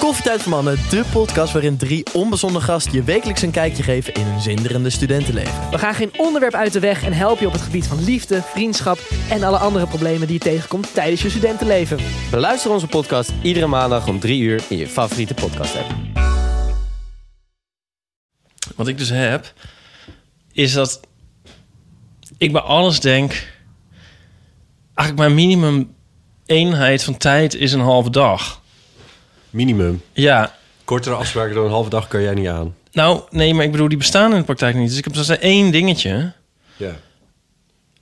Koffietijd voor Mannen, de podcast waarin drie onbezonnen gasten je wekelijks een kijkje geven in hun zinderende studentenleven. We gaan geen onderwerp uit de weg en helpen je op het gebied van liefde, vriendschap en alle andere problemen die je tegenkomt tijdens je studentenleven. Beluister onze podcast iedere maandag om 3 uur in je favoriete podcast app. Wat ik dus heb, is dat ik bij alles denk... Eigenlijk mijn minimum eenheid van tijd is een halve dag. Minimum. Ja, Kortere afspraken dan een halve dag kan jij niet aan. nou nee, maar ik bedoel, die bestaan in de praktijk niet. Dus ik heb dus één dingetje. Ja.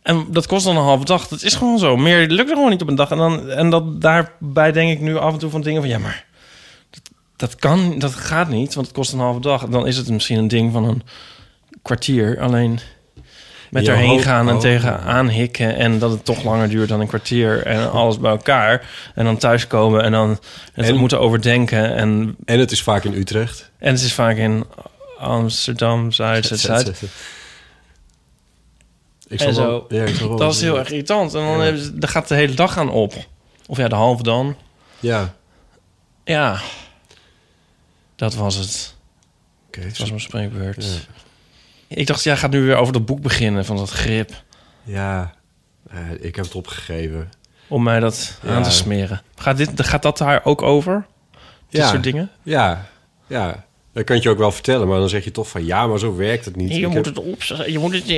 En dat kost dan een halve dag. Dat is gewoon zo. Meer lukt er gewoon niet op een dag. En, dan, en dat, daarbij denk ik nu af en toe van dingen van... Ja, maar dat, dat kan, dat gaat niet, want het kost een halve dag. Dan is het misschien een ding van een kwartier. Alleen met Ja, erheen gaan en oh. tegenaan hikken... en dat het toch langer duurt dan een kwartier en alles bij elkaar. En dan thuiskomen en dan het En- moeten overdenken. En, En het is vaak in Utrecht. en het is vaak in Amsterdam, Zuid, Zuid, Zuid. Ik En zo. wel- ja, ik zal wel- Dat is heel erg irritant. En dan Ja. hebben ze- gaat de hele dag aan op. Of ja, de halve dan. Ja. Ja. Dat was het. Oké. Dat was mijn spreekbeurt. Ja. Ik dacht, jij gaat nu weer over dat boek beginnen van dat grip. Ja. Eh, ik heb het opgegeven. Om mij dat Ja. aan te smeren. Gaat, dit, gaat dat daar ook over? Dit Ja. soort dingen? Ja. Ja. Dat kan je ook wel vertellen, maar dan zeg je toch van ja, maar zo werkt het niet. Je Ik moet heb- het op. Je moet, het,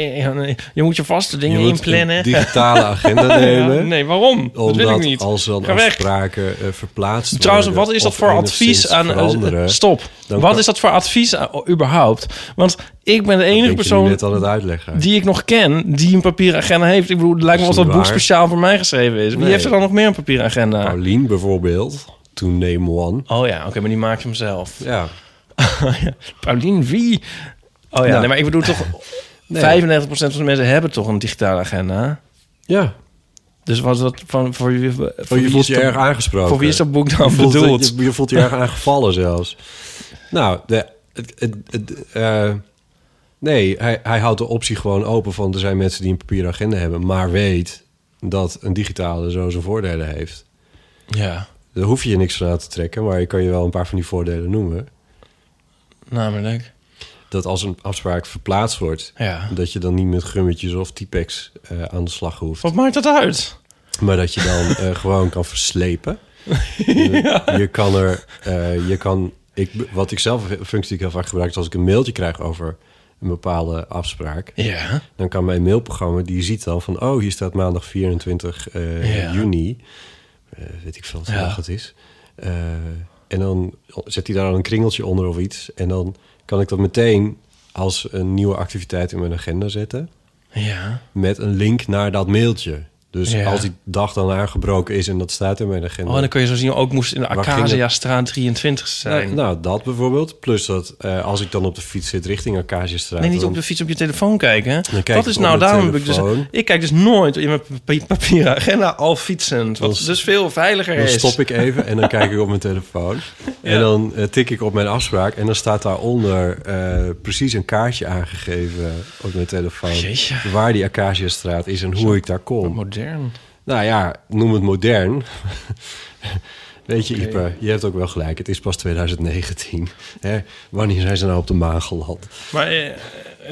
je, moet je vaste dingen je inplannen. digitale agenda nemen. Ja, nee, waarom? Dat wil ik Omdat niet. als dan afspraken eh, verplaatst Trouwens, worden wat is dat voor advies aan... stop. dan Wat kan- is dat voor advies aan- überhaupt? Want ik ben de enige persoon net aan het uitleggen. die ik nog ken die een papieren agenda heeft. Ik bedoel, het lijkt me is dat boek speciaal voor mij geschreven is. Wie Nee. heeft er dan nog meer een papieren agenda? Paulien bijvoorbeeld, to name one. Oh ja, oké, maar die maakt hem zelf. Ja. Paulien, wie? Oh ja, Nou. nee, maar ik bedoel toch... Nee. 95% van de mensen hebben toch een digitale agenda? Ja. Dus wat is dat van, voor wie... Voor Oh, je voelt je erg aangesproken. Voor wie is dat boek dan je voelt, bedoeld? Je, je voelt je erg aangevallen zelfs. Nou, de, het, het, het, eh, nee, hij, hij houdt de optie gewoon open van... er zijn mensen die een papieren agenda hebben... maar weet dat een digitale zo zijn voordelen heeft. Ja, Daar hoef je je niks van aan te trekken... maar ik kan je wel een paar van die voordelen noemen. Namelijk. Dat als een afspraak verplaatst wordt... Ja. dat je dan niet met gummetjes of typex eh, aan de slag hoeft. Wat maakt dat uit? Maar dat je dan eh, gewoon kan verslepen. Je, je kan er, eh, je kan, ik, wat ik zelf, functie heel vaak gebruik, is als ik een mailtje krijg over een bepaalde afspraak, Ja. dan kan mijn mailprogramma, die ziet dan van, oh, hier staat maandag 24 eh, Ja. juni, weet ik veel wat Ja. dag het is. Eh, en dan zet hij daar een kringeltje onder of iets, en dan kan ik dat meteen als een nieuwe activiteit in mijn agenda zetten Ja. met een link naar dat mailtje. Dus Ja. als die dag dan aangebroken is en dat staat in mijn agenda. Oh, en dan kun je zo zien, ook moest in de Waar ging Acacia het? straat 23 zijn. nou, nou, dat bijvoorbeeld. Plus dat eh, als ik dan op de fiets zit richting Acaciastraat... Nee, niet dan- op de fiets op je telefoon kijken. kijk Dat is nou, daarom heb ik dus... Ik kijk dus nooit in mijn pa- papieren agenda al fietsend. Wat Dan- dus veel veiliger Dan is. stop ik even en dan kijk ik op mijn telefoon. En dan eh, tik ik op mijn afspraak. En dan staat daaronder eh, precies een kaartje aangegeven op mijn telefoon. Jeetje. Waar die Acaciastraat is en hoe ik daar kom. Modern. Nou ja, noem het modern. Weet je, Ipe, je hebt ook wel gelijk. Het is pas 2019. Hè? Wanneer zijn ze nou op de maan geland? Maar eh,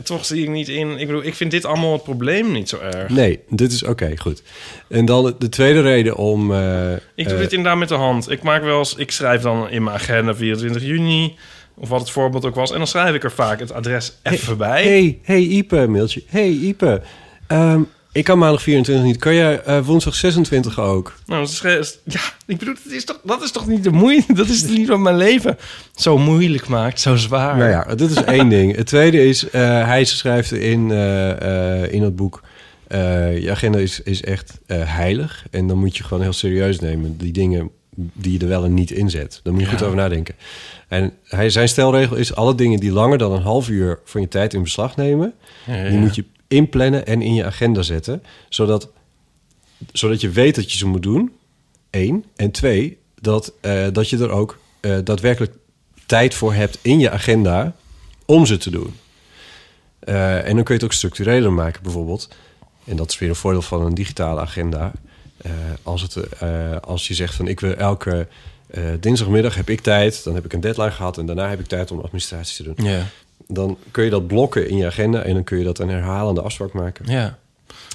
toch zie ik niet in... Ik bedoel, ik vind dit allemaal het probleem niet zo erg. Nee, dit is oké, goed. En dan de tweede reden om... eh, Ik doe eh, dit inderdaad met de hand. Ik maak wel eens... Ik schrijf dan in mijn agenda 24 juni... Of wat het voorbeeld ook was. En dan schrijf ik er vaak het adres even bij. Hey, hey Ipe, mailtje. Hey Ipe, ehm, ik kan maandag 24 niet. Kan jij eh, woensdag 26 ook? Nou, dat is, ja, ik bedoel, dat is toch, dat is toch niet de moeite... Dat is niet wat mijn leven zo moeilijk maakt, zo zwaar. Nou ja, dit is één ding. Het tweede is, eh, hij schrijft in, eh, eh, in het boek... je agenda is, is echt heilig. En dan moet je gewoon heel serieus nemen. Die dingen die je er wel en niet inzet. Daar moet je Ja. goed over nadenken. En hij, zijn stelregel is alle dingen die langer dan een half uur van je tijd in beslag nemen, Ja, ja, die moet je inplannen en in je agenda zetten, zodat, zodat je weet dat je ze moet doen. Eén. En twee, dat, eh, dat je er ook eh, daadwerkelijk tijd voor hebt in je agenda om ze te doen. Eh, en dan kun je het ook structureler maken, bijvoorbeeld. En dat is weer een voordeel van een digitale agenda. Als, het, als je zegt van ik wil elke dinsdagmiddag heb ik tijd, dan heb ik een deadline gehad en daarna heb ik tijd om administratie te doen. Dan kun je dat blokken in je agenda en dan kun je dat een herhalende afspraak maken. Ja.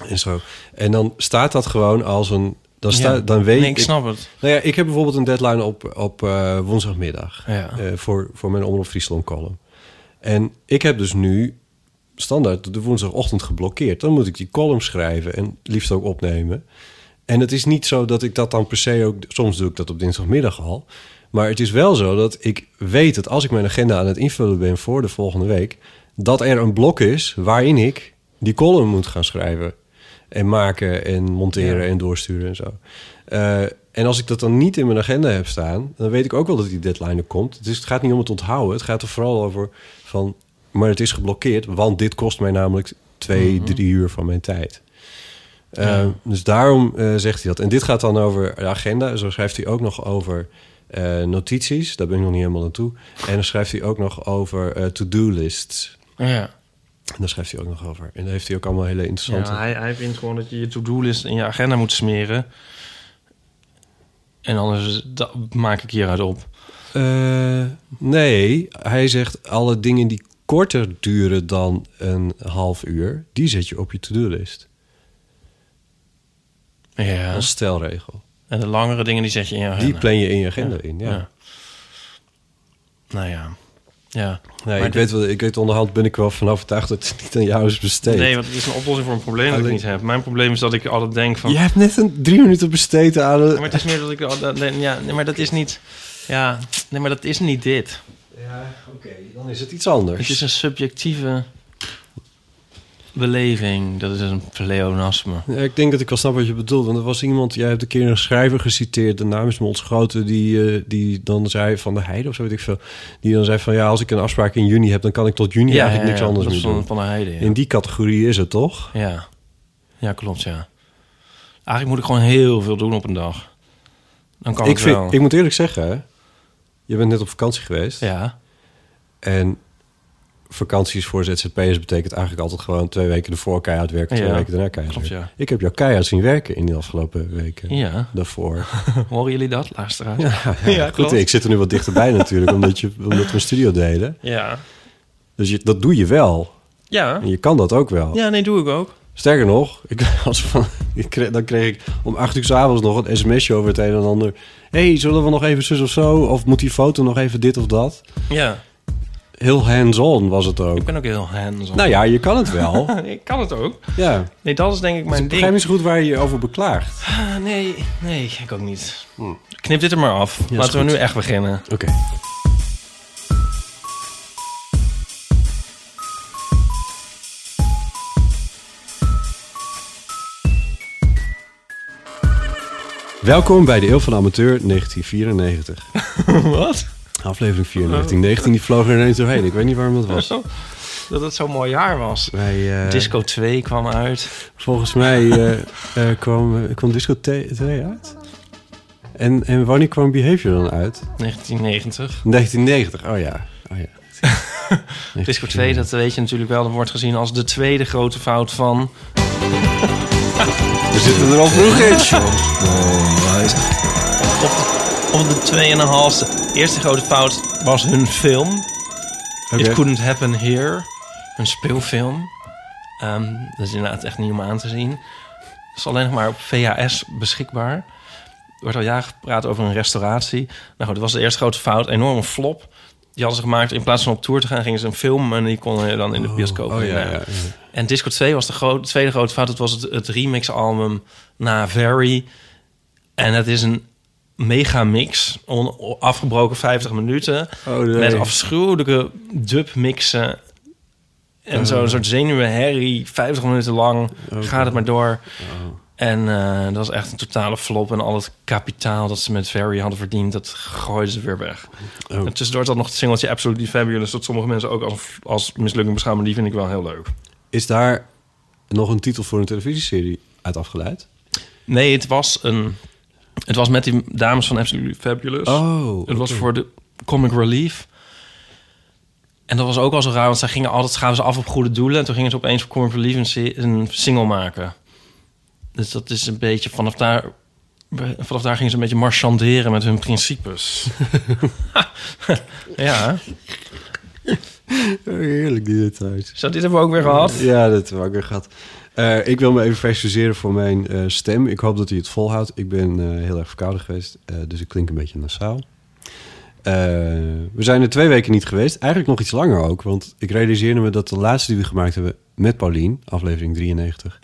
En zo. En dan staat dat gewoon als een. Dan, sta, Ja. dan weet Nee, ik snap het. Nou ja, ik heb bijvoorbeeld een deadline op, op eh, woensdagmiddag. Ja. eh, voor, voor mijn Omroep Friesland column. En ik heb dus nu standaard de woensdagochtend geblokkeerd. Dan moet ik die column schrijven en liefst ook opnemen. En het is niet zo dat ik dat dan per se ook... Soms doe ik dat op dinsdagmiddag al. Maar het is wel zo dat ik weet dat als ik mijn agenda aan het invullen ben voor de volgende week... dat er een blok is waarin ik die column moet gaan schrijven. En maken en monteren en doorsturen en zo. Eh, en als ik dat dan niet in mijn agenda heb staan... dan weet ik ook wel dat die deadline er komt. Dus het gaat niet om het onthouden. Het gaat er vooral over van... maar het is geblokkeerd, want dit kost mij namelijk twee, drie uur van mijn tijd. Eh, Ja. Dus daarom eh, zegt hij dat. En dit gaat dan over de agenda. Zo schrijft hij ook nog over notities. Daar ben ik nog niet helemaal naartoe. En dan schrijft hij ook nog over eh, to-do lists. Ja. En daar schrijft hij ook nog over. En daar heeft hij ook allemaal hele interessante... Ja, hij, hij vindt gewoon dat je je to-do-list in je agenda moet smeren. En anders da- maak ik hieruit op. Eh, nee, hij zegt alle dingen die korter duren dan een half uur... die zet je op je to-do-list. Ja. Als stelregel. En de langere dingen die zet je in je agenda. Die plan je in je agenda in, ja. Nou ja. Ja. Nee, Maar ik, dit- weet wel, ik weet onderhand ben ik wel van overtuigd dat het niet aan jou is besteed. Nee, want het is een oplossing voor een probleem dat ik niet heb. Mijn probleem is dat ik altijd denk van... Je hebt net een drie minuten besteed aan... Ja, maar het is meer dat ik... dat- Ja, nee, maar dat is niet... Ja, nee, maar dat is niet dit. Ja, oké, dan is het iets anders. Het is een subjectieve beleving. Dat is een pleonasme. Ja, ik denk dat ik wel snap wat je bedoelt. Want er was iemand, jij hebt een keer een schrijver geciteerd, de naam is me ontschoten, die, eh, die dan zei van de Heide of zo weet ik veel. Die dan zei van ja, als ik een afspraak in juni heb, dan kan ik tot juni eigenlijk niks anders meer doen. van de heide, ja. In die categorie is het toch? Ja. ja, klopt, ja. Eigenlijk moet ik gewoon heel veel doen op een dag. Dan kan Ik, het vind, wel. ik moet eerlijk zeggen, je bent net op vakantie geweest. Ja. En vakanties voor ZZP'ers betekent eigenlijk altijd gewoon twee weken ervoor keihard werken, twee Ja, weken daarna keihard klopt, werken. ja. Ik heb jou keihard zien werken in de afgelopen weken. Ja. Daarvoor. Horen jullie dat, luisteraars? Ja, Ja, goed. klopt. Ik zit er nu wat dichterbij natuurlijk, omdat, je, omdat we een studio delen. Ja. Dus je, dat doe je wel. Ja. En je kan dat ook wel. Ja, nee, doe ik ook. Sterker nog, ik, als van, ik kreeg, dan kreeg ik om acht uur 's avonds nog een sms'je over het een en ander. hey, zullen we nog even zus of zo? Of moet die foto nog even dit of dat? Ja. Heel hands-on was het ook. Ik ben ook heel hands-on. Nou ja, je kan het wel. ik kan het ook. ja. Nee, dat is denk ik mijn ik ding. begrijp niet zo goed waar je je over beklaagt. Ah, nee, nee, ik ook niet. Knip dit er maar af. Laten we nu echt beginnen. Oké. Welkom bij de Eeuw van de Amateur 1994. Wat? Aflevering 4, 1919. Die vloog er ineens doorheen. Ik weet niet waarom dat was. Dat het zo'n mooi jaar was. Wij, eh, Disco 2 kwam uit. Volgens mij eh, eh, kwam, kwam Disco 2 uit. En, en wanneer kwam Behavior dan uit? 1990. 1990. Oh ja. Oh ja. Disco 2, dat weet je natuurlijk wel. Dat wordt gezien als de tweede grote fout van... We zitten er al vroeg in. Of, de tweeënhalfste. Eerste grote fout was hun film. It Couldn't Happen Here. Een speelfilm. Ehm, dat is inderdaad echt niet om aan te zien. Het is alleen nog maar op VHS beschikbaar. Er wordt al jaren gepraat over een restauratie. Nou goed, dat was de eerste grote fout. Enorme flop. Die hadden ze gemaakt. In plaats van op tour te gaan, gingen ze een film... en die konden je dan in de bioscoop oh, ja, ja, ja. En Disco 2 was de, tweede grote fout. Het was het, het remix-album na Very. En het is een mega mix. On, afgebroken 50 minuten. Oh, nee. Met afschuwelijke dub-mixen. En Oh. zo'n soort zenuwen herrie. 50 minuten lang Oh, gaat het maar door. En eh, dat was echt een totale flop. En al het kapitaal dat ze met Ferry hadden verdiend... dat gooiden ze weer weg. En tussendoor zat nog het singeltje Absolutely Fabulous... dat sommige mensen ook als, als mislukking beschouwen. Die vind ik wel heel leuk. Is daar nog een titel voor een televisieserie uit afgeleid? Nee, het was een... Het was met die dames van Absolutely Fabulous. Oh, Het was voor de Comic Relief. En dat was ook al zo raar, want zij gingen altijd gaven ze af op goede doelen. En toen gingen ze opeens voor Comic Relief een, single maken. Dus dat is een beetje vanaf daar. Vanaf daar gingen ze een beetje marchanderen met hun principes. ja, Heerlijk, die details. zo dit hebben we ook weer gehad. Ja, dat heb ik weer gehad. Eh, ik wil me even excuseren voor mijn eh, stem. Ik hoop dat hij het volhoudt. Ik ben eh, heel erg verkouden geweest, dus ik klink een beetje nasaal. We zijn er twee weken niet geweest. Eigenlijk nog iets langer ook, want ik realiseerde me dat de laatste die we gemaakt hebben met Paulien, aflevering 93,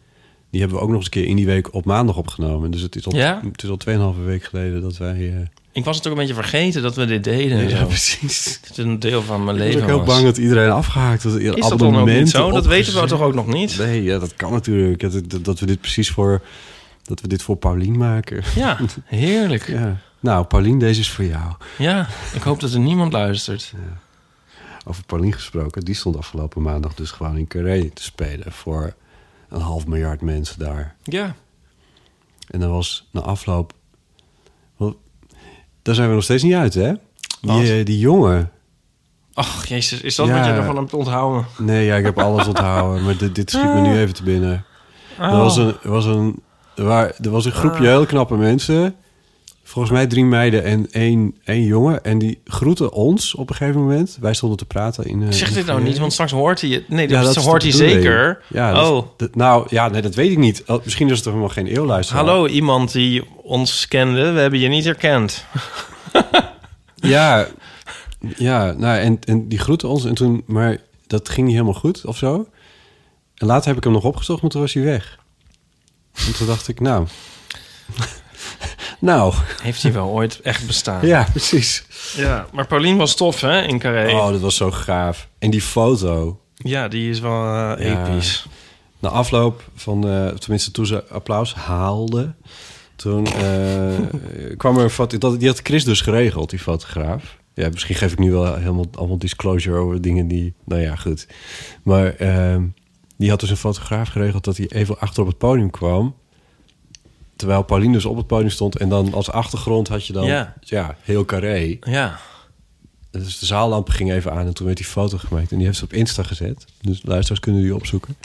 die hebben we ook nog eens een keer in die week op maandag opgenomen. Dus het is al, Ja? het is al 2,5 week geleden dat wij... Ik was het ook een beetje vergeten dat we dit deden. en ja, precies. Het is een deel van mijn Ik ben leven. ook heel was. bang dat iedereen afgehaakt wordt. Is dat dan ook niet zo? Dat weten we toch ook nog niet? Nee, ja, dat kan natuurlijk. Dat, dat, we dit precies voor... Dat we dit voor Paulien maken. Ja, heerlijk. Ja. Nou, Paulien, deze is voor jou. Ja, ik hoop dat er niemand luistert. Over Paulien gesproken. Die stond afgelopen maandag dus gewoon in Carré te spelen... voor een half miljard mensen daar. Ja. En dan was na afloop... Daar zijn we nog steeds niet uit, hè? Die, eh, die jongen. Ach, jezus, is dat Ja. wat je ervan hebt onthouden? Nee, ja, ik heb alles onthouden. Maar dit, dit schiet me nu even te binnen. Oh. Er was een, was een, waar, er was een groepje heel knappe mensen. Volgens mij drie meiden en één, één jongen. En die groeten ons op een gegeven moment. Wij stonden te praten in... eh, Zeg in dit nou niet, want straks hoort hij het. Nee, Ja, dat, hoort hij zeker. Ja, dat oh, dat- nou, ja, nee, dat weet ik niet. Oh, Misschien is het toch helemaal geen eeuwluisteraar. hallo iemand die ons kende. We hebben je niet herkend. Ja, ja nou, en, en die groette ons. En toen, maar dat ging niet helemaal goed of zo. En later heb ik hem nog opgezocht, maar toen was hij weg. En toen dacht ik, nou... nou, Heeft hij wel ooit echt bestaan? ja, precies. Ja, maar Paulien was tof, hè, in Carré. Oh, dat was zo gaaf. En die foto. Ja, die is wel eh, Ja. episch. Na afloop van, eh, tenminste toen ze applaus haalde... toen eh, kwam er een foto... Dat, die had Chris dus geregeld, die fotograaf. Ja, misschien geef ik nu wel helemaal allemaal disclosure over dingen die... Nou ja, goed. Maar ehm, die had dus een fotograaf geregeld... dat hij even achter op het podium kwam... terwijl Pauline dus op het podium stond... en dan als achtergrond had je dan Ja. ja. heel carré... Ja. Dus de zaallamp ging even aan en toen werd die foto gemaakt. En die heeft ze op Insta gezet. Dus luisteraars kunnen die opzoeken.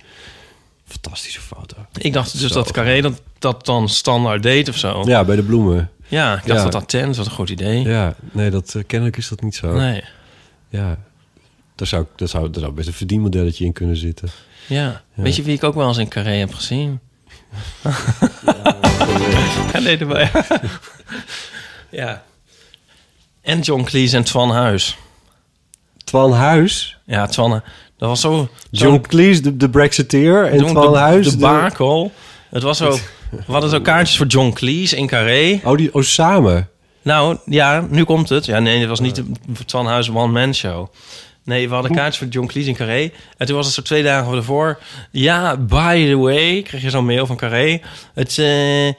Fantastische foto. Ik dacht dus Zo. dat Carré dat, dat dan standaard deed of zo. Ja, bij de bloemen. Ja, ik dacht Ja. dat dat tent, wat een goed idee. Ja, nee, dat, eh, kennelijk is dat niet zo. Nee, Ja, daar zou, daar, zou, daar zou best een verdienmodelletje in kunnen zitten. ja. Weet je wie ik ook wel eens in Carré heb gezien? Ja, nee, dat wel, ja. ja. En John Cleese en Twan Huis. Twan Huis, Ja, Twan, dat was zo... John Cleese, de, de Brexiteer. En Twan de, Huis. De bakel. Het was zo... We hadden zo kaartjes voor John Cleese in Carré. Oh, die, oh, samen. Nou, ja, nu komt het. Ja, nee, het was niet de Twan Huis one-man show. Nee, we hadden kaartjes voor John Cleese in Carré. En toen was het zo twee dagen ervoor. Ja, by the way, kreeg je zo'n mail van Carré. Het eh,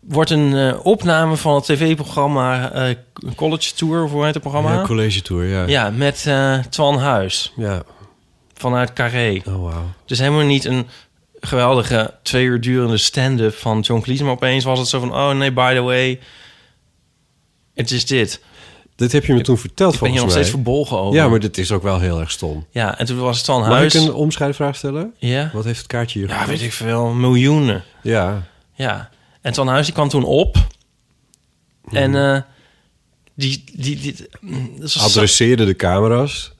wordt een eh, opname van het tv-programma eh, College Tour, of hoe heet het programma? Ja, college tour, ja. Ja, met Twan Huis Ja. vanuit Carré. Oh, wauw. Dus helemaal niet een geweldige twee uur durende stand-up van John Cleese. Maar opeens was het zo van, oh nee, by the way, het is dit. Dit heb je me toen verteld, Ik ben hier volgens nog mij. steeds verbolgen over. Ja, maar dit is ook wel heel erg stom. Ja, en toen was het Mag Huis. ik een omschrijfvraag stellen? Ja? Wat heeft het kaartje hier ja, gekost? weet ik veel, miljoenen. Ja. Ja. En Twan Huis die kwam toen op. En eh die... die, die mm, zo- Adresseerde de camera's.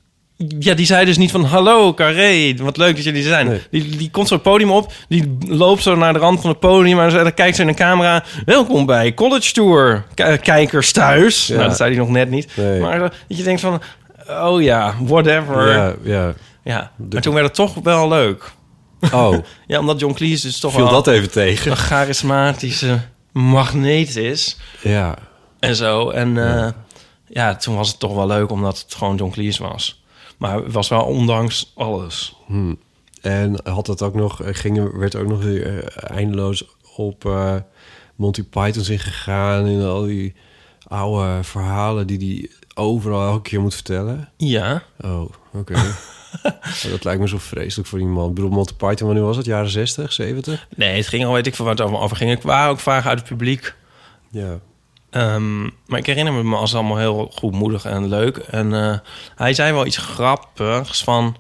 Ja, die zei dus niet van... Hallo, Carré, wat leuk dat jullie zijn. Nee. Die, die komt zo het podium op. Die loopt zo naar de rand van het podium. En dan kijkt ze in de camera. Welkom bij College Tour. K- kijkers thuis. Ja. Nou, dat zei hij nog net niet. Nee. Maar dat je denkt van... Oh ja, whatever. Ja. Ja, ja. Maar toen werd het toch wel leuk. Oh, Ja, omdat John Cleese dus toch viel wel dat even tegen. een charismatische magneet is. Ja. En zo. En ja. ja, toen was het toch wel leuk omdat het gewoon John Cleese was. Maar het was wel ondanks alles. En had het ook nog, ging, er- werd ook nog weer eh, eindeloos op eh, Monty Python's ingegaan... in al die oude verhalen die hij overal elke keer moet vertellen. Ja. Oh, oké. Oh, dat lijkt me zo vreselijk voor iemand. Ik bedoel, Monty Python, wanneer was het? Jaren 60, 70? Nee, het ging al, weet ik waar het over, ging. Ik wou ook vragen uit het publiek. Ja. Ehm, maar ik herinner me als allemaal heel goedmoedig en leuk. En eh, hij zei wel iets grappigs van...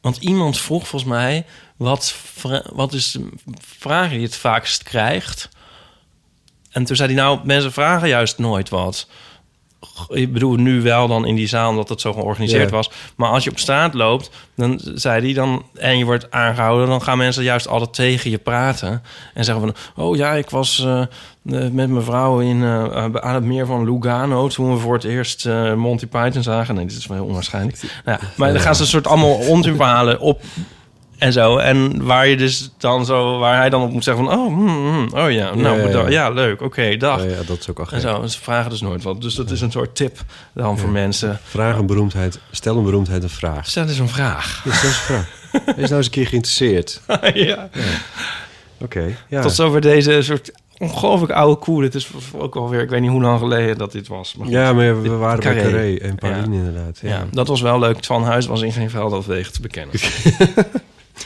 Want iemand vroeg volgens mij... Wat, wat is de vraag die je het vaakst krijgt? En toen zei hij nou... Mensen vragen juist nooit wat. Ik bedoel nu wel dan in die zaal... omdat het zo georganiseerd was. Maar als je op straat loopt... dan zei hij dan... en je wordt aangehouden... dan gaan mensen juist altijd tegen je praten. En zeggen van... oh ja, ik was eh, eh, met mijn vrouw in, eh, aan het meer van Lugano... toen we voor het eerst Monty Python zagen. Nee, dit is wel heel onwaarschijnlijk. Nou ja, maar dan gaan ze een soort allemaal ontypehalen op... En zo. En waar je dus dan zo, waar hij dan op moet zeggen van, oh, hmm, hmm, oh ja, nou, ja, ja. leuk, oké, dag. Oh ja, dat is ook al En gek. zo, ze vragen dus nooit wat. Dus dat is een soort tip dan voor mensen. Vraag een beroemdheid, stel een beroemdheid een vraag. Stel eens een vraag. Ja, stel eens een vraag. Wees nou eens een keer geïnteresseerd. ja. Oké, ja. Tot zover deze soort ongelooflijk oude koe. Dit is ook alweer, ik weet niet hoe lang geleden dat dit was. Maar goed. Ja, maar we waren Carré. bij Carré en Pauline Ja. inderdaad. Ja. Ja. dat was wel leuk. Van Huis was in geen veld wegen te bekennen.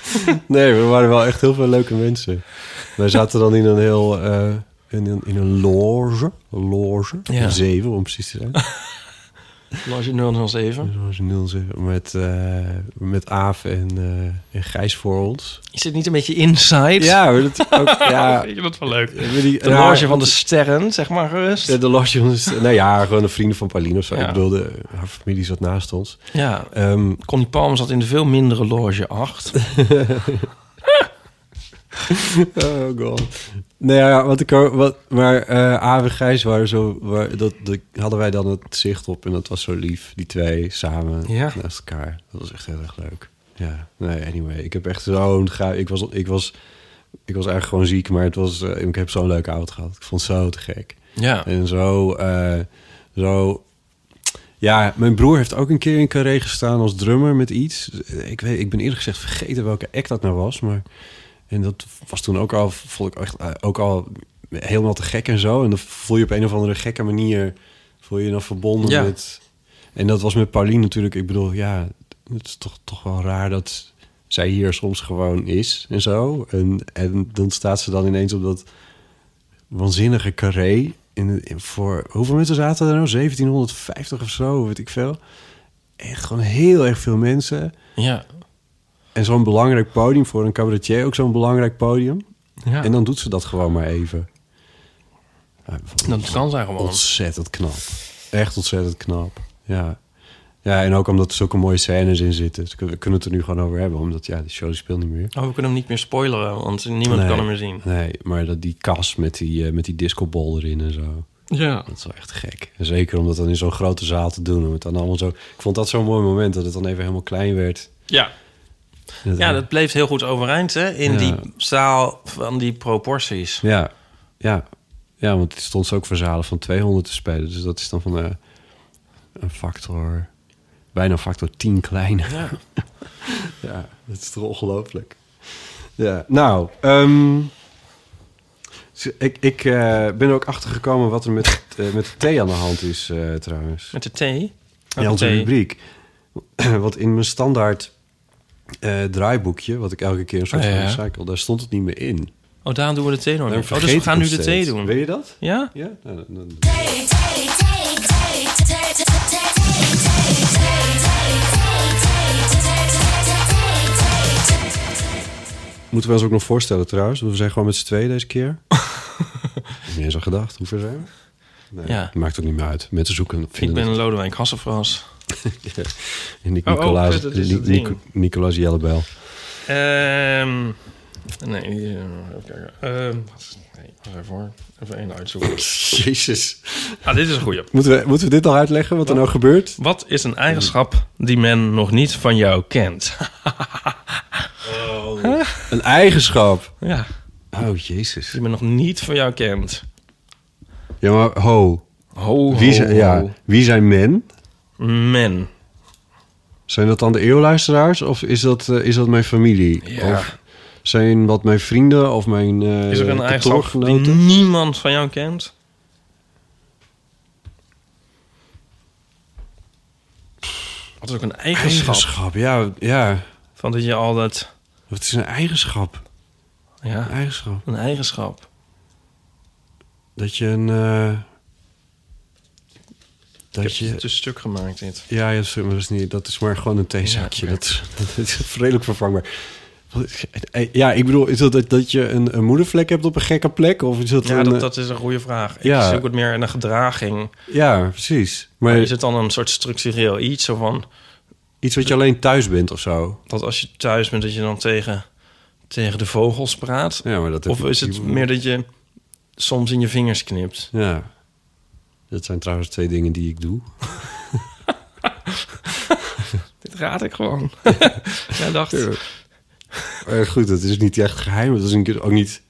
Nee, we waren wel echt heel veel leuke mensen. Wij zaten dan in een heel... eh, in, een, in een loge. Loge. Ja. Een zeven, om precies te zijn. Loge 007. Zoals 07. Met, eh met Aaf en, eh, en Gijs voor ons. Is dit niet een beetje inside? Ja, maar dat ook... ja, Vind je dat wel leuk? die, De loge van de sterren, zeg maar gerust. Ja, de loge van de Nou ja, gewoon een vrienden van Pauline of zo. Ja. Ik bedoelde, haar familie zat naast ons. Ja, Ehm, Connie Palm zat in de veel mindere loge 8. Oh god. Nee, ja, wat ik wat, maar eh Aaf en Gijs waren zo, waar, dat, dat hadden wij dan het zicht op en dat was zo lief, die twee samen Ja. naast elkaar. Dat was echt heel erg leuk. Ja, nee, anyway, ik heb echt zo'n ga, ik was, ik was, ik was eigenlijk gewoon ziek, maar het was, eh, ik heb zo'n leuke avond gehad. Ik vond het zo te gek Ja. en zo, eh, zo. Ja, mijn broer heeft ook een keer in Carré gestaan als drummer met iets. Ik, weet, ik ben eerlijk gezegd vergeten welke act dat nou was, maar en dat was toen ook al, vond ik echt, eh, ook al helemaal te gek en zo. En dan voel je op een of andere gekke manier, voel je je dan verbonden Ja. met... En dat was met Pauline natuurlijk. Ik bedoel, ja, het is toch, toch wel raar dat zij hier soms gewoon is en zo. En, en dan staat ze dan ineens op dat waanzinnige carré. In, in- voor, hoeveel mensen zaten er nou? 1750 of zo, weet ik veel. Echt gewoon heel erg veel mensen. Ja. En zo'n belangrijk podium voor een cabaretier, ook zo'n belangrijk podium. ja. En dan doet ze dat gewoon maar even. Ja, dat kan zijn gewoon. Ontzettend knap. Echt ontzettend knap. Ja. Ja, en ook omdat er zulke mooie scènes in zitten. Dus we kunnen het er nu gewoon over hebben. Omdat, ja, die show die speelt niet meer. Oh, we kunnen hem niet meer spoileren, want niemand Nee. kan hem meer zien. Nee, maar dat, die kas met die, eh, met die discobol erin en zo. Ja. Dat is wel echt gek. En zeker om dat dan in zo'n grote zaal te doen. Om het dan allemaal zo... Ik vond dat zo'n mooi moment dat het dan even helemaal klein werd. Ja. Ja, dat bleef heel goed overeind, hè? In Ja. die zaal van die proporties. Ja, ja. Ja, want het stond ze ook voor zalen van 200 te spelen. Dus dat is dan van eh, een factor... Bijna een factor 10 kleiner. Ja. Ja, dat is toch ongelooflijk. Ja, nou... ehm, ik ik eh, ben er ook achter gekomen wat er met, eh, met de thee aan de hand is trouwens. Met de thee. Ja, onze rubriek. Want in mijn standaard eh, draaiboekje, wat ik elke keer een soort Oh, van recycle, daar stond het niet meer in. Oh, daarom doen we de thee nog niet. Oh, dus we gaan nu de thee doen. Weet je dat? Ja? Ja? Nou, dan- dan- Moeten we ons ook nog voorstellen trouwens? We zijn gewoon met z'n tweeën deze keer. Je eens aan gedacht? Hoe ver zijn we? Nee, Ja. Maakt ook niet meer uit. Mensen zoeken Ik ben. Lodewijk Hasselfras. Oh, oh, Nicolaas, Nic-. Nicolaas Jellebel. Ehm nee, die, even kijken. Wat- nee, wacht even hoor. Even één uitzoeken. Jezus. Ah, dit is een goeie. Moeten we, moeten we dit al uitleggen, wat er nou gebeurt? Wat is een eigenschap die men nog niet van jou kent? Een eigenschap. ja, Oh, jezus. die men nog niet van jou kent. Ja, maar ho. Ho, Wie ho, zijn, ja, ho. wie zijn men? Men. Zijn dat dan de eeuwluisteraars of is dat, eh, is dat mijn familie? Ja. Of zijn wat mijn vrienden of mijn eh Is er een eigenschap die niemand van jou kent? Wat is ook een eigenschap? Eigenschap, ja, ja. Van dat je altijd... Wat is een eigenschap? Ja, Een eigenschap. een eigenschap. Dat je een... eh, dat je... het een stuk gemaakt, dit. Ja, ja dat, is niet, dat is maar gewoon een theezakje. Ja, dat, is, dat is redelijk vervangbaar. Wat- Ja, ik bedoel, is dat dat, dat je een, een moedervlek hebt op een gekke plek? Of is dat Ja, een, dat, eh, dat is een goede vraag. Ik Ja. zoek het meer een gedraging. Ja, precies. Maar Maar is het dan een soort structureel iets? Zo van, iets wat je alleen thuis bent of zo? dat als je thuis bent, dat je dan tegen, tegen de vogels praat? Ja, maar dat Of ik- is het meer dat je soms in je vingers knipt? Ja. Dat zijn trouwens twee dingen die ik doe. Dit raad ik gewoon. Jij dacht, Maar goed, het is niet echt geheim. Het is een keer ook niet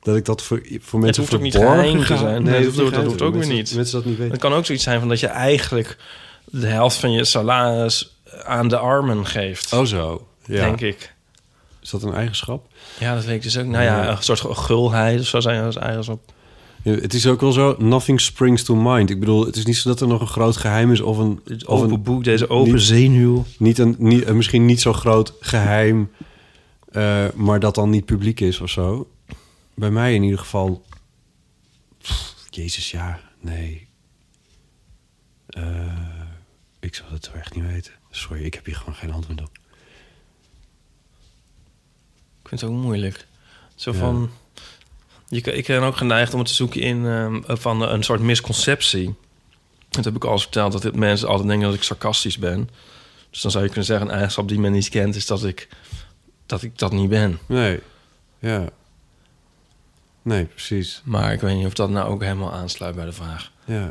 dat ik dat voor, voor mensen hoeft ook niet verborgen geheim te zijn. Nee, Nee, dat, dat hoeft dat ook weer niet. Mensen dat niet het weten. kan ook zoiets zijn van dat je eigenlijk de helft van je salaris aan de armen geeft. Oh zo. Ja. Denk ik. Is dat een eigenschap? Ja, dat weet ik dus ook. Nou ja, een soort gulheid of zo zijn als eigenschap. Ja, het is ook wel zo, nothing springs to mind. Ik bedoel, het is niet zo dat er nog een groot geheim is of een... Of open een boek, deze open niet- zenuw. niet een, niet, een misschien niet zo groot geheim, eh, maar dat dan niet publiek is of zo. Bij mij in ieder geval... Pff, Jezus, ja, nee. Eh, ik zou het zo echt niet weten. Sorry, ik heb hier gewoon geen antwoord op. Ik vind het ook moeilijk. Zo Ja. van... Je, ik ben ook geneigd om het te zoeken in ehm, van een soort misconceptie. Dat heb ik al eens verteld, dat dit mensen altijd denken dat ik sarcastisch ben. Dus dan zou je kunnen zeggen, een eigenschap die men niet kent... is dat ik dat, ik dat niet ben. Nee, ja. Nee, precies. Maar ik weet niet of dat nou ook helemaal aansluit bij de vraag. Ja.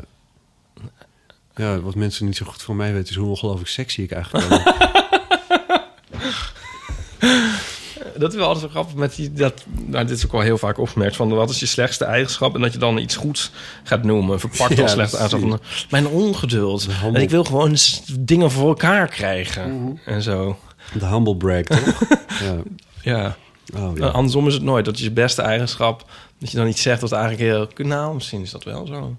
Ja, wat mensen niet zo goed van mij weten... is hoe ongelooflijk sexy ik eigenlijk ben. Dat is wel altijd zo grappig met die... Dat, nou, dit is ook wel heel vaak opgemerkt van... wat is je slechtste eigenschap? En dat je dan iets goeds gaat noemen. Verpakt als slechte precies. eigenschap. Mijn ongeduld. En ik wil gewoon dingen voor elkaar krijgen. En zo. De humble brag, toch? ja. Ja. Oh, ja. Nou, andersom is het nooit. Dat is je beste eigenschap. Dat je dan iets zegt dat eigenlijk heel... Nou, misschien is dat wel zo.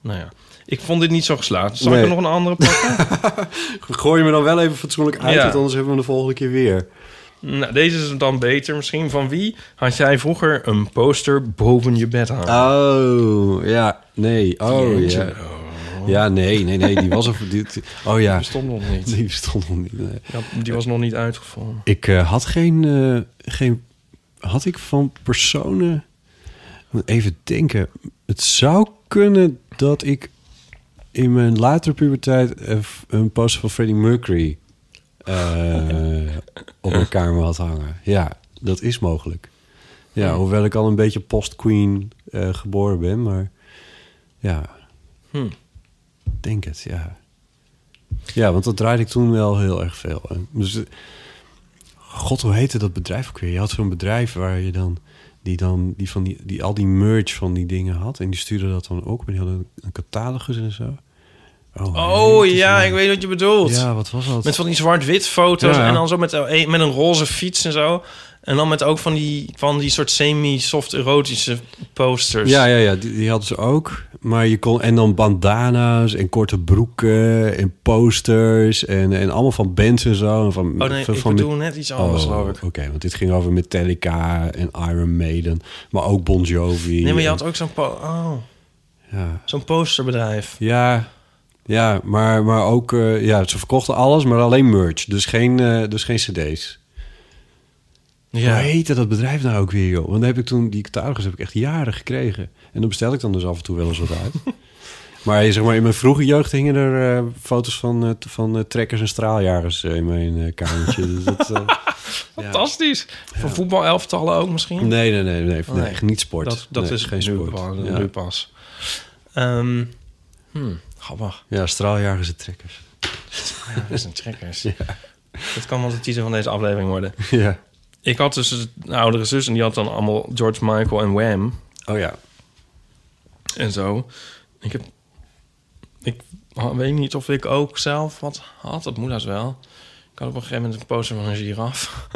Nou ja. Ik vond dit niet zo geslaagd. Zal ik er nog een andere pakken? Gooi je me dan wel even fatsoenlijk uit, Ja. want anders hebben we hem de volgende keer weer. Nou, deze is dan beter misschien. Van wie had jij vroeger een poster boven je bed hangen? Oh, ja, nee. Oh, ja. Ja, nee, nee, nee, die was er... Die, die- oh ja, Die bestond nog niet. die bestond nog niet. nee. Ja, die was nog niet uitgevonden. Ik eh, had geen, eh, geen... Had ik van personen... Even denken. Het zou kunnen dat ik in mijn latere puberteit... eh, een poster van Freddie Mercury... eh, op mijn kamer had hangen. Ja, dat is mogelijk. Ja, hoewel ik al een beetje post-queen eh, geboren ben, maar... Ja, Hm. denk het, ja. Ja, want dat draaide ik toen wel heel erg veel. Dus, eh, God, hoe heette dat bedrijf ook weer? Je had zo'n bedrijf waar je dan... Die dan die van die, die al die merch van die dingen had. En die stuurde dat dan ook. En die hadden een catalogus en zo. Oh heette ja, ik weet wat je bedoelt. Ja, wat was dat? Met van die zwart-wit foto's Ja. en dan zo met, eh, met een roze fiets en zo. En dan met ook van die, van die soort semi-soft erotische posters. Ja, ja, ja, die, die hadden ze ook. Maar je kon en dan bandana's en korte broeken en posters en, en allemaal van bands en zo. En van, Oh nee, van, ik van bedoel net iets anders, Oh. Oké, want dit ging over Metallica en Iron Maiden, maar ook Bon Jovi. Nee, maar je en- had ook zo'n po- oh, ja, zo'n posterbedrijf. ja, ja, maar, maar ook eh, ja, ze verkochten alles, maar alleen merch, dus geen, eh, dus geen CD's. Ja. Hoe heette dat bedrijf nou ook weer, joh? Want dan heb ik toen die catalogus heb ik echt jaren gekregen. En dan bestel ik dan dus af en toe wel eens wat uit. maar zeg maar, in mijn vroege jeugd hingen er eh, foto's van, van trekkers en straaljagers in mijn kamertje. dus dat, eh, ja. Fantastisch. Van voetbalelftallen ook misschien? Nee, nee, nee, nee, nee, Nee. niet sport. Dat, dat Nee, is geen nu, sport. pas- Ja. nu pas. Ehm hmm, grappig. ja, straaljagers en trekkers. Ja, dat zijn trekkers. Dat kan wel de titel van deze aflevering worden. ja. Ik had dus een oudere zus en die had dan allemaal George Michael en Wham Oh ja. en zo. Ik heb... Ik weet niet of ik ook zelf wat had. Dat moet dat wel. Ik had op een gegeven moment een poster van een giraf.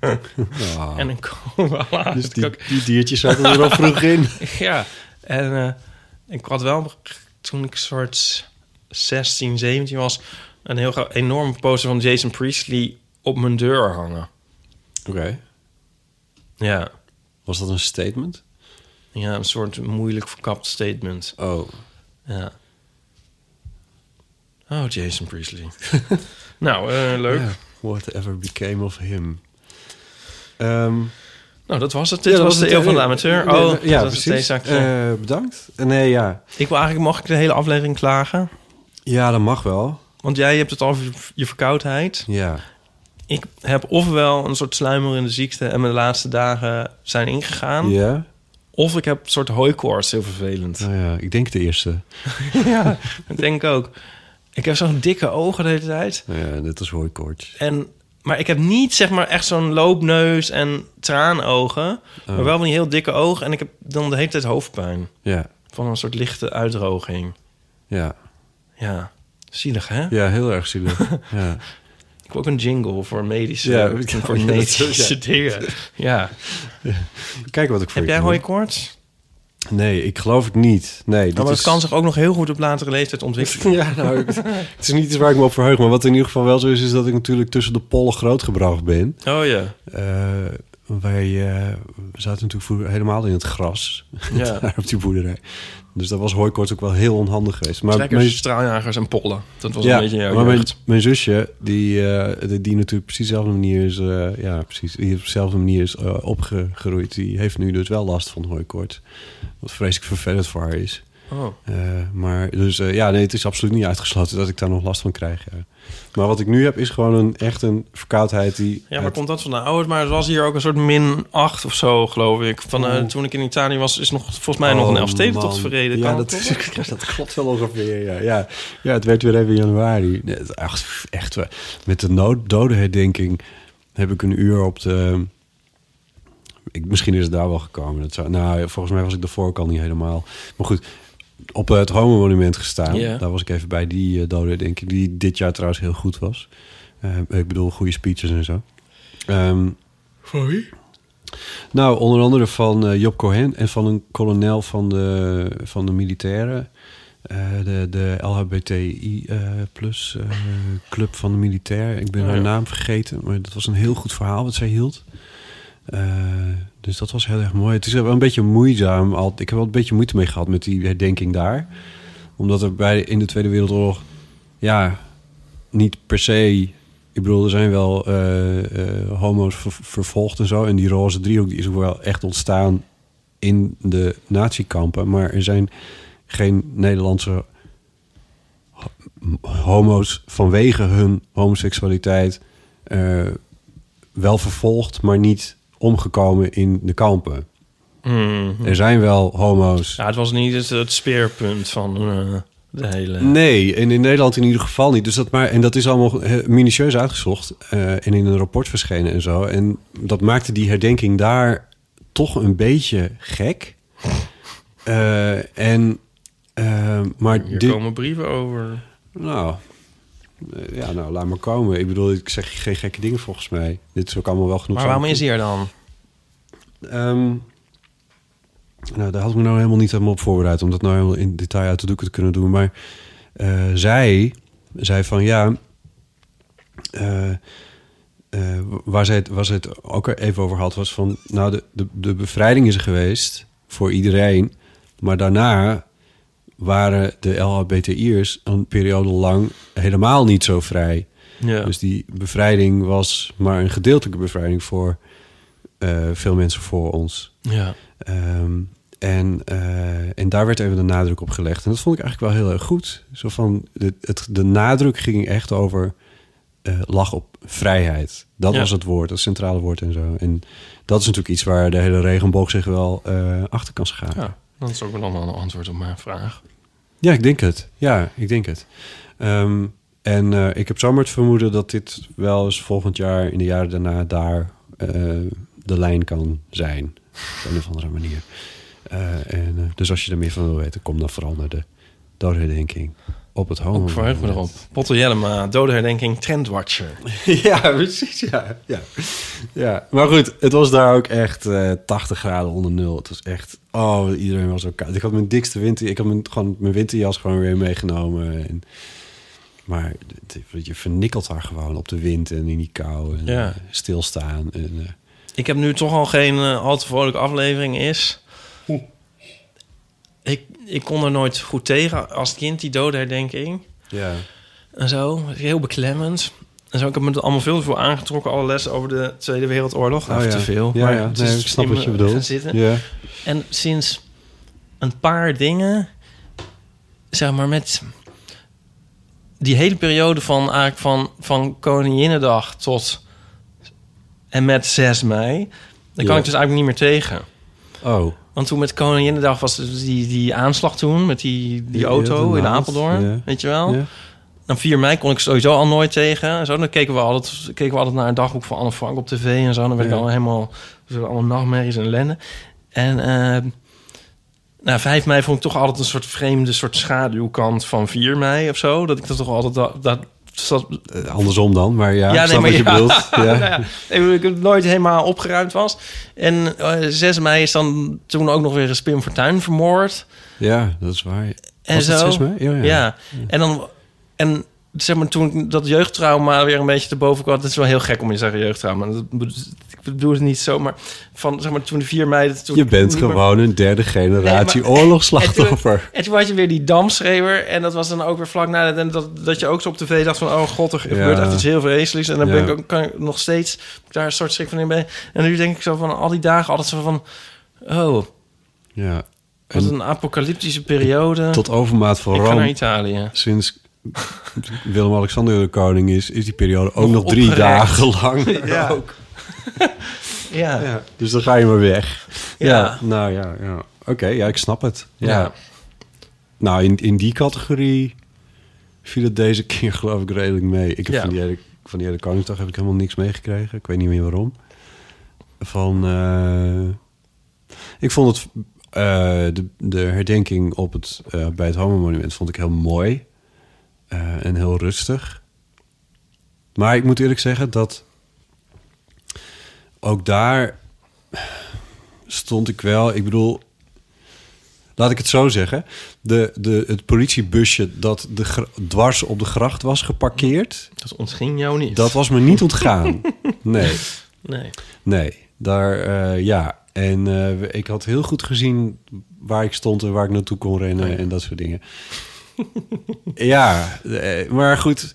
Ah. En een koala. dus die diertjes zaten er al vroeg in. Ja, en eh, ik had wel, toen ik soort 16, 17 was... een heel enorm poster van Jason Priestley op mijn deur hangen. Oké. Ja, Was dat een statement? ja een soort moeilijk verkapt statement. Oh. Ja. Oh, Jason Priestley. nou, eh, leuk. Ja. Whatever became of him. Ehm, Nou, dat was het. Dit ja, dat was de eeuw van de eh, amateur. nee, Oh, nee, ja, was precies. Eh, bedankt. Eh, Nee, ja. ik wil eigenlijk, mag ik de hele aflevering klagen? Ja, dat mag wel. Want jij hebt het over je verkoudheid. Ja. Ik heb ofwel een soort sluimerende ziekte en mijn laatste dagen zijn ingegaan. Ja? Of ik heb een soort hooikoorts, heel vervelend. Nou ja, ik denk de eerste. ja, dat denk ik ook. Ik heb zo'n dikke ogen de hele tijd. Nou ja, net als hooikoorts. En, maar ik heb niet zeg maar echt zo'n loopneus en traanogen. Oh. Maar wel van die heel dikke ogen. En ik heb dan de hele tijd hoofdpijn. Ja, Van een soort lichte uitdroging. ja. Ja, zielig hè? Ja, heel erg zielig. ja. Ik wil ook een jingle voor medische, Ja, voor medische is- ja. dingen. Ja. Kijk wat ik voor Heb je jij kan doen. hooikoorts? Nee, ik geloof het niet. Nee, Nou, maar is... kan zich ook nog heel goed op latere leeftijd ontwikkelen. Ja, nou, het is niet iets waar ik me op verheug. Maar wat in ieder geval wel zo is, is dat ik natuurlijk tussen de pollen grootgebracht ben. Oh ja. Eh, wij eh, zaten natuurlijk helemaal in het gras. Ja. daar op die boerderij. Dus dat was hooikoorts ook wel heel onhandig geweest. Maar Trekkers, mijn, straaljagers en pollen. Dat was ja, een beetje jouw maar mijn, zusje, die, eh, die, die natuurlijk precies dezelfde manier is... eh, ja, precies, die op dezelfde manier is eh, opgegroeid. Die heeft nu dus wel last van hooikoorts. Wat vreselijk vervelend voor haar is. Oh. Maar dus ja, nee, het is absoluut niet uitgesloten dat ik daar nog last van krijg. Ja. Maar wat ik nu heb is gewoon een echt een verkoudheid die. Ja, maar uit- komt dat van de ouders? Maar het was hier ook een soort min 8 of zo, geloof ik. Van, eh, Oh. toen ik in Italië was, is nog volgens mij nog een Oh, Elfstedentocht verreden. Ja dat, is, dat klopt wel ongeveer. Ja, ja. ja, het werd weer even januari. Echt, echt met de nood, dodenherdenking heb ik een uur op de. Ik, misschien is het daar wel gekomen. Dat zou, nou, volgens mij was ik daarvoor ook al niet helemaal. Maar goed, op het Homo-monument gestaan. Ja. Daar was ik even bij die uh, dodenherdenking, die dit jaar trouwens heel goed was. Eh, ik bedoel, goede speeches en zo. Ehm, Voor wie? nou, onder andere van eh, Job Cohen en van een kolonel van de, van de militairen. Eh, de, de LHBTI eh, plus eh, club van de militair. Ik ben Oh, haar ja. naam vergeten, maar dat was een heel goed verhaal wat zij hield. Eh, dus dat was heel erg mooi. Het is wel een beetje moeizaam. Al, ik heb wel een beetje moeite mee gehad met die herdenking daar. Omdat er bij in de Tweede Wereldoorlog... ja, niet per se... Ik bedoel, er zijn wel eh, eh, homo's ver- vervolgd en zo. En die roze driehoek die is ook wel echt ontstaan in de natiekampen. Maar er zijn geen Nederlandse ho- homo's vanwege hun homoseksualiteit... wel vervolgd, maar niet omgekomen in de kampen. Mhm. Er zijn wel homo's. Ja, het was niet het, het speerpunt van eh, de hele... Nee, en in Nederland in ieder geval niet. Dus dat maar, en dat is allemaal minutieus uitgezocht eh, en in een rapport verschenen en zo. En dat maakte die herdenking daar toch een beetje gek. Eh, en, maar Hier dit, komen brieven over. nou, ja, nou, laat maar komen. Ik bedoel, ik zeg geen gekke dingen volgens mij. Dit is ook allemaal wel genoeg. Maar waarom is hij er dan? Ehm, nou, daar had ik me nou helemaal niet helemaal op voorbereid... om dat nou helemaal in detail uit de doeken te kunnen doen. Maar eh, zij zei van ja... eh, eh, waar, zij het, waar zij het ook even over had, was van... nou, de, de, de bevrijding is er geweest voor iedereen... maar daarna waren de LHBTI'ers een periode lang helemaal niet zo vrij. Ja. Dus die bevrijding was maar een gedeeltelijke bevrijding voor eh, veel mensen voor ons. ja. Ehm, en, eh, en daar werd even de nadruk op gelegd. En dat vond ik eigenlijk wel heel erg goed. Zo van, de, het, de nadruk ging echt over eh lag op vrijheid. Dat Ja. was het woord, het centrale woord en zo. En dat is natuurlijk iets waar de hele regenboog zich wel achter kan scharen. ja, dat is ook dan een antwoord op mijn vraag. Ja, ik denk het. Ja, ik denk het. Ehm, en eh, ik heb zomaar het vermoeden dat dit wel eens volgend jaar, in de jaren daarna, daar eh, de lijn kan zijn. Op een of andere manier. Eh, en, dus als je er meer van wil weten, kom dan vooral naar de doodherdenking. Op het homo. verheug me erop. Potter Jellema, dodenherdenking, trendwatcher. ja, precies. Ja, ja. ja, maar goed, het was daar ook echt eh 80 graden onder nul. Het was echt, oh, iedereen was zo koud. Ik had mijn dikste winter, ik had mijn, gewoon mijn winterjas gewoon weer meegenomen. En, maar het- je vernikkelt daar gewoon op de wind en in die kou en Ja. stilstaan. En, eh, Ik heb nu toch al geen eh, al te vrolijke aflevering is. Ik, ik kon er nooit goed tegen als kind, die dodenherdenking. ja. En zo, heel beklemmend. En zo, ik heb me er allemaal veel veel aangetrokken. Alle lessen over de Tweede Wereldoorlog. Oh, ja. te veel. Ja, maar ja. het Nee, is ik snap wat je bedoelt. Ja. En sinds een paar dingen, zeg maar met die hele periode van eigenlijk van, van Koninginnedag tot en met 6 mei, daar kan Ja. ik dus eigenlijk niet meer tegen. Oh. Want toen met Koninginnedag was die, die aanslag toen met die, die auto in Apeldoorn, weet je wel? Dan 4 mei kon ik sowieso al nooit tegen. En zo, dan keken we altijd, keken we altijd naar een dagboek van Anne Frank op tv en zo. Dan werd ik al helemaal, zo allemaal nachtmerries en ellende. En eh, nou, 5 mei vond ik toch altijd een soort vreemde soort schaduwkant van 4 mei of zo. Dat ik dat toch altijd dat, dat, andersom dan, maar ja, ja, wat je ja. bedoelt. Ja. Nou ja, ik, heb nooit helemaal opgeruimd was. En eh 6 mei is dan toen ook nog weer een Spim Fortuyn vermoord. ja, dat is waar. En Was het zo. mei? Ja, ja. Ja. En dan... En zeg maar, toen dat jeugdtrauma weer een beetje te boven kwam... dat is wel heel gek om je te zeggen jeugdtrauma. Dat, bedoel het niet zo, maar van, zeg maar, toen de 4 mei... Toen Je bent meer- gewoon een derde generatie Nee, maar- oorlogsslachtoffer. En toen had je weer die damschreeuwer. En dat was dan ook weer vlak na dat, dat, dat je ook zo op tv dacht van... oh god, er gebeurt echt iets heel vreselijks. En dan ben ik ook, kan ik nog steeds daar een soort schrik van in ben. En nu denk ik zo van al die dagen altijd zo van... oh, Ja. wat En een apocalyptische periode. tot overmaat van naar ramp, Italië. sinds Willem-Alexander de koning is, is die periode ook Nog nog, drie dagen lang. Ja. Ook. Ja. Ja, dus dan ga je maar weg. Ja, Ja. nou ja, ja. oké, ja, ik snap het. Ja. Nou, in, in die categorie viel het deze keer geloof ik redelijk mee. Ik heb van, die hele, van die hele Koningsdag heb ik helemaal niks meegekregen. Ik weet niet meer waarom. Van, eh, ik vond het, eh, de, de herdenking op het, eh, bij het Homo-monument vond ik heel mooi. en heel rustig. Maar ik moet eerlijk zeggen dat ook daar stond ik wel. Ik bedoel, laat ik het zo zeggen. De, de, het politiebusje dat de dwars op de gracht was geparkeerd, Dat ontging jou niet. dat was me niet ontgaan. Nee, Nee. nee. Daar, eh, ja. En eh, ik had heel goed gezien waar ik stond en waar ik naartoe kon rennen Oh ja. en dat soort dingen. ja, eh, maar goed. Het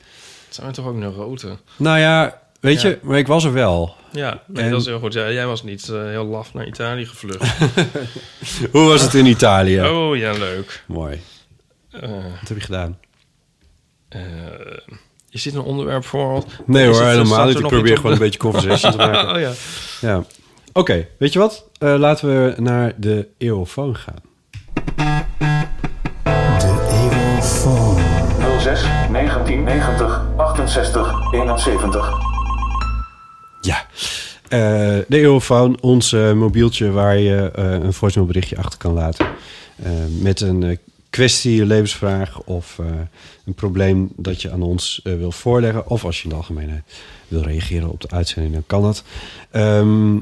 zijn toch ook neuroten. Nou ja, weet Ja. je, maar ik was er wel. Ja, nee, En- dat is heel goed. Ja, jij was niet eh, heel laf naar Italië gevlucht. Hoe was het in Italië? Oh ja, leuk. Mooi. Eh, Wat heb je gedaan? eh, is dit een onderwerp voor? Nee Is hoor, het- helemaal niet. Ik probeer gewoon een de- beetje conversation te maken. oh ja. Ja. Oké, weet je wat? Eh, laten we naar de eeuwfoon gaan. 06 1990 68 71. Ja. Eh, de eeuwfoon, ons eh, mobieltje waar je eh, een voicemail berichtje achter kan laten. Met een kwestie, een levensvraag of een probleem dat je aan ons wil voorleggen. Of als je in de algemeenheid wil reageren op de uitzending, dan kan dat. Ehm,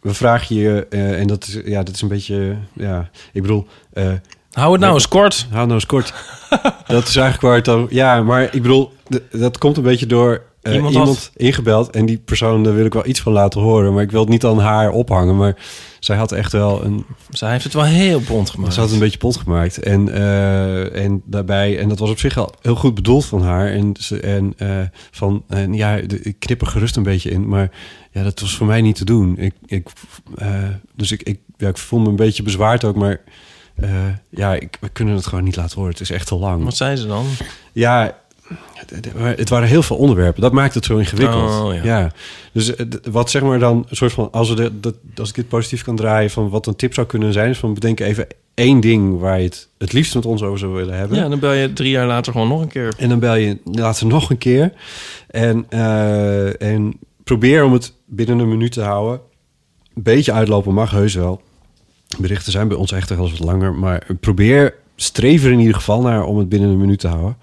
we vragen je, en dat is, ja, dat is een beetje, ja, ik bedoel... eh, Hou het nou eens kort. Hou nou eens kort. dat is eigenlijk waar het dan... Ja, maar ik bedoel, dat komt een beetje door eh, Iemand iemand, had- ingebeld. En die persoon, daar wil ik wel iets van laten horen. Maar ik wil het niet aan haar ophangen. Maar zij had echt wel een... Zij heeft het wel heel bont gemaakt. Ze had een beetje pot gemaakt. En, eh, en daarbij... En dat was op zich al heel goed bedoeld van haar. En, ze, en eh, van... En ja, ik knip er gerust een beetje in. Maar ja, dat was voor mij niet te doen. Ik, ik, dus ik, ik, ja, ik voel me een beetje bezwaard ook. Maar ja, ik, we kunnen het gewoon niet laten horen. Het is echt te lang. Wat zei ze dan? Ja, het- waren heel veel onderwerpen. Dat maakt het zo ingewikkeld. Oh, ja. Dus eh, wat zeg maar dan een soort van als we de, dat, als ik dit positief kan draaien van wat een tip zou kunnen zijn, is van bedenk even één ding waar je het het liefst met ons over zou willen hebben. Ja, dan bel je drie jaar later gewoon nog een keer. En dan bel je later nog een keer. En, eh, en probeer om het binnen een minuut te houden. Een beetje uitlopen mag heus wel. Berichten zijn bij ons echt wel eens wat langer. Maar probeer streef er in ieder geval naar om het binnen een minuut te houden.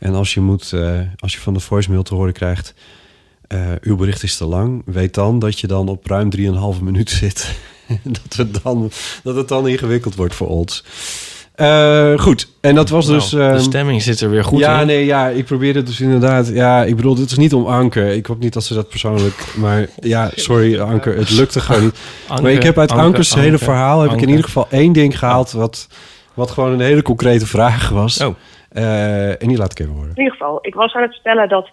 En als je, moet, eh, als je van de voicemail te horen krijgt... eh, uw bericht is te lang, weet dan dat je dan op ruim 3,5 minuut zit. dat, we dan, dat het dan ingewikkeld wordt voor ons. Eh, goed, en dat was Nou, dus... de ehm, stemming zit er weer goed ja, in. nee, ja, ik probeerde dus inderdaad... Ja, ik bedoel, dit is niet om Anke. Ik hoop niet dat ze dat persoonlijk... Maar ja, sorry Anke, het lukte gewoon niet. Maar ik heb uit Anke, Anke's hele verhaal... heb ik in ieder geval één ding gehaald... wat, wat gewoon een hele concrete vraag was. Oh. Eh, en die laat ik even horen. In ieder geval, ik was aan het vertellen dat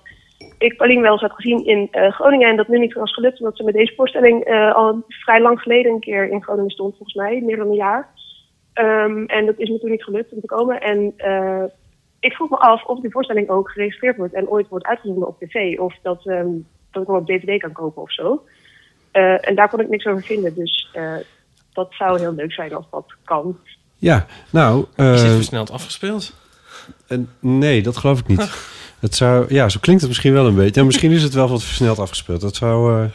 ik Pauline wel eens had gezien in eh, Groningen. En dat nu niet was gelukt, omdat ze met deze voorstelling eh, al vrij lang geleden een keer in Groningen stond, volgens mij, meer dan een jaar. Ehm, en dat is me toen niet gelukt om te komen. En eh, ik vroeg me af of die voorstelling ook geregistreerd wordt en ooit wordt uitgezonden op tv. Of dat, ehm, dat ik hem op DVD kan kopen of zo. Eh, en daar kon ik niks over vinden. Dus eh, dat zou heel leuk zijn als dat kan. Ja, nou... Is dit eh, versneld afgespeeld? Nee, dat geloof ik niet. Het zou, ja, zo klinkt het misschien wel een beetje. Ja, misschien is het wel wat versneld afgespeeld. Dat zou... eh,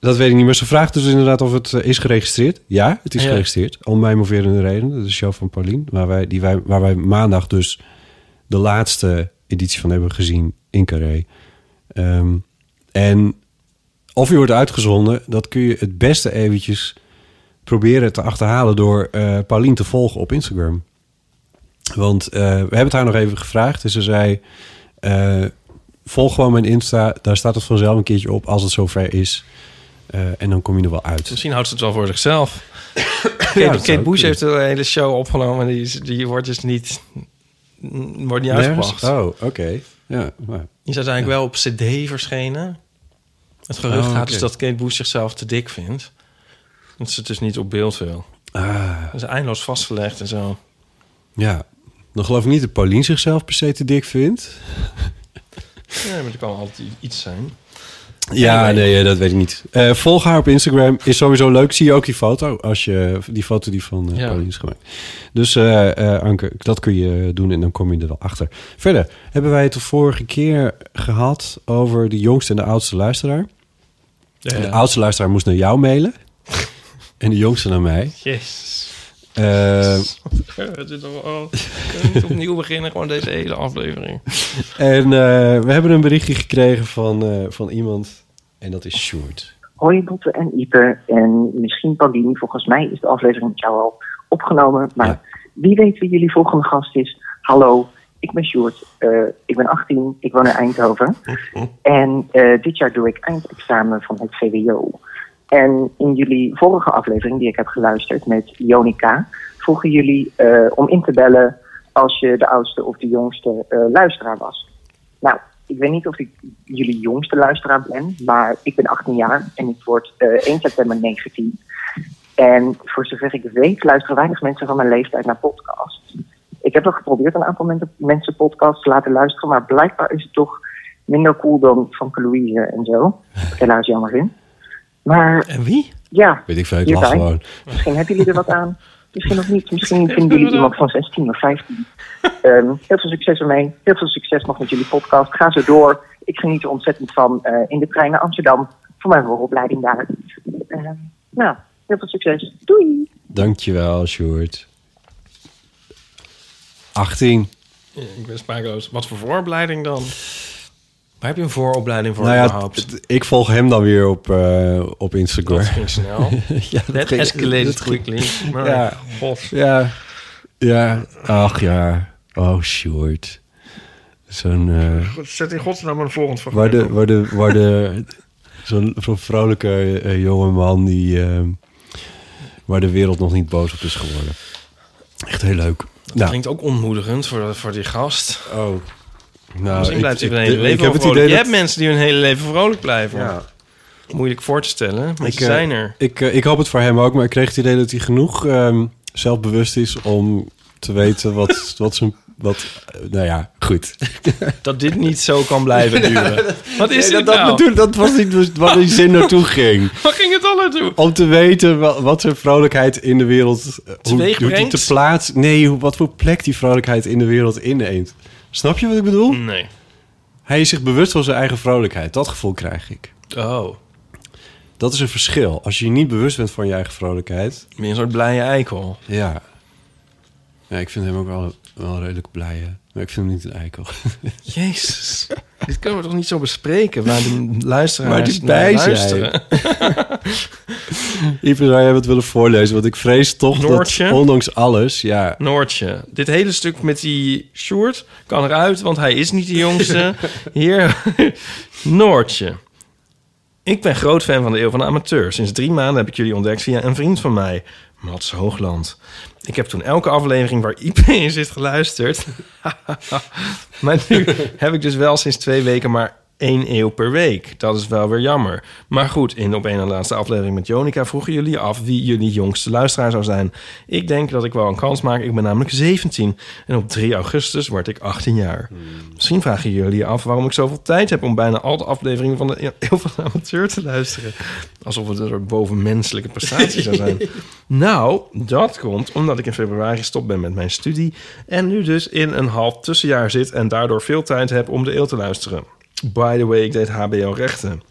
dat weet ik niet. Maar ze vraagt dus inderdaad of het eh, is geregistreerd. Ja, het is Ja. geregistreerd. Om mij moverende redenen. Dat is de show van Paulien. Waar wij, die wij, waar wij maandag dus de laatste editie van hebben gezien in Carré. Ehm, en of je wordt uitgezonden, dat kun je het beste eventjes proberen te achterhalen door eh Paulien te volgen op Instagram. Want eh, we hebben het haar nog even gevraagd. En ze zei: eh, Volg gewoon mijn Insta. Daar staat het vanzelf een keertje op als het zover is. Eh, en dan kom je er wel uit. Misschien houdt ze het wel voor zichzelf. Ja, Kate, zou Bush heeft een hele show opgenomen. Die, is- die wordt dus niet, wordt niet uitgebracht. Oh, oké. Ja, maar, Die is uiteindelijk wel op cd verschenen. Het gerucht Oh, gaat oké. dus dat Kate Bush zichzelf te dik vindt. Dat ze het dus niet op beeld wil. ah, Dat is eindeloos vastgelegd en zo. ja. Dan geloof ik niet dat Paulien zichzelf per se te dik vindt. Ja, maar er kan altijd iets zijn. Ja, nee, dat weet ik niet. Eh, volg haar op Instagram. Is sowieso leuk. Zie je ook die foto. Als je die foto die van eh Ja. Is gemaakt. Dus eh, eh, Anke, dat kun je doen en dan kom je er wel achter. Verder hebben wij het de vorige keer gehad over de jongste en de oudste luisteraar. De oudste luisteraar moest naar jou mailen. en de jongste naar mij. Yes. Eh, Het is toch opnieuw beginnen? Gewoon deze hele aflevering. en eh, we hebben een berichtje gekregen van, eh, van iemand. En dat is Sjoerd. Hoi Botte en Ipe en misschien Paulien. Volgens mij is de aflevering met jou al opgenomen. Maar Ja. wie weet wie jullie volgende gast is. Hallo, ik ben Sjoerd. Eh, ik ben 18, ik woon in Eindhoven. En eh, dit jaar doe ik eindexamen van het VWO. En in jullie vorige aflevering die ik heb geluisterd met Jonica... vroegen jullie eh, om in te bellen als je de oudste of de jongste eh, luisteraar was. Nou, ik weet niet of ik jullie jongste luisteraar ben, maar ik ben 18 jaar en ik word eh 1 september 19. En voor zover ik weet, luisteren weinig mensen van mijn leeftijd naar podcasts. Ik heb al geprobeerd een aantal men- mensen podcasts te laten luisteren, maar blijkbaar is het toch minder cool dan van Louise en zo. Helaas jammer vind. Maar En wie? ja, Weet ik veel, ik Hierbij. lach gewoon. Misschien hebben jullie er wat aan. Misschien nog niet. Misschien vinden jullie iemand van 16 of 15. Ehm, heel veel succes ermee. Heel veel succes nog met jullie podcast. Ga zo door. Ik geniet er ontzettend van eh, in de trein naar Amsterdam. Voor mijn vooropleiding daar. Ehm, nou, heel veel succes. Doei! Dankjewel, Sjoerd. 18. Ja, ik ben sprakeloos. Wat voor vooropleiding dan? Waar heb je een vooropleiding voor Nou ja, ik volg hem dan weer op, eh, op Instagram. Dat ging snel. ja, dat ging- escalated dat quickly. Maar, Ja. god. Ja, ja. Ach ja. Oh, Sjoerd. Zo'n... eh, Zet in godsnaam een volgend waar de, waar de, waar de, zo'n zo'n vrolijke eh, jonge man die... eh, waar de wereld nog niet boos op is geworden. Echt heel leuk. Dat Nou, klinkt ook ontmoedigend voor, voor die gast. oh. Nou, Misschien blijft hij hun hele ik leven heb wel het vrolijk. idee Je dat... hebt mensen die hun hele leven vrolijk blijven. Ja. Moeilijk voor te stellen, maar Ik, ze eh, zijn er. Ik, eh, ik hoop het voor hem ook, maar ik kreeg het idee dat hij genoeg ehm, zelfbewust is om te weten wat, wat zijn. Wat, nou ja, goed. Dat dit niet zo kan blijven duren. Wat is Nee, dit dat, nou? dat, bedoel- dat was niet waar die zin naartoe ging. Waar ging het al naartoe? Om te weten wat, wat zijn vrolijkheid in de wereld. Hoe, Teweeg hoe die te plaatsen. Nee, hoe, wat voor plek die vrolijkheid in de wereld inneemt. Snap je wat ik bedoel? Nee. Hij is zich bewust van zijn eigen vrolijkheid. Dat gevoel krijg ik. Oh, Dat is een verschil. Als je je niet bewust bent van je eigen vrolijkheid. ben je een soort blije eikel. Ja. Ja, ik vind hem ook wel, wel redelijk blij, hè. Maar ik vind hem niet een eikel. Jezus. Dit kunnen we toch niet zo bespreken waar de luisteraars Maar die bij luisteren? Ipe, zou jij wat willen voorlezen? Want ik vrees toch Noortje? dat, ondanks alles... Ja, Noortje. Dit hele stuk met die Sjoerd kan eruit, want hij is niet de jongste. Hier, Noortje. Ik ben groot fan van de Eeuw van de Amateur. Sinds drie maanden heb ik jullie ontdekt via een vriend van mij, Mats Hoogland. Ik heb toen elke aflevering waar IP in zit geluisterd. maar nu heb ik dus wel sinds twee weken maar één eeuw per week. Dat is wel weer jammer. Maar goed, in op een na laatste aflevering met Jonica vroegen jullie af wie jullie jongste luisteraar zou zijn. Ik denk dat ik wel een kans maak. Ik ben namelijk 17 en op 3 augustus word ik 18 jaar. Misschien vragen jullie af waarom ik zoveel tijd heb om bijna al de afleveringen van de Eeuw van de Amateur te luisteren. Alsof het een bovenmenselijke prestatie zou zijn. Nou, dat komt omdat ik in februari stop ben met mijn studie en nu dus in een half tussenjaar zit en daardoor veel tijd heb om de eeuw te luisteren. By the way, ik deed HBO rechten.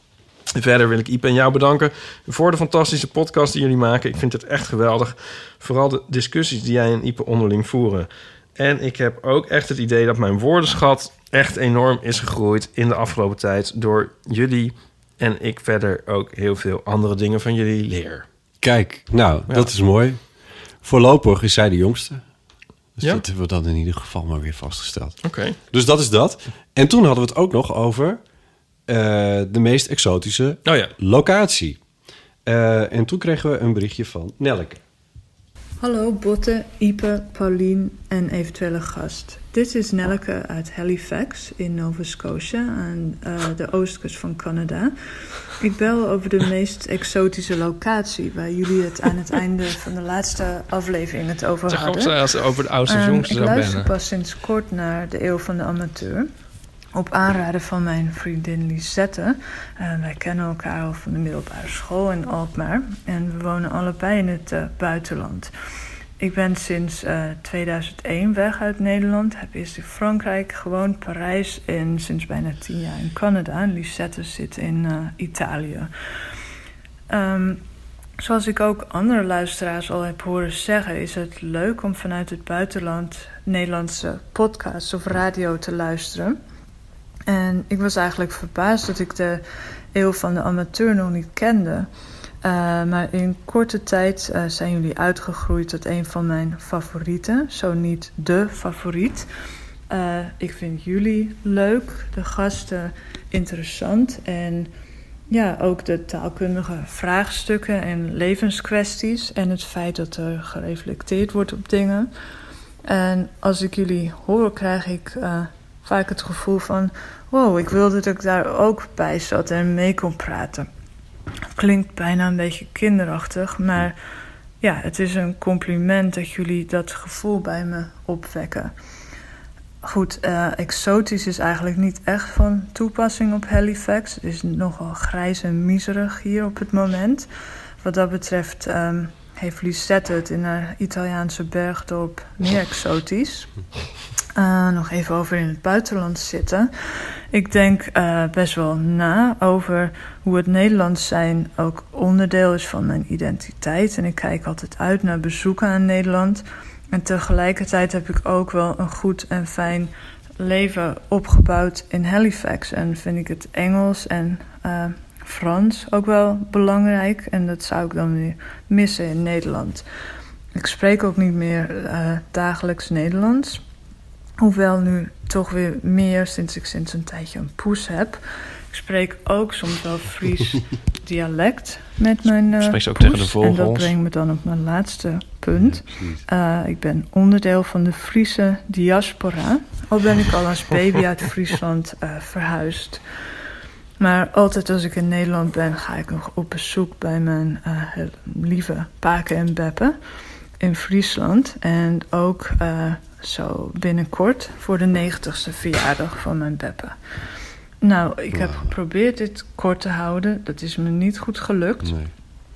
Verder wil ik Ipe en jou bedanken voor de fantastische podcast die jullie maken. Ik vind het echt geweldig. Vooral de discussies die jij en Ipe onderling voeren. En ik heb ook echt het idee dat mijn woordenschat echt enorm is gegroeid in de afgelopen tijd door jullie. En ik verder ook heel veel andere dingen van jullie leer. kijk, nou, Ja. dat is mooi. Voorlopig is zij de jongste. Dus Ja. dat hebben we dan in ieder geval maar weer vastgesteld. Oké. Dus dat is dat. En toen hadden we het ook nog over eh, de meest exotische Oh ja. locatie. Eh, en toen kregen we een berichtje van Nelleke. Hallo Botte, Ipe, Paulien en eventuele gast. Dit is Nelleke uit Halifax in Nova Scotia aan eh, de oostkust van Canada. Ik bel over de meest exotische locatie waar jullie het aan het einde van de laatste aflevering het over Het hadden. zijn als ze over de Ehm, jongste ik luister pas sinds kort naar de Eeuw van de Amateur. Op aanraden van mijn vriendin Lisette. Eh, wij kennen elkaar al van de middelbare school in Alkmaar. En we wonen allebei in het eh, buitenland. Ik ben sinds eh, 2001 weg uit Nederland. Heb eerst in Frankrijk gewoond, Parijs en sinds bijna tien jaar in Canada. En Lisette zit in eh, Italië. Ehm, zoals ik ook andere luisteraars al heb horen zeggen, is het leuk om vanuit het buitenland Nederlandse podcasts of radio te luisteren. En ik was eigenlijk verbaasd dat ik de eeuw van de amateur nog niet kende. Uh, maar in korte tijd uh, zijn jullie uitgegroeid tot een van mijn favorieten, zo niet de favoriet. Uh, ik vind jullie leuk, de gasten interessant en ja, ook de taalkundige vraagstukken en levenskwesties en het feit dat er gereflecteerd wordt op dingen. En als ik jullie hoor, krijg ik vaak het gevoel van: wow, ik wilde dat ik daar ook bij zat en mee kon praten. Klinkt bijna een beetje kinderachtig, maar ja, het is een compliment dat jullie dat gevoel bij me opwekken. Goed, uh, exotisch is eigenlijk niet echt van toepassing op Halifax. Het is nogal grijs en miserig hier op het moment. Wat dat betreft um, heeft Lisette het in haar Italiaanse bergdorp meer exotisch. Uh, nog even over in het buitenland zitten. Ik denk uh, best wel na over hoe het Nederlands zijn ook onderdeel is van mijn identiteit. En ik kijk altijd uit naar bezoeken aan Nederland. En tegelijkertijd heb ik ook wel een goed en fijn leven opgebouwd in Halifax. En vind ik het Engels en uh, Frans ook wel belangrijk. En dat zou ik dan weer missen in Nederland. Ik spreek ook niet meer uh, dagelijks Nederlands. Hoewel nu toch weer meer sinds ik sinds een tijdje een poes heb. Ik spreek ook soms wel Fries dialect met mijn uh, Spreek ze ook poes. tegen de vogels? En dat brengt me dan op mijn laatste punt. Uh, ik ben onderdeel van de Friese diaspora. Al ben ik al als baby uit Friesland uh, verhuisd. Maar altijd als ik in Nederland ben, ga ik nog op bezoek bij mijn uh, lieve Paken en Beppen in Friesland. En ook uh, zo binnenkort voor de 90ste verjaardag van mijn Beppe. Nou, ik heb geprobeerd dit kort te houden. Dat is me niet goed gelukt. Nee.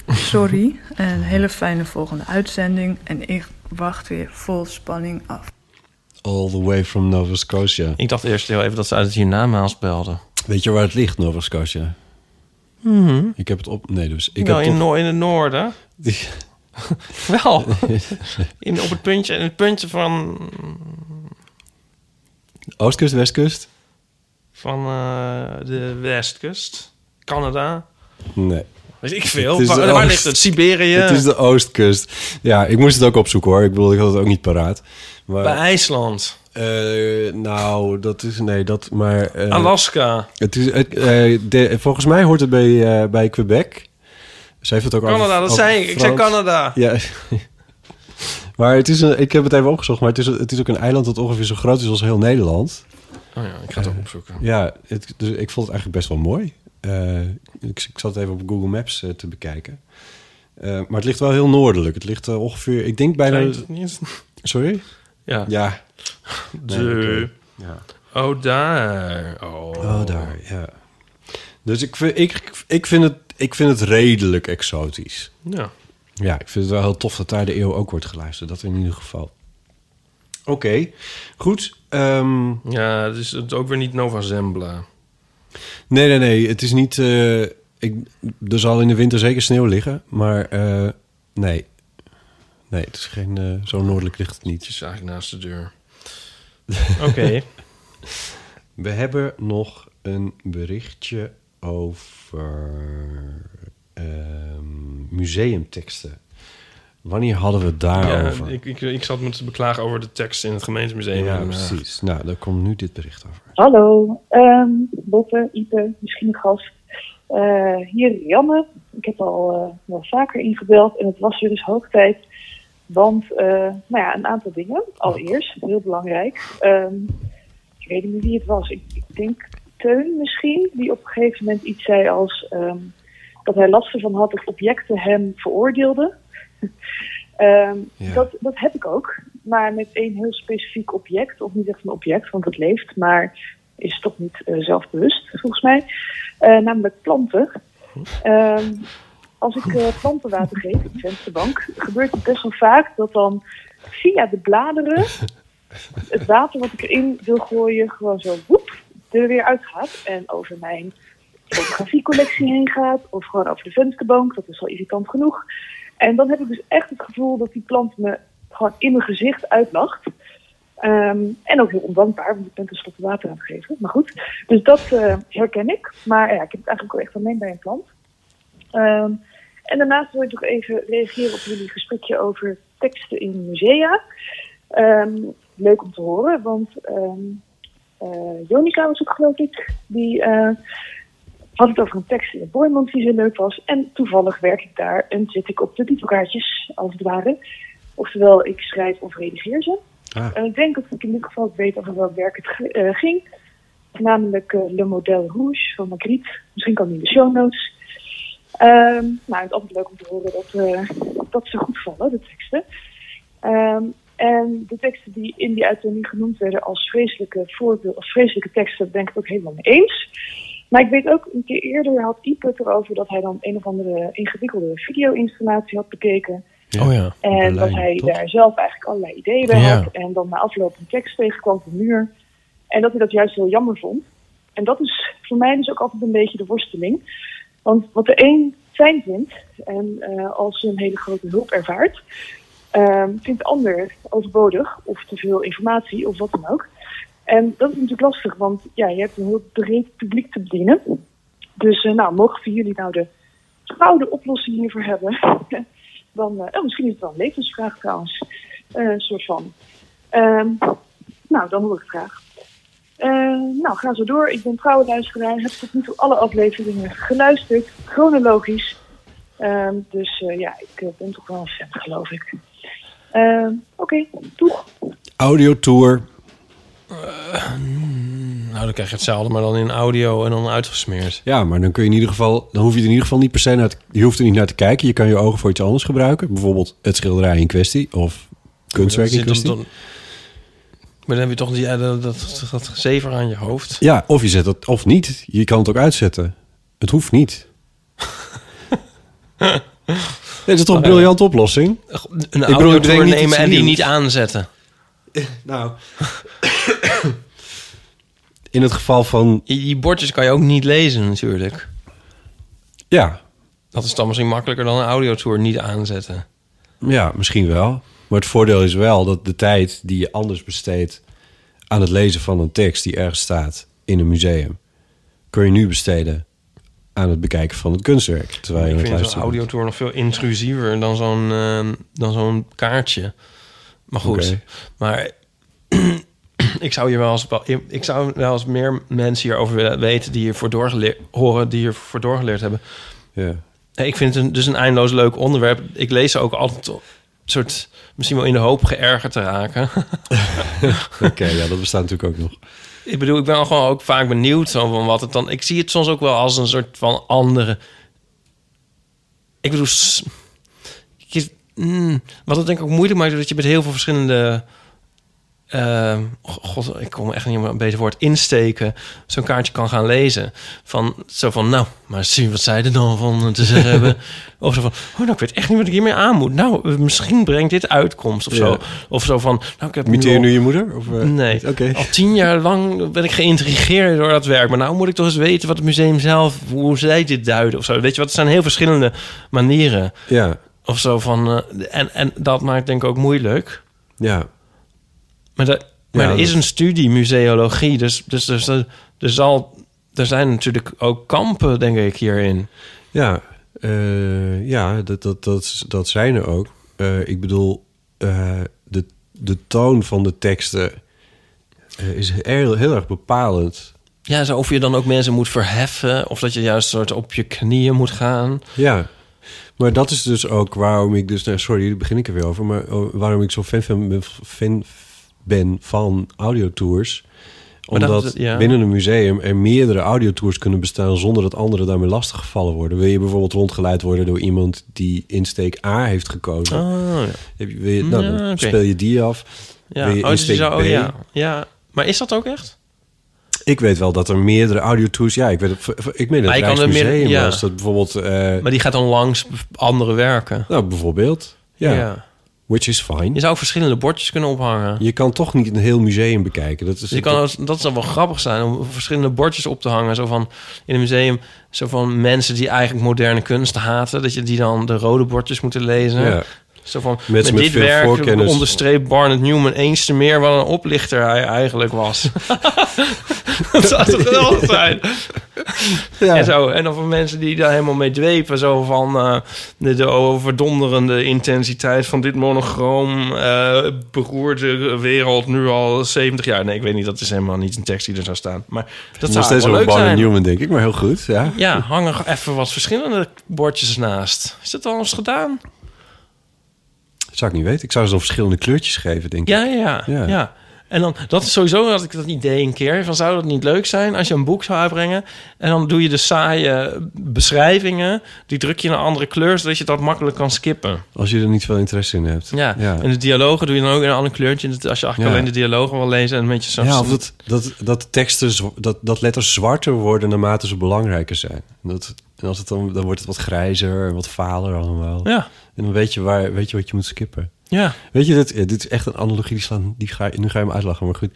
Sorry. Een hele fijne volgende uitzending. En ik wacht weer vol spanning af. All the way from Nova Scotia. Ik dacht eerst heel even dat ze uit het hiernamaals belden. Weet je waar het ligt, Nova Scotia? Mm -hmm. Ik heb het op... Nee, dus... Ik Wel heb in, no in het noorden. Wel. In, op het puntje, het puntje van, Oostkust, Westkust? van eh, de westkust. Canada. Nee. Weet ik veel. Waar, ligt het? Siberië? Het is de Oostkust. Ja, ik moest het ook opzoeken hoor. Ik bedoel, ik had het ook niet paraat. Maar, Bij IJsland. Eh, nou, dat is... Nee, dat... Maar... eh, Alaska. Het is, het, eh, de, volgens mij hoort het bij, bij Quebec. Ze heeft het ook Canada, over- dat over zei ik. Ik zei. Canada. Ja. maar het is een, ik heb het even opgezocht, maar het is, het is ook een eiland dat ongeveer zo groot is als heel Nederland. Oh ja, ik ga het ook opzoeken. Ja, het, dus ik vond het eigenlijk best wel mooi. Ik, ik zat het even op Google Maps te bekijken. Maar het ligt wel heel noordelijk. Het ligt ongeveer, ik denk bijna... Sorry? Ja. Ja. De... Nee. Ja. Oh, daar. Oh. Oh, daar, ja. Dus ik vind, ik, ik, vind het, ik vind het redelijk exotisch. Ja. Ja, ik vind het wel heel tof dat daar de eeuw ook wordt geluisterd. Dat in ieder geval. Oké, goed. ehm, Ja, het is het ook weer niet Nova Zembla. nee, nee, nee. Het is niet... eh, ik, er zal in de winter zeker sneeuw liggen. Maar eh, nee. Nee, het is geen... eh, zo noordelijk ligt het niet. Het is eigenlijk naast de deur. Oké. We hebben nog een berichtje over ehm, museumteksten. Wanneer hadden we het daarover? Ja, ik, ik, ik zat me te beklagen over de tekst in het gemeentemuseum. Ja, precies. Nou, daar komt nu dit bericht over. Hallo, ehm Botte, Ipe, misschien een gast. Eh, hier Janne. Ik heb al eh, wel vaker ingebeld en het was weer dus hoog tijd. Want, eh, nou ja, een aantal dingen. Allereerst, heel belangrijk. Ehm, ik weet niet wie het was. Ik, ik denk Teun misschien, die op een gegeven moment iets zei als ehm, dat hij last ervan had dat objecten hem veroordeelden. Ehm, dat, dat heb ik ook, maar met één heel specifiek object, of niet echt een object, want het leeft, maar is toch niet eh, zelfbewust, volgens mij. Eh, namelijk planten. Als ik eh, plantenwater geef in de vensterbank, gebeurt het best wel vaak dat dan via de bladeren het water wat ik erin wil gooien gewoon zo woep, er weer uitgaat en over mijn fotografiecollectie heen gaat of gewoon over de vensterbank. Dat is al irritant genoeg. En dan heb ik dus echt het gevoel dat die plant me gewoon in mijn gezicht uitlacht. Ehm, en ook heel ondankbaar, want ik ben tenslotte water aan het geven. Maar goed, dus dat eh, herken ik. Maar ja, ik heb het eigenlijk wel echt alleen bij een plant. Ehm, en daarnaast wil ik nog even reageren op jullie gesprekje over teksten in musea. Ehm, leuk om te horen, want eh, Jonica was ook geloof ik, die eh, had het over een tekst in de Boymans die zo leuk was. En toevallig werk ik daar en zit ik op de titelkaartjes, als het ware. Oftewel, ik schrijf of redigeer ze. En ik denk dat ik in dit geval weet over welk werk het eh, ging. Namelijk Le Modèle Rouge van Magritte. Misschien kan die in de show notes. Ehm, nou, het is altijd leuk om te horen dat, eh, dat ze goed vallen, de teksten. Ehm, en de teksten die in die uitzending genoemd werden als vreselijke voorbeeld, als vreselijke teksten, ben ik het ook helemaal mee eens. Maar ik weet ook, een keer eerder had Ipe erover dat hij dan een of andere ingewikkelde video-installatie had bekeken. Oh ja. En Berlijn, dat hij daar zelf eigenlijk allerlei ideeën bij Ja. had. En dan na afloop een tekst tegenkwam op de muur. En dat hij dat juist heel jammer vond. En dat is voor mij dus ook altijd een beetje de worsteling. Want wat de een fijn vindt en eh, als een hele grote hulp ervaart, ehm, vindt de ander overbodig of te veel informatie of wat dan ook. En dat is natuurlijk lastig, want ja, je hebt een heel breed publiek te bedienen. Dus eh, nou, mogen jullie nou de gouden oplossing hiervoor hebben, dan, oh, misschien is het wel een levensvraag trouwens, een soort van. Ehm, nou, dan hoor ik graag. Eh, nou, ga zo door. Ik ben trouwe luisteraar. Heb tot nu toe alle afleveringen geluisterd, chronologisch. Ehm, dus eh, ja, ik eh, ben toch wel een fan, geloof ik. Ehm, Oké, doeg. Audiotour. Nou, dan krijg je hetzelfde, maar dan in audio en dan uitgesmeerd. Ja, maar dan kun je in ieder geval, dan hoef je er in ieder geval niet per se naar te, je hoeft er niet naar te kijken. Je kan je ogen voor iets anders gebruiken, bijvoorbeeld het schilderij in kwestie of kunstwerk in kwestie. Maar dan heb je toch die, dat, dat, dat zever aan je hoofd. Ja, of je zet het of niet. Je kan het ook uitzetten. Het hoeft niet. Dit is toch een Oh, ja. briljante oplossing? Een Ik bedoel, nemen en die niet aanzetten. Nou. In het geval van... Die bordjes kan je ook niet lezen natuurlijk. Ja. Dat is dan misschien makkelijker dan een audiotour niet aanzetten. Ja, misschien wel. Maar het voordeel is wel dat de tijd die je anders besteedt aan het lezen van een tekst die ergens staat in een museum, kun je nu besteden aan het bekijken van het kunstwerk. Terwijl je ik vind zo'n audiotour nog veel intrusiever dan zo'n eh, dan zo'n kaartje. Maar goed, maar ik zou hier wel eens ik zou wel eens meer mensen hierover willen weten die hiervoor doorgeleerd horen, die hiervoor doorgeleerd hebben. Ja. Ik vind het dus een eindeloos leuk onderwerp. Ik lees ze ook altijd soort misschien wel in de hoop geërgerd te raken. Oké, ja, dat bestaat natuurlijk ook nog. Ik bedoel, ik ben gewoon ook vaak benieuwd zo van wat het dan. Ik zie het soms ook wel als een soort van andere. Ik bedoel, mm, wat het denk ik ook moeilijk maakt, is dat je met heel veel verschillende. Eh, God, ik kom echt niet meer een beter woord insteken. Zo'n kaartje kan gaan lezen. Van zo van, nou, maar zie wat zij er dan van te zeggen hebben. Of zo van, oh, nou, ik weet echt niet wat ik hiermee aan moet. Nou, eh, misschien brengt dit uitkomst of Ja. zo. Of zo van, nou, ik heb Imiteer je al- nu je moeder? Of, eh, Nee. Oké. Al tien jaar lang ben ik geïntrigeerd door dat werk. Maar nou moet ik toch eens weten wat het museum zelf, hoe zij dit duiden of zo. Weet je wat, er zijn heel verschillende manieren. Ja. Of zo van, eh, en, en dat maakt denk ik ook moeilijk. Ja. Maar, dat, maar Ja, er is een studie museologie, dus, dus, dus er, er, zal, er zijn natuurlijk ook kampen, denk ik, hierin. Ja, eh, ja dat, dat, dat, dat zijn er ook. Eh, ik bedoel, eh, de, de toon van de teksten is heel, heel erg bepalend. Ja, zo of je dan ook mensen moet verheffen, of dat je juist soort op je knieën moet gaan. Ja, maar dat is dus ook waarom ik dus... nou, sorry, daar begin ik er weer over. Maar oh, waarom ik zo fan, van- fan ben van audiotours... Omdat ja. binnen een museum er meerdere audiotours kunnen bestaan... zonder dat anderen daarmee lastiggevallen worden. Wil je bijvoorbeeld rondgeleid worden door iemand... die insteek A heeft gekozen... Oh, ja. Heb je, wil je, nou, dan speel je die af. Ja, Wil je oh, dus insteek zou, B? oh, ja. ja. Maar is dat ook echt? Ik weet wel dat er meerdere audiotours... Ja, ik weet het, ik meen dat het kan er meer- Rijksmuseum ja. was. Dat bijvoorbeeld... eh, Maar die gaat dan langs andere werken. nou, bijvoorbeeld. Ja. Ja. Which is fine. Je zou verschillende bordjes kunnen ophangen. Je kan toch niet een heel museum bekijken. Dat is Dus je kan, dat zou wel grappig zijn om verschillende bordjes op te hangen. Zo van in een museum, zo van mensen die eigenlijk moderne kunst haten, dat je die dan de rode bordjes moeten lezen. Ja. Zo van met, met dit werk voorkennis. onderstreept Barnett Newman eens te meer wat een oplichter hij eigenlijk was. dat zou toch geweldig zijn? Ja. En, zo, en dan van mensen die daar helemaal mee dwepen. Zo van eh, de, de overdonderende intensiteit van dit monochroom eh beroert de wereld nu al 70 jaar. Nee, ik weet niet, dat is helemaal niet een tekst die er zou staan. Maar dat nog zou steeds wel leuk zijn. Newman, denk ik. Maar heel goed, ja. Ja, hangen even wat verschillende bordjes naast. Is dat al eens gedaan? Zou ik niet weten. Ik zou ze dan verschillende kleurtjes geven, denk ik. Ja, ja, ja. ja. En dan, dat is sowieso, had ik dat idee een keer, van zou dat niet leuk zijn als je een boek zou uitbrengen en dan doe je de saaie beschrijvingen, die druk je in een andere kleur, zodat je dat makkelijk kan skippen. Als je er niet veel interesse in hebt. Ja, Ja. en de dialogen doe je dan ook in een ander kleurtje, als je eigenlijk Ja. alleen de dialogen wil lezen en een beetje zo... Ja, of dat, dat, dat teksten, dat, dat letters zwarter worden naarmate ze belangrijker zijn. Dat, en als het dan, dan wordt het wat grijzer en wat valer allemaal. Ja. En dan weet je, waar, weet je wat je moet skippen. Ja. Weet je, dit, ja, dit is echt een analogie. Die slaan, die ga, nu ga je me uitlachen, maar goed.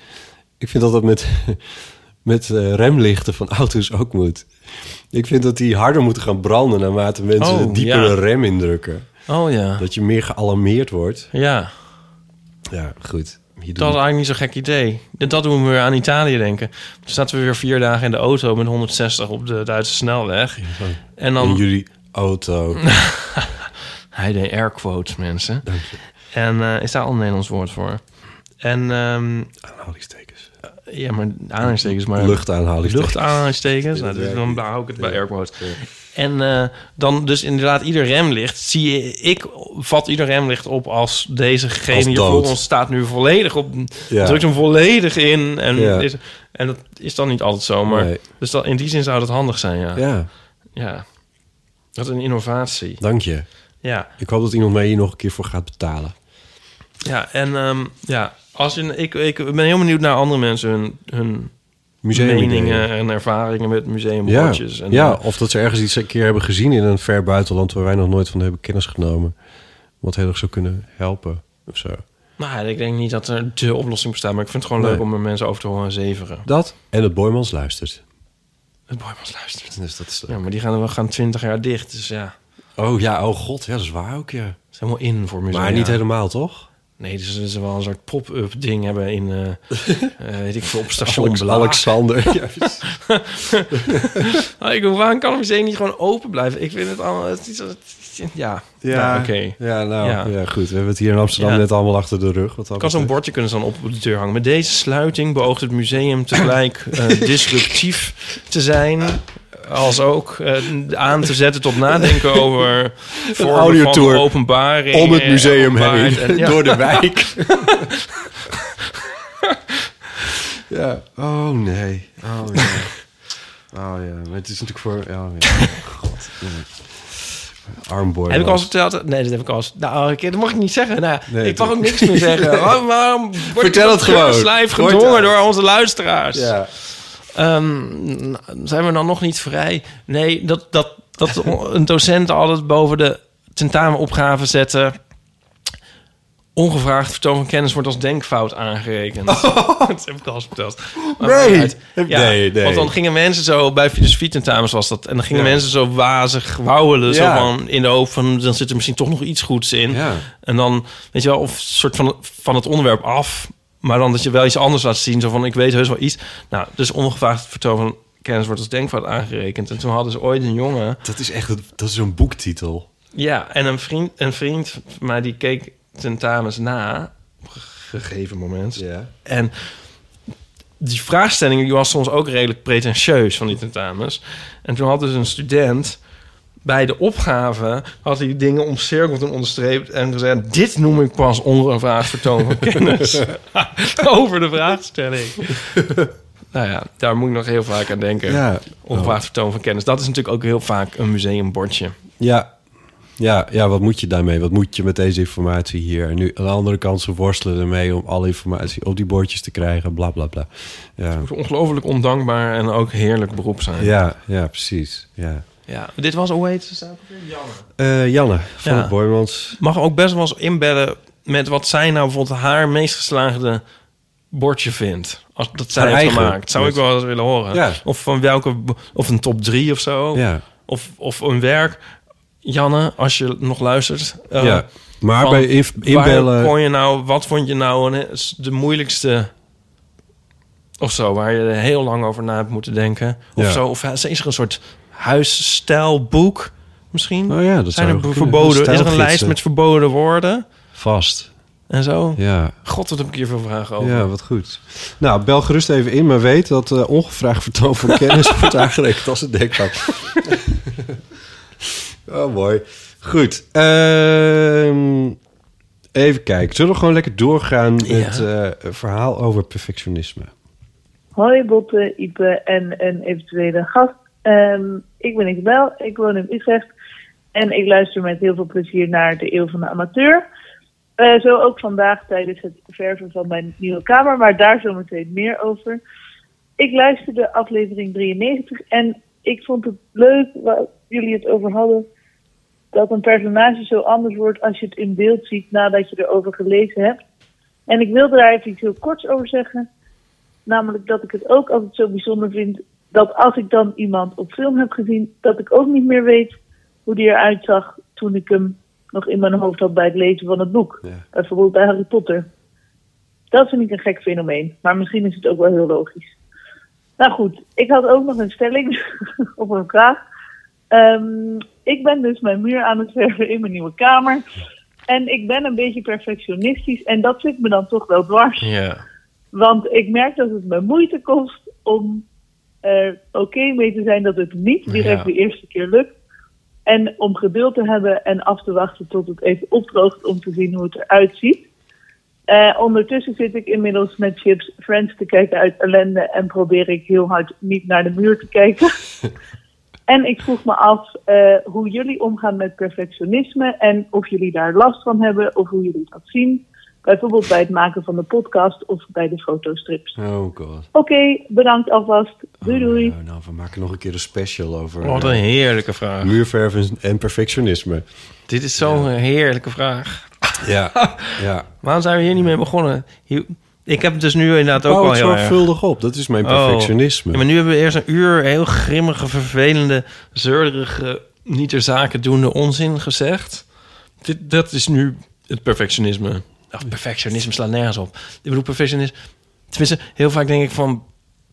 Ik vind dat dat met, met eh, remlichten van auto's ook moet. Ik vind dat die harder moeten gaan branden naarmate mensen Oh, een diepere ja. rem indrukken. Oh ja. Dat je meer gealarmeerd wordt. Ja. Ja, goed. Dat is eigenlijk niet zo'n gek idee. Dat doen we weer aan Italië denken. Toen zaten we weer vier dagen in de auto met 160 op de Duitse snelweg. En dan... In jullie auto. Hij deed air quotes, mensen. Dank je. En eh, is daar al een Nederlands woord voor? En... ehm Aanhalingstekens. ja, maar aanhalingstekens, maar... Luchtaanhalingstekens. Luchtaanhalingstekens. Nou, dus dan hou ik het bij air quotes. En eh, dan dus inderdaad ieder remlicht zie je... Ik vat ieder remlicht op als dezegene Als hier voor ons staat nu volledig op... Ja. Drukt hem volledig in. En, Ja. is, en dat is dan niet altijd zo. Maar, Nee. Dus dat, in die zin zou dat handig zijn, ja. Ja, Ja. Dat is een innovatie. dank je. Ja. Ik hoop dat iemand mij hier nog een keer voor gaat betalen. Ja, en ehm, ja, als je, ik, ik ben heel benieuwd naar andere mensen hun, hun meningen en ervaringen met Ja, museumbordjes. En, ja, eh, of dat ze ergens iets een keer hebben gezien in een ver buitenland... waar wij nog nooit van hebben kennis genomen. Wat heel erg zou kunnen helpen of zo. nou, ik denk niet dat er de oplossing bestaat, maar ik vind het gewoon Nee. leuk om er mensen over te horen zeveren. Dat en het Boymans luistert. Het Boymans luistert. Dus dat is Ja, maar die gaan, we gaan 20 jaar dicht, dus ja. Oh ja, oh god, ja, dat is waar ook, ja. is helemaal in voor musea. Maar niet helemaal, toch? Nee, dus ze wel een soort pop-up ding hebben in, eh, eh, weet ik veel, op station Alex-. Alexander. Ik waarom kan een museum niet gewoon open blijven? Ik vind het allemaal... Het is, het ja, Ja, Nou, oké. Ja, nou, ja. Ja. goed. We hebben het hier in Amsterdam Ja. net allemaal achter de rug. Wat Ik had zo'n bordje kunnen staan op de deur hangen. Met deze sluiting beoogt het museum tegelijk eh, disruptief te zijn... als ook eh, aan te zetten tot nadenken over... vormen van openbaring. om het museum heen, en- ja. door de wijk. ja, oh nee. Oh nee. Oh ja, maar het is natuurlijk voor... Oh, ja. God. Armboy. Heb ik al eens verteld? Nee, dat heb ik al eens... Nou, oké, dat mag ik niet zeggen. Nou, Nee, ik mag ook niks meer zeggen. Waarom, waarom word Vertel het gewoon. Slijf gedwongen door onze luisteraars. Ja. Ehm, zijn we dan nog niet vrij? Nee, dat, dat, dat een docent altijd boven de tentamenopgave zetten... Ongevraagd vertoon van kennis wordt als denkfout aangerekend. dat heb ik al eens verteld. Nee. Ja, Nee, nee. Want dan gingen mensen zo... Bij filosofie-tentamens was dat. En dan gingen Ja. mensen zo wazig wauwelen. Zo van in de hoop van... Dan zit er misschien toch nog iets goeds in. En dan, weet je wel, of soort van, van het onderwerp af. Maar dan dat je wel iets anders laat zien. Zo van, ik weet heus wel iets. Nou, dus ongevraagd vertoon van kennis wordt als denkfout aangerekend. En toen hadden ze ooit een jongen... Dat is echt een- dat is een boektitel. Ja, en een vriend, een vriend van mij die keek tentamens na op een gegeven moment. Ja. En die vraagstelling die was soms ook redelijk pretentieus van die tentamens. En toen had dus een student bij de opgave had hij dingen omcirkeld en onderstreept en gezegd: dit noem ik pas ongevraagd vertoon van kennis over de vraagstelling. nou ja, daar moet ik nog heel vaak aan denken. Ja. Ongevraagd vertoon van kennis. Dat is natuurlijk ook heel vaak een museumbordje. Ja. Ja, ja, wat moet je daarmee? Wat moet je met deze informatie hier? En nu aan de andere kant, ze worstelen ermee om alle informatie op die bordjes te krijgen, bla bla bla. Ja, Het moet ongelooflijk ondankbaar en ook heerlijk beroep zijn. ja, ja precies. Ja. Ja. Dit was, hoe heet ze? Janne. Eh, Janne van Ja. het Boymans. Mag ook best wel eens inbellen met wat zij nou bijvoorbeeld haar meest geslaagde bordje vindt. Als dat zij Haar heeft gemaakt. Zou ik wel eens willen horen. Ja. Of van welke, of een top drie of zo. Ja. Of, of een werk. Janne, als je nog luistert. eh, Ja. Maar bij inbellen- kon je nou, wat vond je nou een, de moeilijkste of zo, waar je heel lang over na hebt moeten denken? Of Ja. zo, of is er een soort huisstijlboek misschien? Oh ja, dat Zijn er verboden, is er een lijst met verboden woorden? Vast. En zo? Ja. God, wat heb ik hier veel vragen over. Ja, wat goed. Nou, bel gerust even in, maar weet dat eh, ongevraagd vertoon van kennis wordt aangerekend als een denkpak. oh, mooi. Goed. Ehm, even kijken. Zullen we gewoon lekker doorgaan met eh, een verhaal over perfectionisme? Hoi Botte, Ipe en een eventuele gast. Ehm, ik ben Isabel, ik woon in Utrecht en ik luister met heel veel plezier naar de Eeuw van de Amateur. Eh, zo ook vandaag tijdens het verven van mijn nieuwe kamer, maar daar zometeen meer over. Ik luisterde aflevering 93 en ik vond het leuk waar jullie het over hadden. Dat een personage zo anders wordt als je het in beeld ziet nadat je erover gelezen hebt. En ik wilde daar even iets heel korts over zeggen. Namelijk dat ik het ook altijd zo bijzonder vind dat als ik dan iemand op film heb gezien, dat ik ook niet meer weet hoe die eruit zag toen ik hem nog in mijn hoofd had bij het lezen van het boek. Bijvoorbeeld bij Harry Potter. Dat vind ik een gek fenomeen, maar misschien is het ook wel heel logisch. Nou goed, ik had ook nog een stelling of een vraag. Ehm, ik ben dus mijn muur aan het verven in mijn nieuwe kamer. En ik ben een beetje perfectionistisch en dat zit me dan toch wel dwars. Ja. Want ik merk dat het me moeite kost om er oké mee te zijn dat het niet direct Ja. de eerste keer lukt. En om geduld te hebben en af te wachten tot het even opdroogt om te zien hoe het eruit ziet. Eh, ondertussen zit ik inmiddels met chips Friends te kijken uit ellende en probeer ik heel hard niet naar de muur te kijken. en ik vroeg me af eh, hoe jullie omgaan met perfectionisme en of jullie daar last van hebben of hoe jullie dat zien. Bijvoorbeeld bij het maken van de podcast of bij de fotostrips. Oh god. Oké, bedankt alvast. Doei doei. Nou, we maken nog een keer een special over... Wat een eh, heerlijke vraag. Muurverven en perfectionisme. Dit is zo'n heerlijke vraag. Ja, ja. Waarom zijn we hier niet mee begonnen? Hier- ik heb het dus nu inderdaad ook wel het heel erg... zorgvuldig op. Dat is mijn Oh. perfectionisme. Ja, maar nu hebben we eerst een uur heel grimmige, vervelende, zeurderige, niet ter zake doende onzin gezegd. dit, dat is nu het perfectionisme. Of perfectionisme slaat nergens op. Ik bedoel, perfectionisme... Tenminste, heel vaak denk ik van...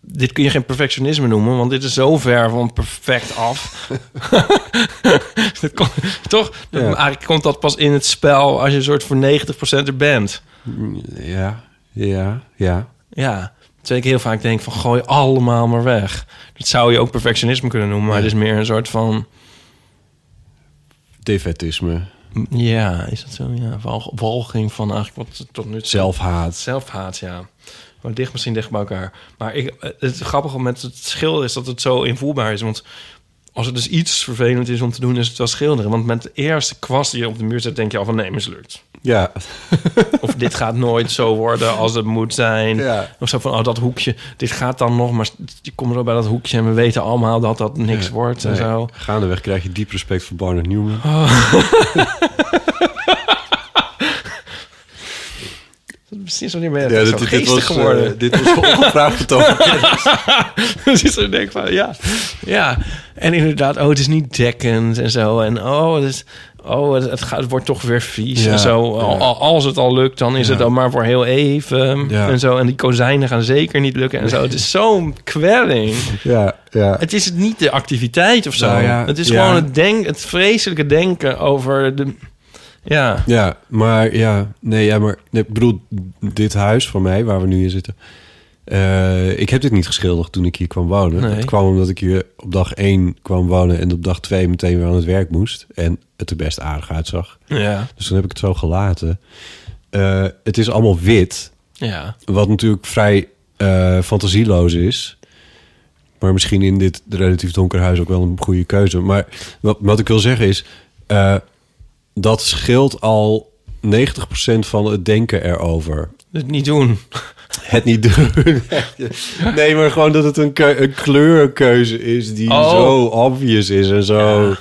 Dit kun je geen perfectionisme noemen, want dit is zo ver van perfect af. Dat toch? Ja. Eigenlijk komt dat pas in het spel als je een soort voor 90% er bent. Ja, ja, ja. Ja, terwijl ik heel vaak denk van gooi allemaal maar weg. Dat zou je ook perfectionisme kunnen noemen, maar het is meer een soort van... Defetisme. Ja, is dat zo? Ja, wal- walging van eigenlijk wat tot nu toe... Zelfhaat. Zelfhaat, ja. Maar dicht misschien dicht bij elkaar. Maar ik, het grappige met het schilderen is dat het zo invoelbaar is. Want als het dus iets vervelend is om te doen, is het wel schilderen. Want met de eerste kwast die je op de muur zet, denk je al van nee, mislukt. Ja. Of dit gaat nooit zo worden als het moet zijn. Ja. Of zo van, oh, dat hoekje, dit gaat dan nog. Maar je komt zo bij dat hoekje en we weten allemaal dat dat niks Ja. wordt en Nee, zo. Gaandeweg krijg je diep respect voor Barnard Newman. Precies ben je Ja, zo dit- dit geestig was, geworden. eh, dit was ongevraagd betoog. Precies zo denk van, ja. Ja, en inderdaad, oh, het is niet dekkend en zo. En oh, het, is, oh, het, het, gaat, het wordt toch weer vies Ja, en zo. ja. Al- al- Als het al lukt, dan is Ja. het dan maar voor heel even. En zo. En die kozijnen gaan zeker niet lukken en zo. Het is zo'n kwelling. Ja, ja. Het is niet de activiteit of zo. Nou het is gewoon het, denk, het vreselijke denken over de... Ja, Ja, maar ja, nee, ja, maar nee, ik bedoel, dit huis van mij, waar we nu in zitten. eh, ik heb dit niet geschilderd toen ik hier kwam wonen. Nee. Het kwam omdat ik hier op dag één kwam wonen en op dag twee meteen weer aan het werk moest. En het er best aardig uitzag. Ja. Dus toen heb ik het zo gelaten. Eh, het is allemaal wit. Ja. Wat natuurlijk vrij eh, fantasieloos is. Maar misschien in dit relatief donker huis ook wel een goede keuze. Maar wat, wat ik wil zeggen is... dat scheelt al 90% van het denken erover. het niet doen. Het niet doen. nee, maar gewoon dat het een, keu- een kleurkeuze is... die Oh. zo obvious is en zo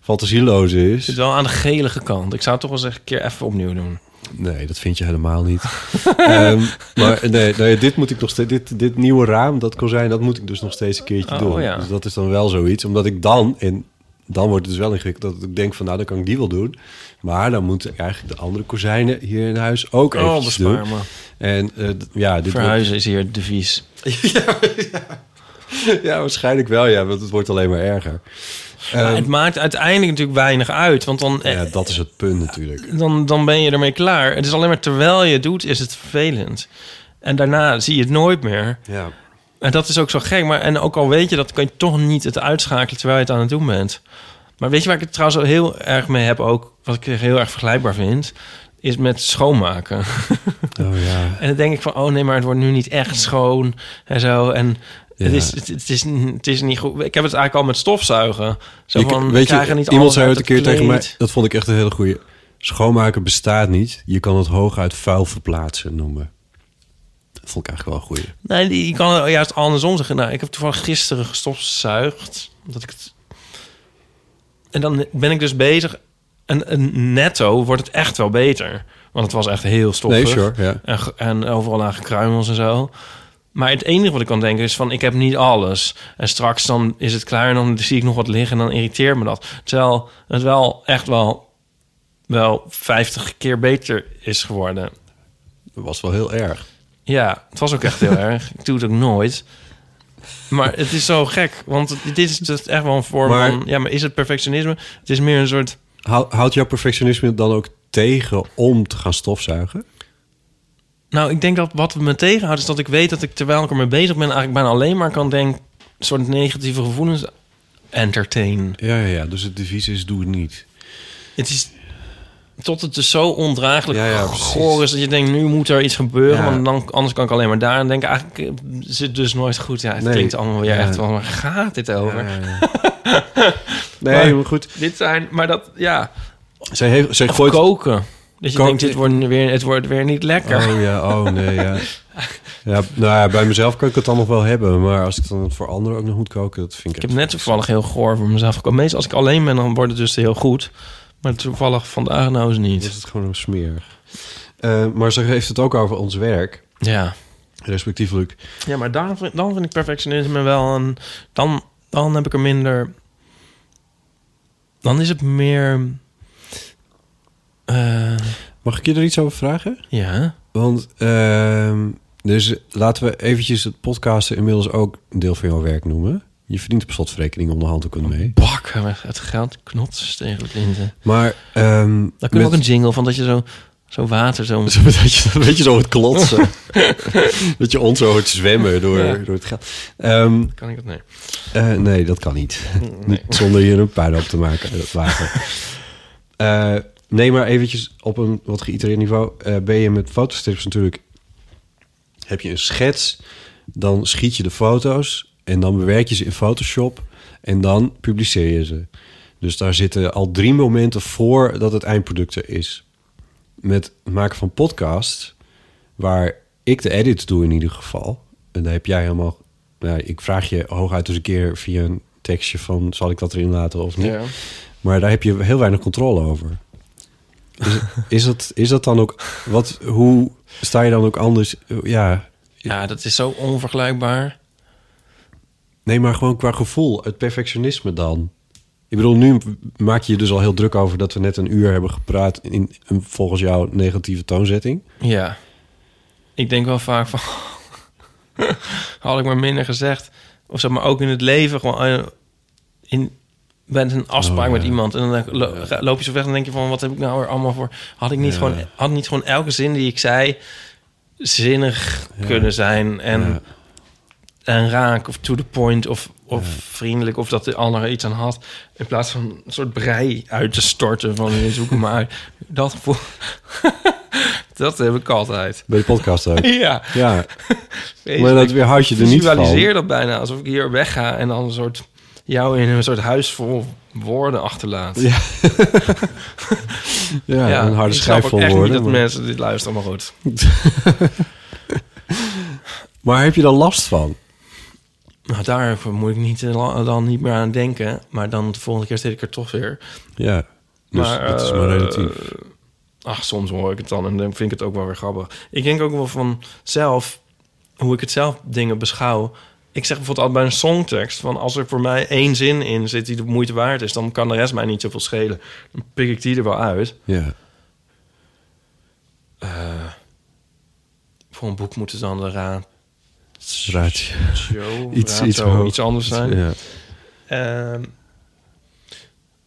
fantasieloos is. zit wel aan de gelige kant. Ik zou het toch wel eens een keer even opnieuw doen. Nee, dat vind je helemaal niet. Ehm, maar nee, nee, dit moet ik nog steeds. Dit, dit nieuwe raam, dat kozijn, dat moet ik dus nog steeds een keertje Oh, doen. ja. Dus dat is dan wel zoiets. Omdat ik dan, en dan wordt het dus wel ingewikkeld, dat ik denk van nou, dan kan ik die wel doen. Maar dan moeten eigenlijk de andere kozijnen hier in huis ook Oh, doen. me. En eh, d- ja, dit Verhuizen is hier de vies. wordt- ja, waarschijnlijk wel, ja, want het wordt alleen maar erger. Ehm, het maakt uiteindelijk natuurlijk weinig uit. Want dan, ja, dat is het punt natuurlijk. dan, dan ben je ermee klaar. Het is alleen maar terwijl je het doet, is het vervelend. En daarna zie je het nooit meer. Ja. En dat is ook zo gek. Maar, en ook al weet je dat, kan je toch niet het uitschakelen terwijl je het aan het doen bent. Maar weet je waar ik het trouwens heel erg mee heb ook, wat ik heel erg vergelijkbaar vind, is met schoonmaken. Oh ja. En dan denk ik van, oh nee, maar het wordt nu niet echt schoon en zo. En het, is, het, het is, het is niet goed. Ik heb het eigenlijk al met stofzuigen. Zo van, we weet je, niet iemand zei ooit een het keer tegen mij, dat vond ik echt een hele goede. Schoonmaken bestaat niet. Je kan het hooguit vuil verplaatsen noemen. Dat vond ik eigenlijk wel een. Nee, die, je kan juist andersom zeggen. Nou, ik heb toevallig gisteren gestofzuigd. Omdat ik het... En dan ben ik dus bezig. En, en netto wordt het echt wel beter. Want het was echt heel stoffig. Nee, sure, ja. en, en overal lagen kruimels en zo. Maar het enige wat ik kan denken is van... ik heb niet alles. En straks dan is het klaar en dan zie ik nog wat liggen... en dan irriteert me dat. Terwijl het wel echt wel, wel 50 keer beter is geworden. Dat was wel heel erg. Ja, het was ook echt heel erg. Ik doe het ook nooit. Maar het is zo gek, want dit is dus echt wel een vorm Maar- van... Ja, maar is het perfectionisme? Het is meer een soort... Hou- Houdt jouw perfectionisme dan ook tegen om te gaan stofzuigen? Nou, ik denk dat wat me tegenhoudt is dat ik weet dat ik terwijl ik ermee bezig ben... eigenlijk bijna alleen maar kan denken... soort negatieve gevoelens entertain. Ja, ja, ja. Dus het devies is doe het niet. Het is tot het dus zo ondraaglijk Ja, ja, precies. goor is... dat je denkt, nu moet er iets gebeuren... Want dan, anders kan ik alleen maar daar aan denken. Eigenlijk eh, het dus nooit goed. Ja, het Nee. klinkt allemaal weer Ja. echt van... waar gaat dit over? Ja, ja, Nee, maar goed. Dit zijn, maar dat, ja. Zij, heeft, zij gooit... koken. Dat je denkt, dit wordt weer, het wordt weer niet lekker. Oh ja, oh nee, ja. ja. Nou ja, bij mezelf kan ik het dan nog wel hebben. Maar als ik dan voor anderen ook nog moet koken, dat vind ik... Ik heb net toevallig heel goor voor mezelf gekomen. Meestal als ik alleen ben, dan wordt het dus heel goed. Maar toevallig vandaag nou eens niet. is het gewoon een smerig. Eh, maar ze heeft het ook over ons werk. Ja. Respectievelijk. Ja, maar dan, vind- dan vind ik perfectionisme wel een... Dan, dan heb ik er minder... Dan is het meer... Mag ik je er iets over vragen? Ja. Want, ehm, dus laten we eventjes het podcasten inmiddels ook een deel van jouw werk noemen. Je verdient op slotverrekening om de hand ook mee. Bakken met het geld knots tegen de linten. Maar, ehm Dan kun je met- ook een jingle van dat je zo, zo water zo... dat je, dat je zo het klotsen. dat je ons zo hoort zwemmen door, Ja. door het geld. Ehm, Kan ik dat? Nee. eh, nee, dat kan niet. Nee. Zonder hier een puin op te maken, dat water. Eh, nee, maar eventjes op een wat geïtereerd niveau. eh, ben je met fotostrips natuurlijk... Heb je een schets, dan schiet je de foto's... en dan bewerk je ze in Photoshop... en dan publiceer je ze. Dus daar zitten al drie momenten voor dat het eindproduct er is. Met het maken van podcast, waar ik de edits doe in ieder geval... en daar heb jij helemaal... Nou, ik vraag je hooguit eens een keer via een tekstje van... zal ik dat erin laten of niet? Ja. Maar daar heb je heel weinig controle over. Is, is, dat, is dat dan ook... Wat, hoe sta je dan ook anders... Ja, Ja, dat is zo onvergelijkbaar. Nee, maar gewoon qua gevoel. Het perfectionisme dan. Ik bedoel, nu maak je je dus al heel druk over... dat we net een uur hebben gepraat... in een volgens jou negatieve toonzetting. Ja. Ik denk wel vaak van... had ik maar minder gezegd. Of zeg maar ook in het leven gewoon... eh, In, met een afspraak Oh, met iemand. En dan loop je zo weg en denk je van... wat heb ik nou er allemaal voor... Had ik niet, Ja. gewoon, had niet gewoon elke zin die ik zei... zinnig Ja. kunnen zijn en. En raak of to the point... of, of vriendelijk of dat de ander er iets aan had... in plaats van een soort brei uit te storten van... je zoek hem maar. Dat gevoel... dat heb ik altijd. Bij de podcast ook. Ja. Ja. Maar dat weerhoud je er niet van. visualiseer dat bijna alsof ik hier wegga en dan een soort jou in een soort huis vol woorden achterlaat. Ja. Ja, een harde schijf vol woorden, Niet dat maar- mensen dit luisteren, maar goed. Maar heb je dan last van? Nou, daar moet ik niet, eh, dan niet meer aan denken. Maar dan de volgende keer zit ik er toch weer. Ja, dus het is maar eh, relatief. Ach, soms hoor ik het dan en dan vind ik het ook wel weer grappig. Ik denk ook wel van zelf, hoe ik het zelf dingen beschouw. Ik zeg bijvoorbeeld altijd bij een songtekst... van als er voor mij één zin in zit die de moeite waard is... dan kan de rest mij niet zoveel schelen. Dan pik ik die er wel uit. Ja. Eh, voor een boek moet het dan de raad... Ratio. Show, Iets- ratio, iets hoog. iets anders zijn. Ja. Ehm,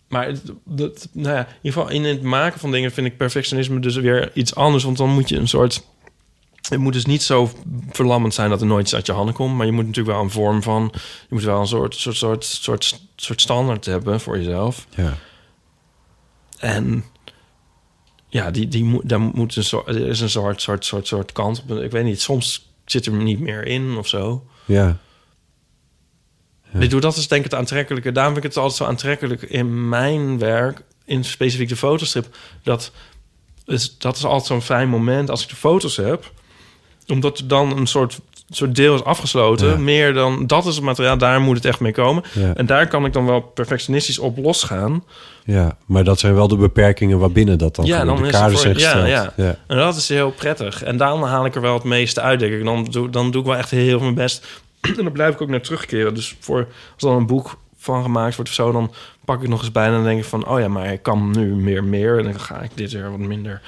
maar dat, nou ja, in ieder geval in het maken van dingen vind ik perfectionisme dus weer iets anders. Want dan moet je een soort. Het moet dus niet zo verlammend zijn dat er nooit iets uit je handen komt. Maar je moet natuurlijk wel een vorm van. Je moet wel een soort, soort, soort, soort, soort standaard hebben voor jezelf. Ja. En ja, die, die moet, daar moet een soort, er is een soort, soort, soort, soort kant op. Ik weet niet, soms zit er niet meer in of zo. Ja. Ik doe dat is denk ik het aantrekkelijke. Daarom vind ik het altijd zo aantrekkelijk in mijn werk, in specifiek de fotostrip. Dat is, dat is altijd zo'n fijn moment als ik de foto's heb. Omdat er dan een soort, soort deel is afgesloten. Ja. Meer dan, dat is het materiaal, daar moet het echt mee komen. Ja. En daar kan ik dan wel perfectionistisch op losgaan. Ja, maar dat zijn wel de beperkingen waarbinnen dat dan ja, dan de kaders voor, ja, gesteld. ja. Ja. En dat is heel prettig. En daarom haal ik er wel het meeste uit, denk ik. Dan doe, dan doe ik wel echt heel veel mijn best. en dan blijf ik ook naar terugkeren. Dus voor, als dan een boek van gemaakt wordt of zo... dan pak ik nog eens bij en dan denk ik van... oh ja, maar ik kan nu meer meer. En dan ga ik dit weer wat minder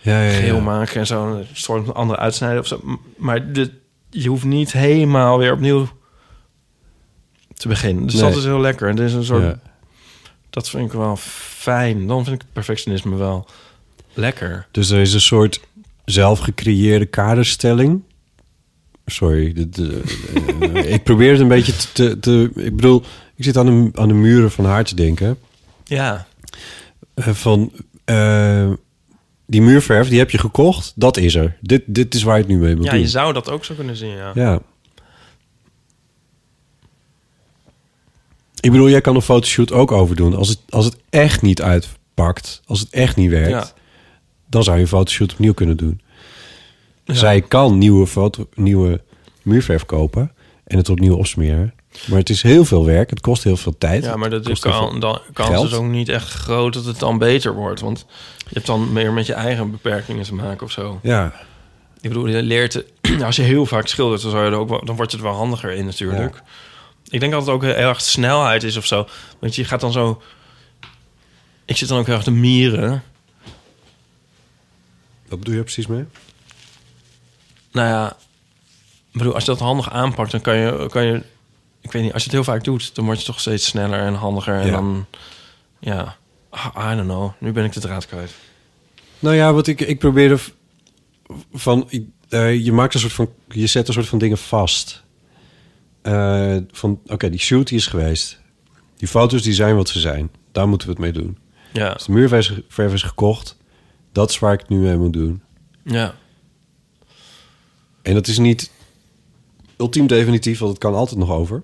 Ja, ja, ja. geel maken en zo. Een soort andere uitsnijden of zo. Maar dit, je hoeft niet helemaal weer opnieuw te beginnen. Dus Nee. dat is heel lekker. En dit is een soort... Ja. Dat vind ik wel fijn. Dan vind ik perfectionisme wel lekker. Dus er is een soort zelfgecreëerde kaderstelling. Sorry, dit, eh, ik probeer het een beetje te, te, te- Ik bedoel, ik zit aan de, aan de muren van haar te denken. Ja. Eh, van eh, die muurverf, die heb je gekocht, dat is er. Dit, dit is waar je het nu mee moet Ja, doen. je zou dat ook zo kunnen zien, ja. Ja. Ik bedoel, jij kan een fotoshoot ook overdoen. Als het, als het echt niet uitpakt, als het echt niet werkt, Ja. dan zou je een fotoshoot opnieuw kunnen doen. Ja. Zij kan nieuwe, foto, nieuwe muurverf kopen en het opnieuw opsmeren. Maar het is heel veel werk, het kost heel veel tijd. Ja, maar dat is kan, veel dan kans geld. is ook niet echt groot dat het dan beter wordt. Want hebt dan meer met je eigen beperkingen te maken of zo. Ja. Ik bedoel, je leert... als je heel vaak schildert, dan, zou je er ook wel, dan wordt het wel handiger in natuurlijk. Ik denk dat het ook heel erg snelheid is of zo. Want je gaat dan zo... Ik zit dan ook heel erg te mieren. Wat bedoel je er precies mee? Nou ja, ik bedoel, als je dat handig aanpakt, dan kan je, kan je... Ik weet niet, als je het heel vaak doet, dan word je toch steeds sneller en handiger. En Ja. dan, ja, I don't know. Nu ben ik de draad kwijt. Nou ja, wat ik, ik probeerde van... eh, je maakt een soort van... Je zet een soort van dingen vast. Eh, van, oké, die shoot die is geweest. Die foto's die zijn wat ze zijn. Daar moeten we het mee doen. Ja. Als de muurverf verf is gekocht, dat is waar ik het nu mee moet doen. Ja. En dat is niet ultiem definitief, want het kan altijd nog over.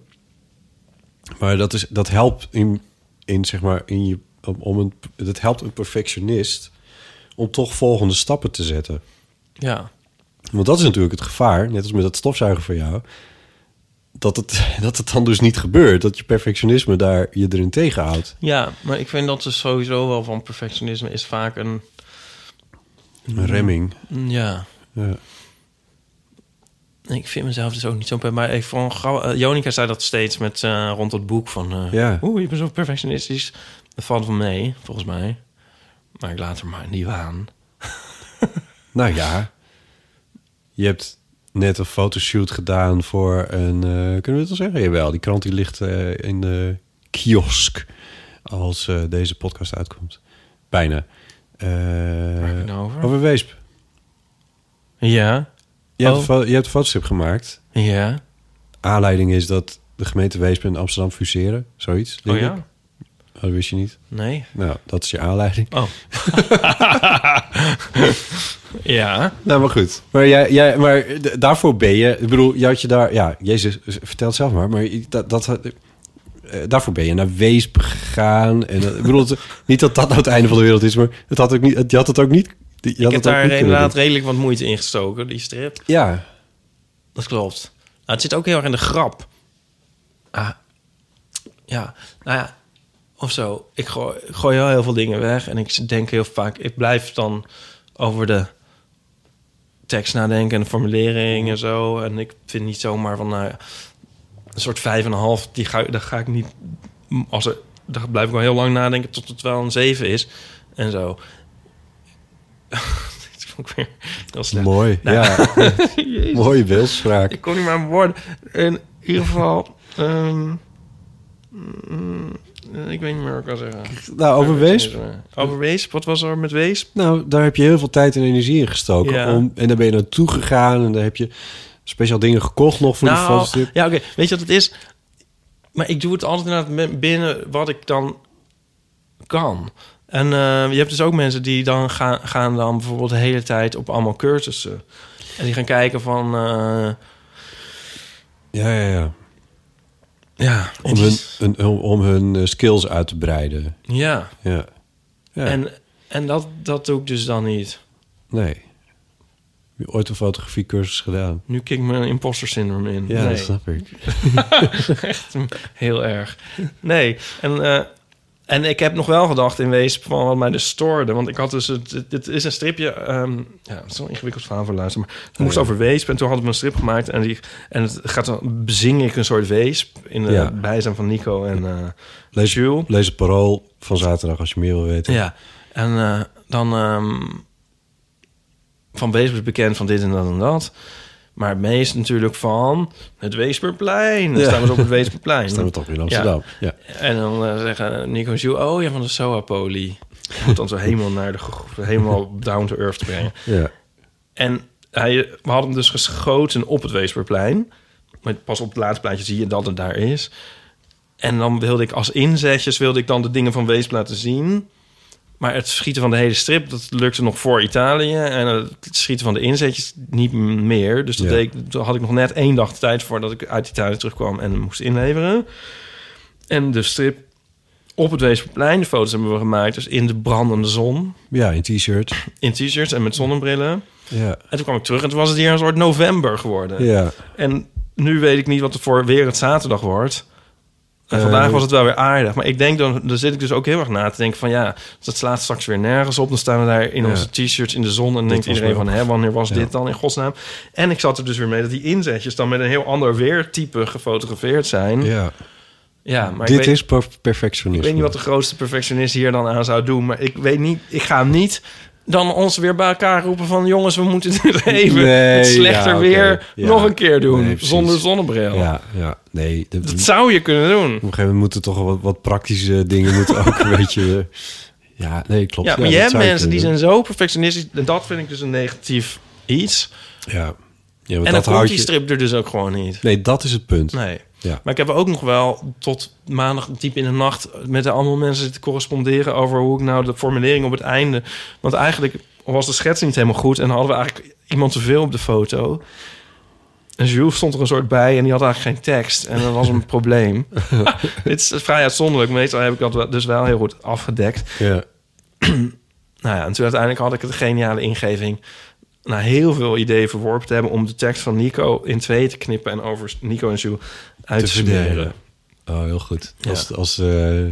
Maar dat, is, dat helpt in, in, zeg maar, in je, om, om een, het helpt een perfectionist om toch volgende stappen te zetten. Ja. Want dat is natuurlijk het gevaar, net als met dat stofzuigen van jou. Dat het, dat het dan dus niet gebeurt. Dat je perfectionisme daar je erin tegenhoudt. Ja, maar ik vind dat dus sowieso wel van perfectionisme is vaak een... Een remming. Ja. Ja. Ik vind mezelf dus ook niet zo... per- Maar ik vond, eh, Jonica zei dat steeds met eh, rond het boek van... eh, Ja. Oeh, je bent zo perfectionistisch. Dat valt van mee, volgens mij. Maar ik laat er maar niet aan. Nou ja, je hebt net een fotoshoot gedaan voor een... eh, kunnen we het wel zeggen? Jawel, die krant die ligt eh, in de kiosk als eh, deze podcast uitkomt. Bijna. Waar nou over? over Weesp. Ja. Je, hebt Oh. je hebt een fotostrip gemaakt. Ja. Aanleiding is dat de gemeente Weesp en Amsterdam fuseren. Zoiets. Oh ja? ik. Oh, dat wist je niet? Nee. Nou, dat is je aanleiding. Oh. ja. Nou, maar goed. Maar, jij, jij, maar daarvoor ben je... Ik bedoel, je had je daar... Ja, Jezus, vertel het zelf maar. Maar dat, dat, eh, daarvoor ben je naar Weesp gegaan. En, dat- ik bedoel, het- niet dat dat nou het einde van de wereld is... maar het had ook niet, je had het ook niet... Je had Ik heb het ook daar inderdaad doen. redelijk wat moeite in gestoken, die strip. Ja. Dat klopt. Nou, het zit ook heel erg in de grap. Ah, ja, nou ja, of zo. Ik gooi, ik gooi heel, heel veel dingen weg en ik denk heel vaak... Ik blijf dan over de tekst nadenken en de formulering en zo. En ik vind niet zomaar van, nou ja, een soort vijf en een half... Die ga, daar ga ik niet... Als er, daar blijf ik wel heel lang nadenken tot het wel een zeven is. En zo. Dit vond ik weer heel slecht. Mooi, Nou, ja. Mooie beeldspraak. Ik kon niet meer woorden. In ieder geval... ehm, mm, ik weet niet meer wat ik kan zeggen. Nou, over Weesp? Over Weesp? Wat was er met Weesp? Nou, daar heb je heel veel tijd en energie in gestoken. Ja. Om, en daar ben je naartoe gegaan. En daar heb je speciaal dingen gekocht nog voor die nou, fotostrip. ja, oké. Weet je wat het is? Maar ik doe het altijd inderdaad binnen wat ik dan kan. En eh, je hebt dus ook mensen die dan gaan, gaan dan bijvoorbeeld de hele tijd op allemaal cursussen. En die gaan kijken van... eh, Ja, ja, ja. Ja, Om hun, om hun eh, skills uit te breiden. Ja. Ja. ja. En, en dat, dat doe ik dus dan niet. Nee. Heb je ooit een fotografiecursus gedaan? Nu kijk mijn imposter syndrome in. Ja, nee. dat snap ik. Echt heel erg. Nee, en, eh, en ik heb nog wel gedacht in wezen van wat mij dus stoorde. Want ik had dus... Het, dit is een stripje... ehm, ja, het is wel een ingewikkeld verhaal voor luisteren. Maar het moest ja. over weesp. En toen hadden we een strip gemaakt. En, die, en het gaat dan... Bezing ik een soort weesp. In de Ja. bijzijn van Nico en eh Lees, Jules. lees het parool van zaterdag als je meer wil weten. Ja, en eh, dan ehm, van Weesp is bekend van dit en dat en dat. Maar het meest natuurlijk van het Weesperplein. Dan Ja. staan we op het Weesperplein. Staan we toch in Amsterdam, ja. En dan eh, zeggen Nico en Jules, oh ja, van de Soa Poli. Moet dan zo helemaal naar de helemaal down to earth brengen. Ja. En hij, we hadden hem dus geschoten op het Weesperplein. Maar pas op het laatste plaatje zie je dat het daar is. En dan wilde ik als inzetjes wilde ik dan de dingen van Weesp laten zien. Maar het schieten van de hele strip, dat lukte nog voor Italië. En het schieten van de inzetjes niet meer. Dus dat Ja. deed ik, toen had ik nog net één dag tijd voor dat ik uit Italië terugkwam en moest inleveren. En de strip op het Weesperplein, de foto's hebben we gemaakt. Dus in de brandende zon. Ja, in t-shirt. In t-shirts en met zonnebrillen. Ja. En toen kwam ik terug en toen was het hier een soort november geworden. Ja. En nu weet ik niet wat er voor weer het zaterdag wordt. En Eh, vandaag was het wel weer aardig. Maar ik denk dan, daar zit ik dus ook heel erg na te denken van ja, dat slaat straks weer nergens op. Dan staan we daar in Ja. onze t-shirts in de zon en dan denkt iedereen van hè, wanneer was Ja. dit dan in godsnaam? En ik zat er dus weer mee dat die inzetjes dan met een heel ander weertype gefotografeerd zijn. Ja. Ja, maar Dit weet, is per- perfectionisme. ik weet niet wat de grootste perfectionist hier dan aan zou doen, maar ik weet niet, ik ga hem niet dan ons weer bij elkaar roepen van... jongens, we moeten dit even Nee, het slechter ja, weer Ja. nog een keer doen. Nee, zonder zonnebril. Ja, ja, nee. de- Dat zou je kunnen doen. Op een gegeven moment moeten toch wat, wat praktische dingen moeten ook een beetje... Ja, nee, klopt. Ja, maar je hebt mensen die zijn zo perfectionistisch... en dat vind ik dus een negatief iets. Ja. Ja en dan dat komt die je- strip er dus ook gewoon niet. Nee, dat is het punt. Nee. Ja. Maar ik heb ook nog wel tot maandag diep in de nacht... met de allemaal mensen zitten corresponderen... over hoe ik nou de formulering op het einde... want eigenlijk was de schets niet helemaal goed... en hadden we eigenlijk iemand te veel op de foto... En Jules stond er een soort bij en die had eigenlijk geen tekst. En dat was een probleem. Dit is vrij uitzonderlijk. Meestal heb ik dat dus wel heel goed afgedekt. Ja. nou ja, en toen uiteindelijk had ik het geniale ingeving... na heel veel ideeën verworpen te hebben... om de tekst van Nico in twee te knippen... en over Nico en Jules uit te, Te. Oh, heel goed. Ja. Als, als, eh,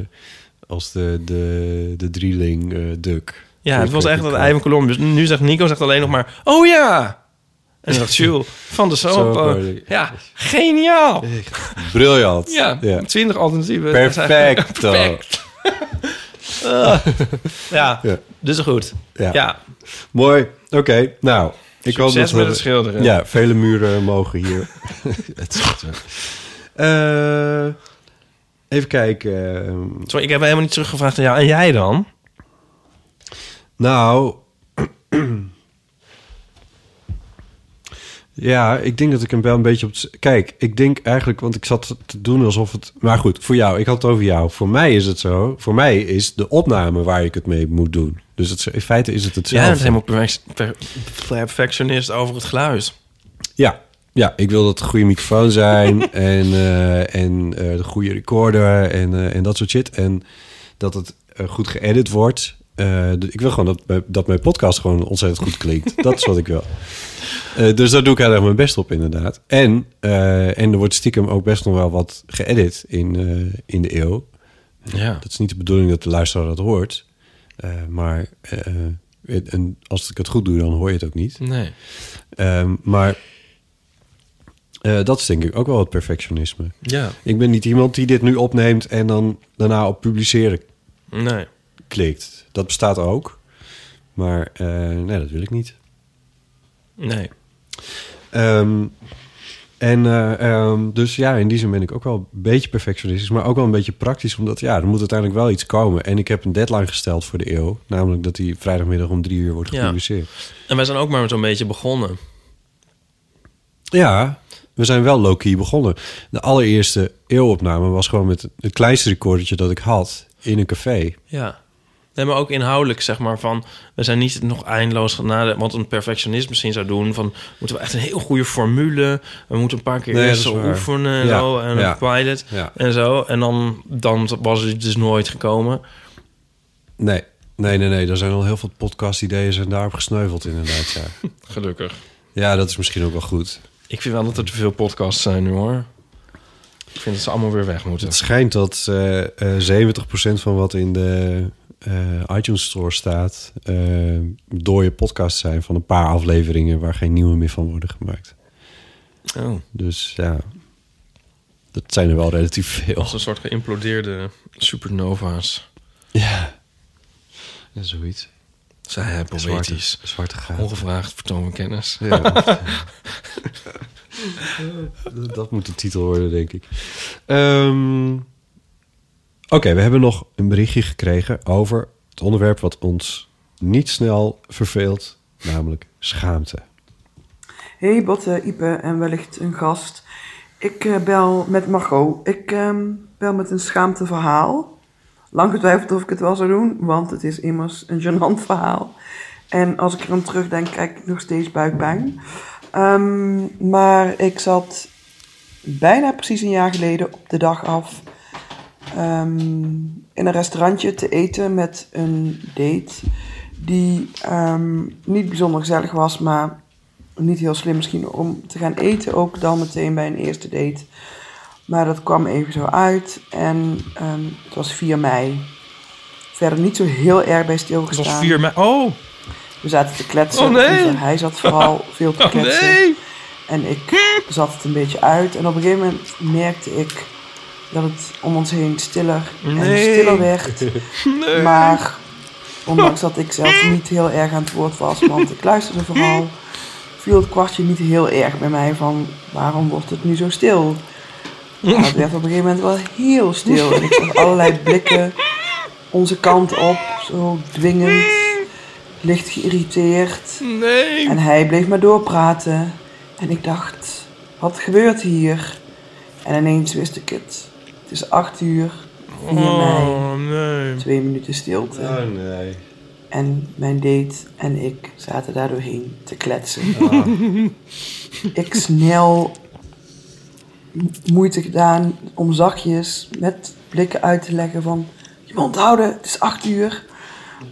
als de, de, de drieling eh Duk. Ja, het was echt dat ei van kolom. Dus nu zegt Nico zegt alleen nog maar... Oh ja! En dan zegt Jules van de soap. Zomerparty. ja, geniaal! Briljant. Ja, Ja. twintig alternatieven. Perfect. Perfect. Ja, Ja. dus goed. Ja. Ja. Mooi. Oké, nou. Ik hoop dat we, met het schilderen. Ja, vele muren mogen hier. het. Eh, even kijken. Sorry, ik heb helemaal niet teruggevraagd aan jou. En jij dan? Nou. ja, ik denk dat ik hem wel een beetje op. het- Kijk, ik denk eigenlijk, want ik zat te doen alsof het. Maar goed, voor jou, ik had het over jou. Voor mij is het zo. Voor mij is de opname waar ik het mee moet doen. Dus het, in feite is het hetzelfde. bent helemaal perfect- per- perfectionist over het geluid. Ja, ja, ik wil dat het een goede microfoon zijn en, eh, en eh, de goede recorder en, eh, en dat soort shit. En dat het goed geëdit wordt. Eh, ik wil gewoon dat, mijn- dat mijn podcast gewoon ontzettend goed klinkt. dat is wat ik wil. Eh, dus daar doe ik heel erg mijn best op, inderdaad. En, eh, en er wordt stiekem ook best nog wel wat geëdit in, in de eeuw. Ja. Dat is niet de bedoeling dat de luisteraar dat hoort. Maar en als ik het goed doe, dan hoor je het ook niet. Nee. Ehm, maar dat is denk ik ook wel het perfectionisme. Ja. Ik ben niet iemand die dit nu opneemt en dan daarna op publiceren Nee. Klikt. Dat bestaat ook. Maar eh, nee, dat wil ik niet. Nee. Ehm, en eh, ehm, dus ja, in die zin ben ik ook wel een beetje perfectionistisch, maar ook wel een beetje praktisch, omdat ja, er moet uiteindelijk wel iets komen. En ik heb een deadline gesteld voor de eeuw, namelijk dat die vrijdagmiddag om drie uur wordt Ja. gepubliceerd. En wij zijn ook maar zo'n beetje begonnen. Ja, we zijn wel low-key begonnen. De allereerste eeuwopname was gewoon met het kleinste recordertje dat ik had in een café. Ja. Nee, maar ook inhoudelijk, zeg maar, van... We zijn niet nog eindeloos gaan nadenken... Want een perfectionist misschien zou doen van... Moeten we echt een heel goede formule... We moeten een paar keer Nee, eerst oefenen en Ja, zo... En ja, een pilot ja. en zo. En dan, dan was het dus nooit gekomen. Nee, nee, nee, nee. Er zijn al heel veel podcast-ideeën zijn daarop gesneuveld inderdaad, ja. Gelukkig. Ja, dat is misschien ook wel goed. Ik vind wel dat er te veel podcasts zijn nu, hoor. Ik vind dat ze allemaal weer weg moeten. Het schijnt dat eh eh 70% van wat in de eh, iTunes Store staat... eh dode podcasts zijn van een paar afleveringen... waar geen nieuwe meer van worden gemaakt. Oh. Dus ja, dat zijn er wel relatief veel. Als een soort geïmplodeerde supernova's. Ja, ja zoiets. Zij hebben Zwarte- poëtisch. zwarte gaten. Ongevraagd vertoon kennis. Ja. dat, moet de titel worden, denk ik. Ehm, Oké, we hebben nog een berichtje gekregen over het onderwerp wat ons niet snel verveelt, namelijk schaamte. Hey Botte, Ipe en wellicht een gast. Ik eh, bel met Margot. Ik ehm, bel met een schaamteverhaal. Lang getwijfeld of ik het wel zou doen, want het is immers een gênant verhaal. En als ik er aan terugdenk, krijg ik nog steeds buikpijn. Ehm, maar ik zat bijna precies een jaar geleden op de dag af ehm, in een restaurantje te eten met een date die ehm, niet bijzonder gezellig was, maar niet heel slim misschien om te gaan eten ook dan meteen bij een eerste date. Maar dat kwam even zo uit en het was 4 mei. Verder niet zo heel erg bij stilgestaan. Het was 4 mei. Oh! We zaten te kletsen. Oh, nee. Hij zat vooral veel te Oh, kletsen. nee. En ik zat het een beetje uit. En op een gegeven moment merkte ik dat het om ons heen stiller en stiller werd. Nee. Maar Ondanks dat ik zelf niet heel erg aan het woord was, want ik luisterde vooral, viel het kwartje niet heel erg bij mij van waarom wordt het nu zo stil? Het werd op een gegeven moment wel heel stil en ik zag allerlei blikken onze kant op, zo dwingend, licht geïrriteerd. Nee. En hij bleef maar doorpraten en ik dacht, wat gebeurt hier? En ineens wist ik het. Het is acht uur, 4 mei. Oh, nee. Twee minuten stilte. Oh nee. En mijn date en ik zaten daar doorheen te kletsen. Ik snel moeite gedaan om zachtjes met blikken uit te leggen van... Je moet onthouden, het is acht uur.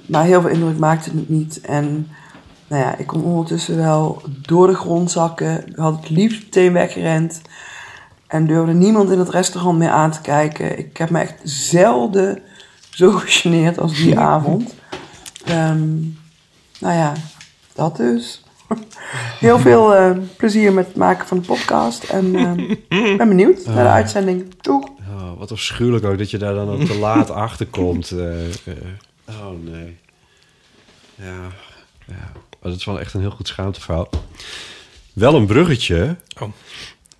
Maar heel veel indruk maakte het niet. En nou ja, ik kon ondertussen wel door de grond zakken. Ik had het liefst meteen weggerend. En durfde niemand in het restaurant meer aan te kijken. Ik heb me echt zelden zo gegeneerd als die avond. Ehm, nou ja, dat dus. Heel veel eh, plezier met het maken van de podcast. En ehm, ik ben benieuwd naar de uitzending. Doeg! Oh, wat afschuwelijk ook dat je daar dan ook te laat achter komt. eh, eh. Oh nee. Ja, ja. Maar dat is wel echt een heel goed schaamteverhaal. Wel een bruggetje. Oh.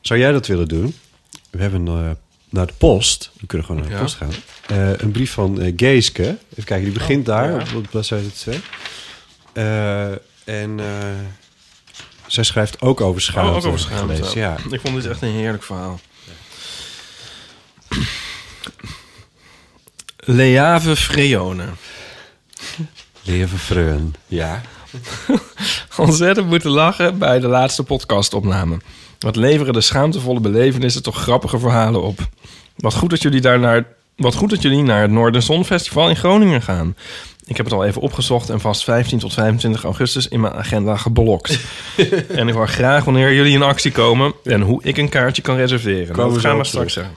Zou jij dat willen doen? We hebben eh, naar de post. We kunnen gewoon naar de Ja. post gaan. Eh, een brief van eh, Geeske. Even kijken, die begint Oh, daar ja. op, op bladzijde 2. Eh, en zij schrijft ook over schaamte. Oh, ook over schaamte. Ja. Ik vond dit echt een heerlijk verhaal. Leave Freone. Leven vreun. Ja. Ontzettend moeten lachen bij de laatste podcastopname. Wat leveren de schaamtevolle belevenissen toch grappige verhalen op. Wat goed dat jullie daar naar, wat goed dat jullie naar het Noorderzon Festival in Groningen gaan. Ik heb het al even opgezocht en vast 15 tot 25 augustus in mijn agenda geblokt. en ik hoor graag wanneer jullie in actie komen en hoe ik een kaartje kan reserveren. Komen dat we gaan we straks zeggen.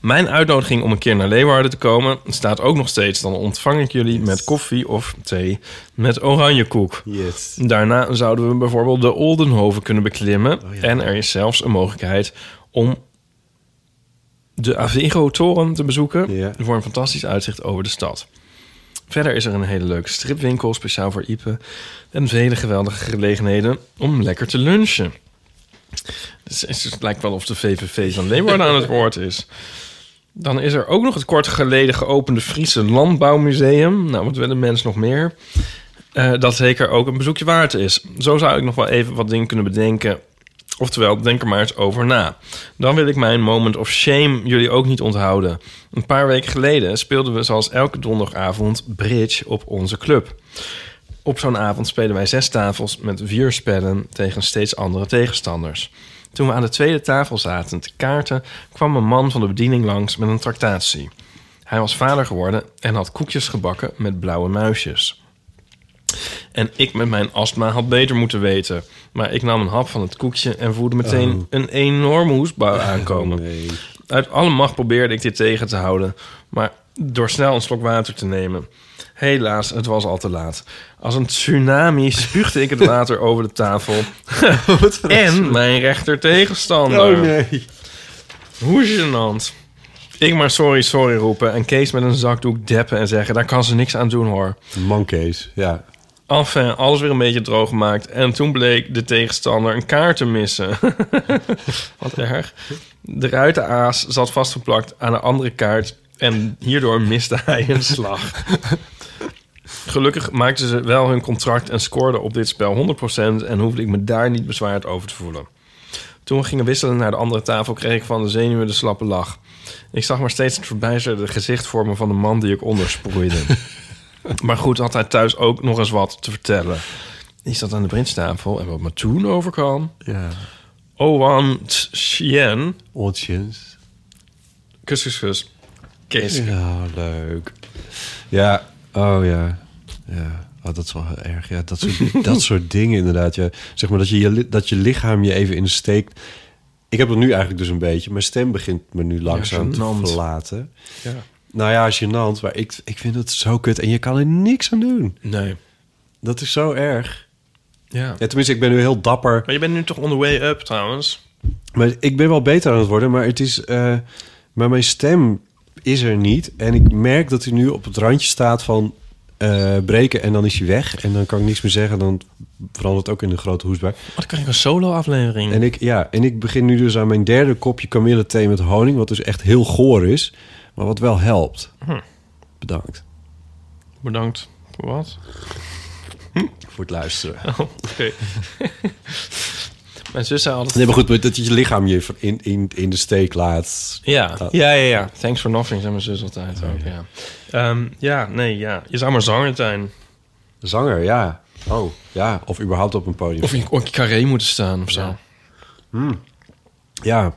Mijn uitnodiging om een keer naar Leeuwarden te komen staat ook nog steeds. Dan ontvang ik jullie met koffie of thee met oranjekoek. Yes. Daarna zouden we bijvoorbeeld de Oldenhoven kunnen beklimmen. En er is zelfs een mogelijkheid om de Avego-toren te bezoeken... voor een fantastisch uitzicht over de stad. Verder is er een hele leuke stripwinkel speciaal voor Ipe... en vele geweldige gelegenheden om lekker te lunchen. Dus het, het lijkt wel of de VVV van Leeuwarden aan het woord is. Dan is er ook nog het kort geleden geopende Friese Landbouwmuseum. Nou, wat willen mensen nog meer? Eh, dat zeker ook een bezoekje waard is. Zo zou ik nog wel even wat dingen kunnen bedenken. Oftewel, denk er maar eens over na. Dan wil ik mijn moment of shame jullie ook niet onthouden. Een paar weken geleden speelden we zoals elke donderdagavond bridge op onze club. Op zo'n avond spelen wij zes tafels met vier spellen tegen steeds andere tegenstanders. Toen we aan de tweede tafel zaten te kaarten, kwam een man van de bediening langs met een tractatie. Hij was vader geworden en had koekjes gebakken met blauwe muisjes. En ik met mijn astma had beter moeten weten. Maar ik nam een hap van het koekje en voelde meteen Oh. een enorme hoestbui aankomen. Uit alle macht probeerde ik dit tegen te houden, maar door snel een slok water te nemen. Helaas, het was al te laat. Als een tsunami spuugde ik het water over de tafel. en mijn rechter tegenstander. Oh nee. Hoe gênant. Ik maar sorry, sorry roepen en Kees met een zakdoek deppen en zeggen... daar kan ze niks aan doen hoor. Man Kees, ja. Enfin, alles weer een beetje droog gemaakt. En toen bleek de tegenstander een kaart te missen. Wat erg. De ruitenaas zat vastgeplakt aan een andere kaart... en hierdoor miste hij een slag. Gelukkig maakten ze wel hun contract en scoorden op dit spel 100% en hoefde ik me daar niet bezwaard over te voelen. Toen we gingen wisselen naar de andere tafel kreeg ik van de zenuwen de slappe lach. Ik zag maar steeds het verbijsterde gezicht vormen van de man die ik ondersproeide. maar goed, had hij thuis ook nog eens wat te vertellen. Ik zat aan de bridgetafel en wat me toen overkwam... Ja. Owan Chien. Kus, kus, kus. Kees. Ja, leuk. Ja, oh ja. Ja, oh, dat is wel heel erg. Ja, dat soort, dat soort dingen inderdaad. Ja. Zeg maar dat je, je, dat je lichaam je even in de steek... Ik heb het nu eigenlijk dus een beetje. Mijn stem begint me nu langzaam te gênant. verlaten. Ja. Nou ja, gênant. Maar ik, ik vind het zo kut. En je kan er niks aan doen. Nee. Dat is zo erg. Ja. Ja, tenminste, ik ben nu heel dapper. Maar je bent nu toch on the way up trouwens? Maar ik ben wel beter aan het worden, maar het is. eh, maar mijn stem is er niet. En ik merk dat hij nu op het randje staat van eh, breken en dan is hij weg. En dan kan ik niks meer zeggen. Dan verandert het ook in een grote hoestbui. Oh, dan krijg ik een solo-aflevering. En ik, ja, en ik begin nu dus aan mijn derde kopje kamillethee met honing. Wat dus echt heel goor is. Maar wat wel helpt. Hm. Bedankt Bedankt. Voor wat? voor het luisteren. Oh, oké. Mijn zus zei altijd... Nee, maar goed, dat je je lichaam je in, in, in de steek laat. Ja, Dat- ja, ja, ja. Thanks for nothing, zei mijn zus altijd ook, ja. Ehm, ja, nee, ja. Je zou maar zanger zijn. Zanger, ja. Oh, ja. Of überhaupt op een podium. Of in een carré moeten staan of zo. Ja. Hmm. Ja.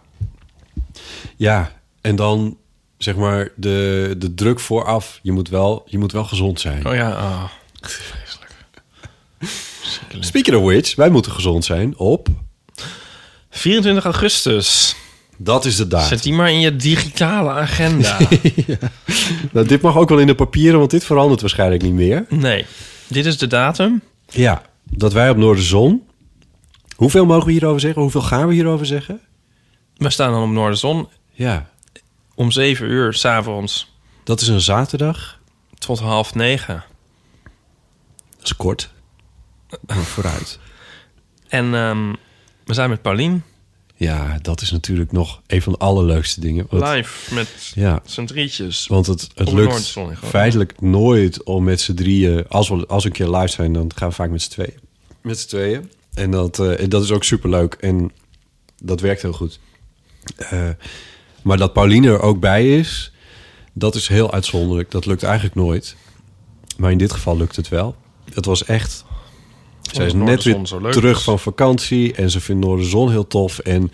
Ja, en dan zeg maar de, de druk vooraf. Je moet wel, je moet wel gezond zijn. Oh ja, ah. Speaking of which, wij moeten gezond zijn op... 24 augustus. Dat is de datum. Zet die maar in je digitale agenda. Nou, dit mag ook wel in de papieren, want dit verandert waarschijnlijk niet meer. nee, dit is de datum. Ja, dat wij op Noorderzon... Hoeveel mogen we hierover zeggen? Hoeveel gaan we hierover zeggen? We staan dan op Noorderzon Ja, om 7 uur s'avonds dat is een zaterdag. tot half negen. Dat is kort. Vooruit. En ehm, we zijn met Paulien Ja, dat is natuurlijk nog een van de allerleukste dingen. Want- live met Ja. z'n drietjes. Want het, het lukt feitelijk nooit om met z'n drieën... Als we, als we een keer live zijn, dan gaan we vaak met z'n tweeën. Met z'n tweeën. En dat, eh, en dat is ook superleuk. En dat werkt heel goed. Eh, maar dat Pauline er ook bij is... dat is heel uitzonderlijk. Dat lukt eigenlijk nooit. Maar in dit geval lukt het wel. Het was echt... Zij is net weer terug is. van vakantie... en ze vindt Noorderzon heel tof. En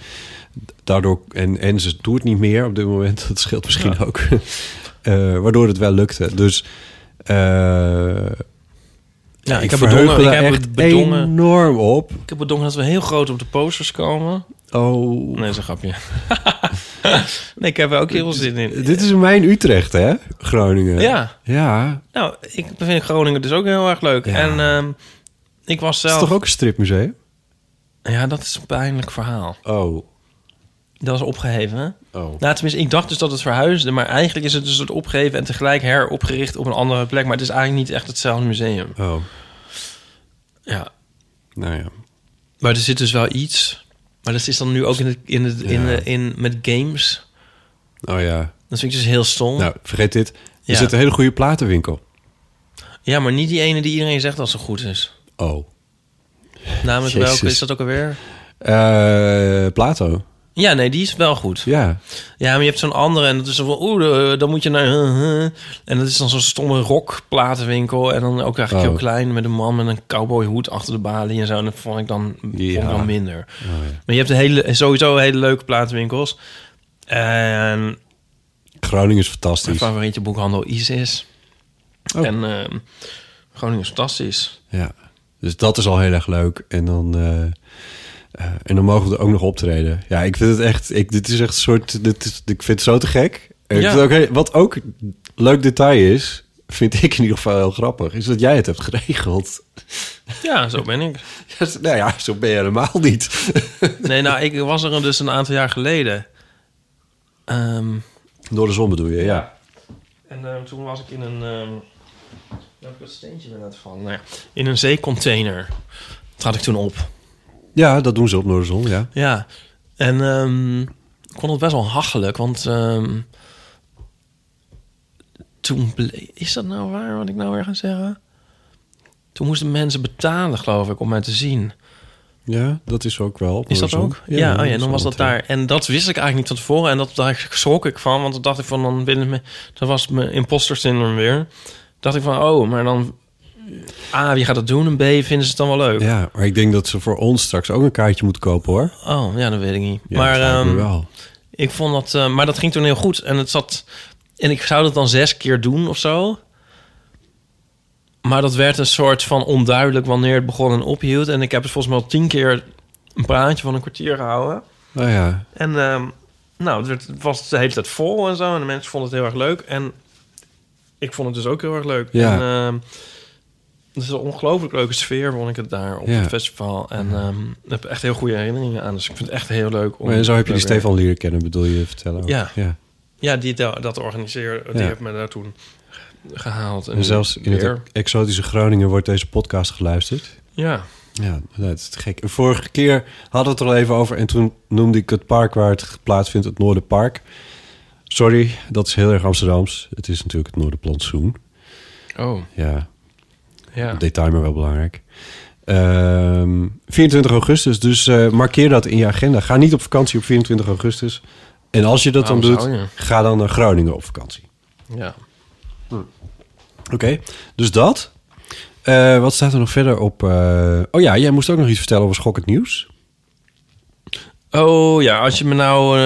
daardoor en, en ze doet het niet meer op dit moment. Dat scheelt misschien Ja. ook. Eh, waardoor het wel lukte. Dus eh, Ja, ik heb verheug bedongen- ik heb echt bedongen- enorm op. Ik heb bedongen dat we heel groot op de posters komen. Oh. Nee, dat is een grapje. nee, ik heb er ook heel veel zin in. Dit is mijn Utrecht, hè? Groningen. Ja. Ja. Nou, ik vind Groningen dus ook heel erg leuk. Ja. En ehm, ik was Het zelf... is toch ook een stripmuseum? Ja, dat is een pijnlijk verhaal. Oh. Dat is opgeheven? Oh. Nou, tenminste, ik dacht dus dat het verhuisde... maar eigenlijk is het dus het opgeheven... en tegelijk heropgericht op een andere plek. Maar het is eigenlijk niet echt hetzelfde museum. Oh. Ja. Nou ja. Maar er zit dus wel iets... Maar dat is dan nu ook in, het, in, het, in, de- in, met games. Oh ja. Dat vind ik dus heel stom. Nou, vergeet dit. Er Ja. zit een hele goede platenwinkel. Ja, maar niet die ene die iedereen zegt dat ze goed is. Oh. Jezus. welke is dat ook alweer? Eh, Plato. Ja, nee, die is wel goed. Ja. Ja, maar je hebt zo'n andere en dat is zo van... Oeh, eh, dan moet je naar... en dat is dan zo'n stomme rockplatenwinkel. En dan ook eigenlijk Oh. heel klein met een man met een cowboyhoed achter de balie en zo. En dat vond ik dan, vond ik dan minder. Oh, ja. Maar je hebt een hele, sowieso hele leuke platenwinkels. En Groningen is mijn fantastisch. favoriete boekhandel Isis. Oh. En ehm Groningen is fantastisch. Ja. Dus dat is al heel erg leuk. En dan, eh, eh, en dan mogen we er ook nog optreden. Ja, ik vind het echt... Ik, dit is echt een soort... Dit is, ik vind het zo te gek. Ja. ook heel- wat ook leuk detail is... vind ik in ieder geval heel grappig... is dat jij het hebt geregeld. Ja, zo ben ik. Ja, nou ja, zo ben je helemaal niet. Nee, nou, ik was er dus een aantal jaar geleden. Ehm, Door de zon bedoel je, ja. En eh, toen was ik in een... ehm daar heb ik het steentje weer laten vallen. Nou ja, in een zeecontainer trad ik toen op. Ja, dat doen ze op Noorderzon, ja. Ja, en ehm, ik vond het best wel hachelijk, want ehm, toen ble- Is dat nou waar wat ik nou weer ga zeggen? Toen moesten mensen betalen, geloof ik, om mij te zien. Ja, dat is ook wel. Is dat ook? Ja, oh ja, dan was dat daar. En dat wist ik eigenlijk niet van tevoren. En dat, daar schrok ik van. Want dan dacht ik van, dan willen me... Dat was mijn imposter syndrome weer. Dacht ik van, oh, maar dan... A, wie gaat dat doen? En B, vinden ze het dan wel leuk? Ja, maar ik denk dat ze voor ons straks ook een kaartje moeten kopen, hoor. Oh, ja, dat weet ik niet. Ja, maar ehm, wel. ik vond dat... eh, maar dat ging toen heel goed. En het zat... En ik zou dat dan zes keer doen of zo. Maar dat werd een soort van onduidelijk wanneer het begon en ophield. En ik heb het volgens mij al tien keer een praatje van een kwartier gehouden. Nou ja, En ehm, nou, het was de hele tijd vol en zo. En de mensen vonden het heel erg leuk. En ik vond het dus ook heel erg leuk. Ja. En, ehm, het is een ongelooflijk leuke sfeer, vond ik het daar op Ja. het festival. En ehm, ik heb echt heel goede herinneringen aan. Dus ik vind het echt heel leuk om... maar en zo heb je die Stefan leren kennen, bedoel je vertellen? ook? Ja. ja. Ja, die da- dat organiseerde, die heeft me daar toen gehaald. En zelfs in het exotische Groningen wordt deze podcast geluisterd. Ja. Ja, dat is te gek. Vorige keer hadden we het er al even over... en toen noemde ik het park waar het plaatsvindt het Noorderpark. Sorry, dat is heel erg Amsterdams. Het is natuurlijk het Noorderplantsoen. Oh. Ja, Ja. detail maar wel belangrijk. Ehm, 24 augustus, dus eh, markeer dat in je agenda. Ga niet op vakantie op 24 augustus. En als je dat dan doet, je? ga dan naar Groningen op vakantie. Ja. Oké, dus dat. Eh, wat staat er nog verder op? eh, oh ja, jij moest ook nog iets vertellen over Schokkend Nieuws. Oh ja, als je me nou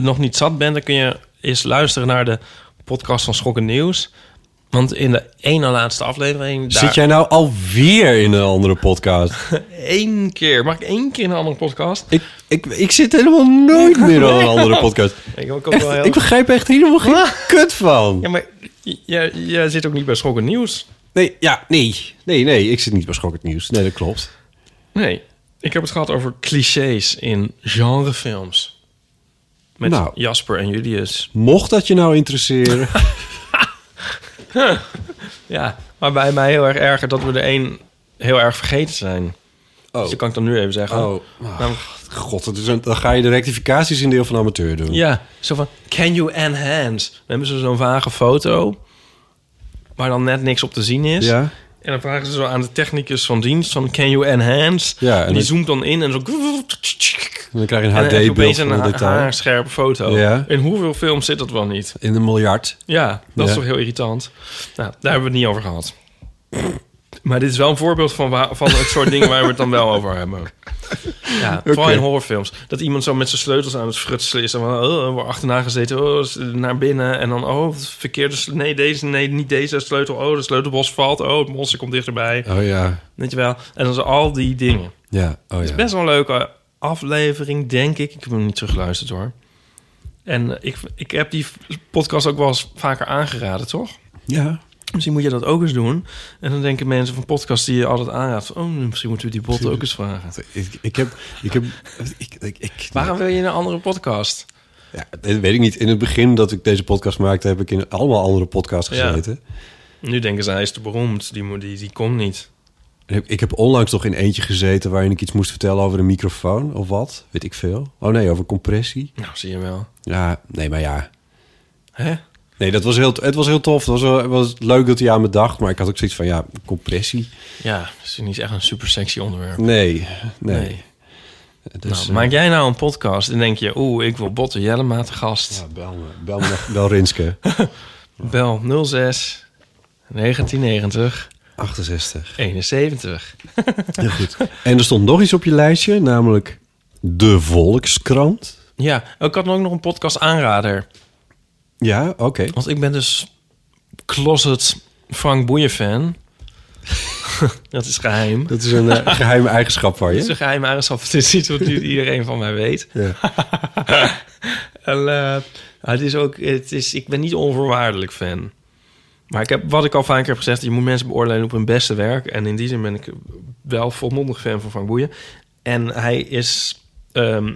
nog niet zat bent, dan kun je eens luisteren naar de podcast van Schokken Nieuws. Want in de ene laatste aflevering... Zit jij nou alweer in een andere podcast? Eén keer. Mag ik één keer in een andere podcast? Ik, ik, ik zit helemaal nooit meer in een andere podcast. Ik, ook Echt, wel heel- ik begrijp echt helemaal geen kut van. Ja, maar jij, jij zit ook niet bij Schokken Nieuws. Nee, ja, nee. Nee, nee, ik zit niet bij Schokkend Nieuws. Nee, dat klopt. Nee, ik heb het gehad over clichés in genrefilms. Met Nou. Jasper en Julius. Mocht dat je nou interesseren... Ja, maar bij mij heel erg erger dat we er één heel erg vergeten zijn. Oh. Dus dat kan ik dan nu even zeggen. Oh, god, dat is een, dan ga je de rectificaties in deel van amateur doen. Ja, zo van, can you enhance? Dan hebben ze zo'n vage foto, waar dan net niks op te zien is. Ja. En dan vragen ze zo aan de technicus van dienst van, can you enhance? Ja, en en die zoomt dan in en zo... Dan krijg je En een dan heb je opeens HD-beeld een een detail. haarscherpe foto. Ja. In hoeveel films zit dat wel niet? In een miljard. Ja, dat is Ja. toch heel irritant. Nou, daar hebben we het niet over gehad. Maar dit is wel een voorbeeld van, van het soort dingen waar we het dan wel over hebben. Ja, vooral in horrorfilms. Dat iemand zo met zijn sleutels aan het frutselen is. En van, oh, wordt achterna gezeten, oh, naar binnen. En dan, oh, het verkeerde... Nee, deze, nee, niet deze sleutel. Oh, de sleutelbos valt. Oh, het monster komt dichterbij. Oh ja. Weet je wel? En dan zo al die dingen. Ja, oh Het is ja. best wel een leuke aflevering, denk ik. Ik heb hem niet teruggeluisterd hoor. En ik, ik heb die podcast ook wel eens vaker aangeraden, toch? Ja. Misschien moet je dat ook eens doen. En dan denken mensen van podcasts die je altijd aanraadt... van, oh, misschien moeten we die bot ook eens vragen. Ik, ik heb... Ik heb ik, ik, ik, Waarom wil je een andere podcast? Ja, dat weet ik niet. In het begin dat ik deze podcast maakte... heb ik in allemaal andere podcasts Ja. gezeten. Nu denken ze, hij is te beroemd. Die, die, die komt niet. Ik, heb onlangs toch in eentje gezeten... waarin ik iets moest vertellen over een microfoon of wat. Weet ik veel. Oh nee, over compressie. Nou, zie je wel. Ja, nee, maar ja. Hè? Nee, dat was heel, het was heel tof. Het was, wel- het was leuk dat hij aan me dacht. Maar ik had ook zoiets van, ja, compressie. Ja, dat is niet echt een super sexy onderwerp. Nee, nee. Nee. Dus, nou, eh, maak jij nou een podcast en denk je... oeh, ik wil Botte Jellema te gast. Ja, bel me. Bel, me, bel Rinske. Bel 06 1990 68. 71. Heel goed. En er stond nog iets op je lijstje, namelijk de Volkskrant. Ja, ik had ook nog een podcast aanrader. Ja, oké. Want ik ben dus closet Frank Boeien fan. dat is geheim. Dat is een eh, geheime eigenschap van Dat is je. een geheime eigenschap. Het is iets wat nu iedereen van mij weet. Ja. en, eh, het is ook, het is, ik ben niet onvoorwaardelijk fan. Maar ik heb, wat ik al vaker heb gezegd, je moet mensen beoordelen op hun beste werk. En in die zin ben ik wel volmondig fan van Frank Boeien. En hij is... ehm,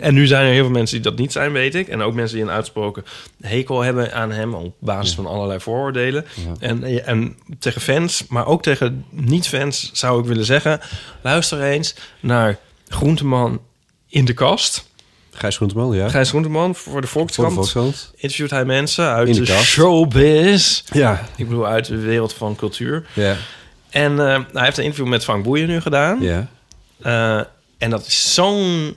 en nu zijn er heel veel mensen die dat niet zijn, weet ik. En ook mensen die een uitsproken hekel hebben aan hem... op basis van allerlei vooroordelen. En, en tegen fans, maar ook tegen niet-fans zou ik willen zeggen... luister eens naar Groenteman in de kast... Gijs Groenteman, ja. Gijs Groenteman voor de Volkskrant. Voor de Volkskrant. Interviewt hij mensen uit In de, showbiz. Ja. Ik bedoel, uit de wereld van cultuur. Ja. En eh, hij heeft een interview met Frank Boeien nu gedaan. Ja. Eh, en dat is zo'n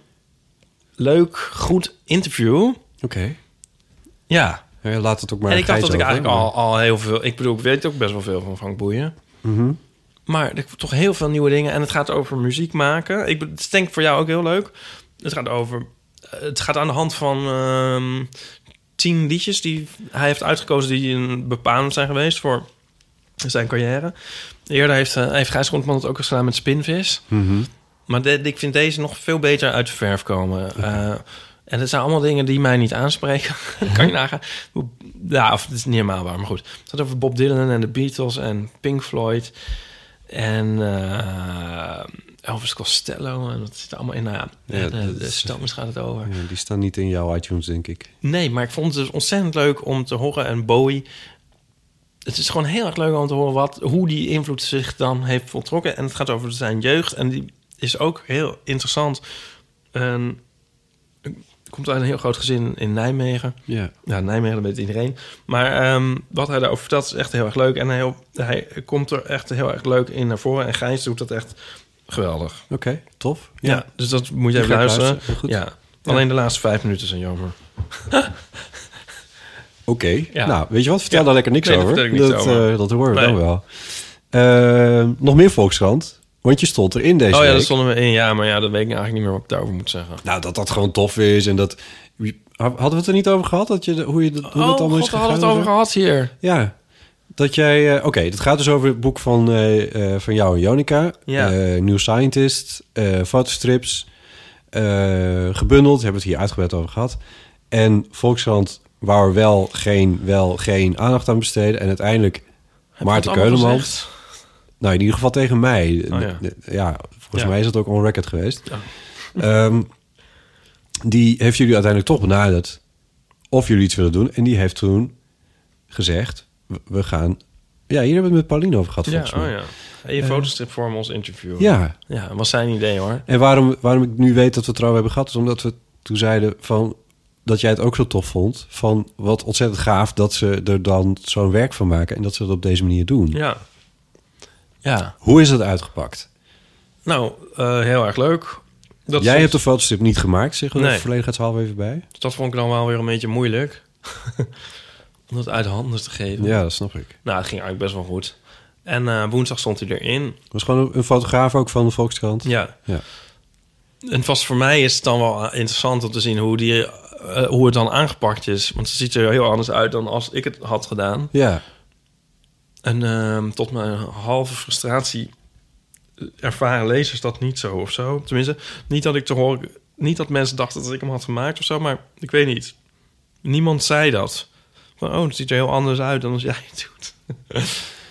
leuk, goed interview. Oké. Ja. Ja, laat het ook maar en ik dacht dat ik eigenlijk maar- al, al heel veel... Ik bedoel, ik weet ook best wel veel van Frank Boeien. Mhm. Maar er toch heel veel nieuwe dingen. En het gaat over muziek maken. Ik het denk ik voor jou ook heel leuk. Het gaat over... Het gaat aan de hand van ehm, tien liedjes die hij heeft uitgekozen... die een bepalend zijn geweest voor zijn carrière. Eerder heeft, eh, heeft Gijs Groenteman het ook eens gedaan met Spinvis. Mhm. Maar de- ik vind deze nog veel beter uit de verf komen. Eh, en het zijn allemaal dingen die mij niet aanspreken. kan je nagaan. Hoe- Ja, of het is niet helemaal waar, maar goed. Het gaat over Bob Dylan en de Beatles en Pink Floyd. En, eh, Elvis Costello en dat zit allemaal in. Nou ja, Ja, de, de Stones gaat het over. Ja, die staan niet in jouw iTunes, denk ik. Nee, maar ik vond het dus ontzettend leuk om te horen. En Bowie, het is gewoon heel erg leuk om te horen wat, hoe die invloed zich dan heeft voltrokken. En het gaat over zijn jeugd. En die is ook heel interessant. En komt uit een heel groot gezin in Nijmegen. Ja. Ja, Nijmegen, dat weet iedereen. Maar ehm, wat hij daarover vertelt is echt heel erg leuk. En hij, hij komt er echt heel erg leuk in naar voren. En Gijs doet dat echt geweldig. Oké, tof. Ja. dus dat moet je even luisteren. luisteren, goed. Ja. Alleen de laatste vijf minuten zijn jammer. Oké, Ja. nou, weet je wat? Vertel daar lekker niks Nee, over. niks dat, eh, dat horen we Nee. dan wel. Eh, nog meer Volkskrant, want je stond erin deze oh ja, week. daar stonden we in. Ja, maar ja, dat weet ik eigenlijk niet meer wat ik daarover moet zeggen. Nou, dat dat gewoon tof is en dat... Hadden we het er niet over gehad? Dat je, hoe je, dat- hoe oh, dat allemaal God, is hadden we gegaan het over gehad hier. Ja, dat jij... eh, Oké, het gaat dus over het boek van, eh, eh, van jou en Jonica. Ja. New Scientist, fotostrips, gebundeld. Hebben we het hier uitgebreid over gehad. En Volkskrant wou er wel geen, wel geen aandacht aan besteden. En uiteindelijk Maarten het allemaal Keuleman... gezegd? Nou, in ieder geval tegen mij. Oh, ja. ja. volgens Ja. mij is dat ook on record geweest. Ehm, die heeft jullie uiteindelijk toch benaderd of jullie iets willen doen. En die heeft toen gezegd, we- gaan... Ja, hier hebben we het met Pauline over gehad, Ja, volgens mij. oh ja. En je Eh, fotostrip voor ons interview. Ja. Ja, dat was zijn idee hoor. En waarom, waarom ik nu weet dat we het erover hebben gehad... is omdat we toen zeiden van dat jij het ook zo tof vond. Van wat ontzettend gaaf dat ze er dan zo'n werk van maken... en dat ze dat op deze manier doen. Ja. Ja. Hoe is dat uitgepakt? Nou, eh, heel erg leuk. Dat jij soms- hebt de fotostrip niet gemaakt, zeggen we Nee. volledigheidshalve even bij. Dus dat vond ik dan wel weer een beetje moeilijk. Om dat uit de handen te geven. Ja, dat snap ik. Nou, het ging eigenlijk best wel goed. En eh, woensdag stond hij erin. Was gewoon een, fotograaf ook van de Volkskrant? Ja. ja. En vast voor mij is het dan wel interessant om te zien hoe, die, eh, hoe het dan aangepakt is. Want het ziet er heel anders uit dan als ik het had gedaan. Ja. En ehm, tot mijn halve frustratie ervaren lezers dat niet zo of zo. Tenminste, niet dat ik te horen... Niet dat mensen dachten dat ik hem had gemaakt of zo, maar ik weet niet. Niemand zei dat. Van, oh, het ziet er heel anders uit dan als jij het doet.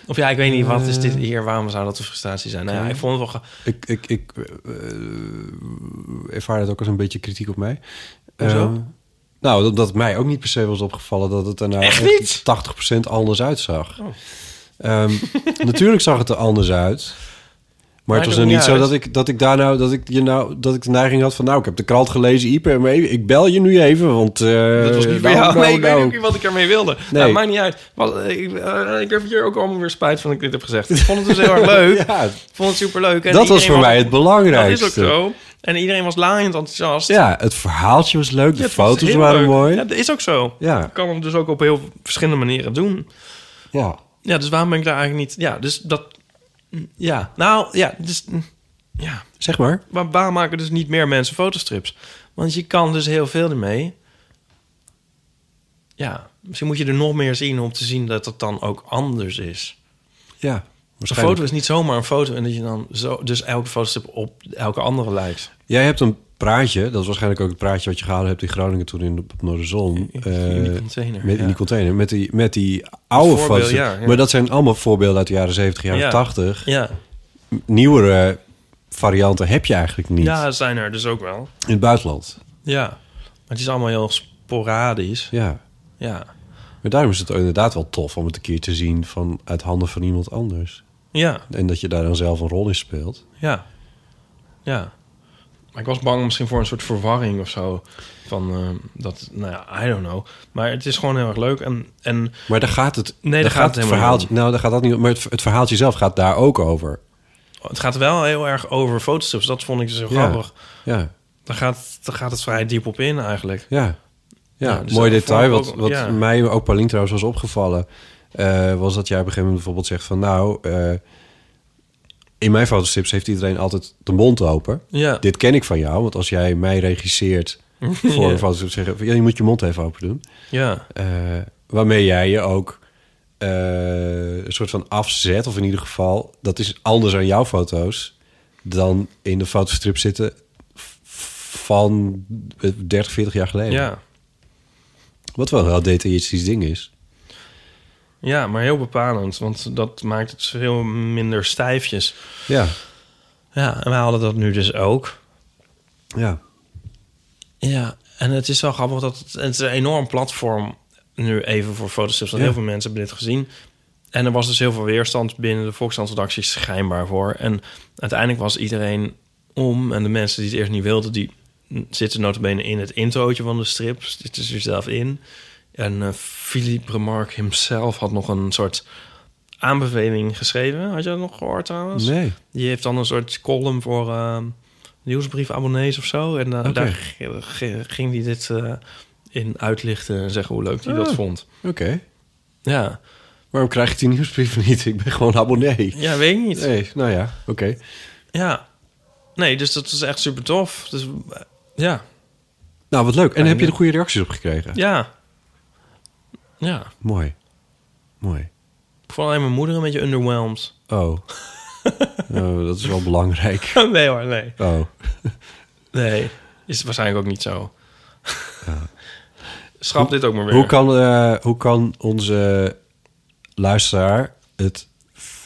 of ja, ik weet niet, wat is dit hier? Waarom zou dat een frustratie zijn? Nou ja, ik vond het wel... ge- Ik, ik, ik eh, ervaar het ook als een beetje kritiek op mij. Hoezo? Eh, nou, dat, mij ook niet per se was opgevallen dat het er nou Echt echt, niet? 80% anders uitzag. Oh. Ehm, natuurlijk zag het er anders uit. Maar het was nou niet zo dat ik, dat ik daar nou, dat ik je nou, dat ik de neiging had van, nou, ik heb de krant gelezen, maar even- ik bel je nu even, want... eh, dat was niet voor nou, jou. nou, nee, ik weet nou. ook niet wat ik ermee wilde. Nee. Nee. maakt niet uit. Ik, eh, ik heb hier ook allemaal weer spijt van dat ik dit heb gezegd. Ik vond het dus heel erg leuk. Ja. Vond het superleuk. En Dat was voor mij het belangrijkste. Dat is ook zo. En iedereen was laaiend enthousiast. Ja, het verhaaltje was leuk, de foto's waren leuk. mooi. Ja, dat is ook zo. Ja. Ik kan hem dus ook op heel verschillende manieren doen. Ja. Ja, dus waarom ben ik daar eigenlijk niet... Ja, dus dat... Ja, nou, ja, dus... Ja. Zeg maar. Maar waarom maken dus niet meer mensen fotostrips? Want je kan dus heel veel ermee. Ja, misschien moet je er nog meer zien om te zien dat het dan ook anders is. Ja, Een foto is niet zomaar een foto en dat je dan zo, dus elke fotostrip op elke andere lijkt. Jij hebt een praatje, dat is waarschijnlijk ook het praatje wat je gehouden hebt in Groningen toen in op Noorderzon. in die eh, container, Met, In die container, met die, met die oude foto's. ja, ja. Maar dat zijn allemaal voorbeelden uit de jaren 70, jaren Ja. 80. Ja. Nieuwere varianten heb je eigenlijk niet Ja, zijn er dus ook wel. in het buitenland. Ja, maar het is allemaal heel sporadisch. Ja. Ja. Maar daarom is het inderdaad wel tof om het een keer te zien van uit handen van iemand anders. Ja. En dat je daar dan zelf een rol in speelt. Ja. Ja. Ik was bang misschien voor een soort verwarring of zo. Van eh, dat, nou ja, I don't know. Maar het is gewoon heel erg leuk. En, en Maar daar gaat het. Nee, daar daar gaat het verhaaltje. om. Nou, daar gaat dat niet. Maar het, het verhaaltje zelf gaat daar ook over. Het gaat wel heel erg over fotostrips. Dat vond ik dus heel Ja. grappig. Ja. Daar gaat, daar gaat het vrij diep op in eigenlijk. Ja. Ja, Ja, dus mooi detail. Wat, wat ja. mij ook Paulien trouwens was opgevallen... eh, was dat jij op een gegeven moment bijvoorbeeld zegt van... nou, eh, in mijn fotostrips heeft iedereen altijd de mond open. Ja. Dit ken ik van jou, want als jij mij regisseert... voor Ja. een fotostrip zeggen... van, ja, je moet je mond even open doen. Ja. Eh, waarmee jij je ook eh, een soort van afzet... of in ieder geval, dat is anders aan jouw foto's... dan in de fotostrip zitten van 30, 40 jaar geleden. Ja. Wat wel een heel detailistisch ding is. Ja, maar heel bepalend. Want dat maakt het veel minder stijfjes. Ja. Ja, en wij hadden dat nu dus ook. Ja. Ja, en het is wel grappig dat het, het is een enorm platform nu even voor fotostrips. Want Ja. heel veel mensen hebben dit gezien. En er was dus heel veel weerstand binnen de Volkskrant-redacties schijnbaar voor. En uiteindelijk was iedereen om. En de mensen die het eerst niet wilden, die zitten notabene in het introotje van de strip. Zitten ze er zelf in. En eh, Philippe Remarque himself had nog een soort aanbeveling geschreven. Had je dat nog gehoord trouwens? Nee. Die heeft dan een soort column voor eh, nieuwsbriefabonnees of zo. En eh, daar ging hij dit in uitlichten en zeggen hoe leuk hij dat Ah, vond. Oké. Ja. Waarom krijg ik die nieuwsbrieven niet? Ik ben gewoon abonnee. Ja, weet ik niet. Nee, nou ja, oké. Ja. Nee, dus dat is echt super tof. Dus ja. Nou, wat leuk. En heb je er goede reacties op gekregen? Ja. Ja. Mooi. Mooi. Ik vond alleen mijn moeder een beetje underwhelmed. Oh. Oh, dat is wel belangrijk. nee hoor, nee. Oh. Nee, is waarschijnlijk ook niet zo. Schrap dit ook maar weer. Hoe kan, eh, hoe kan onze luisteraar het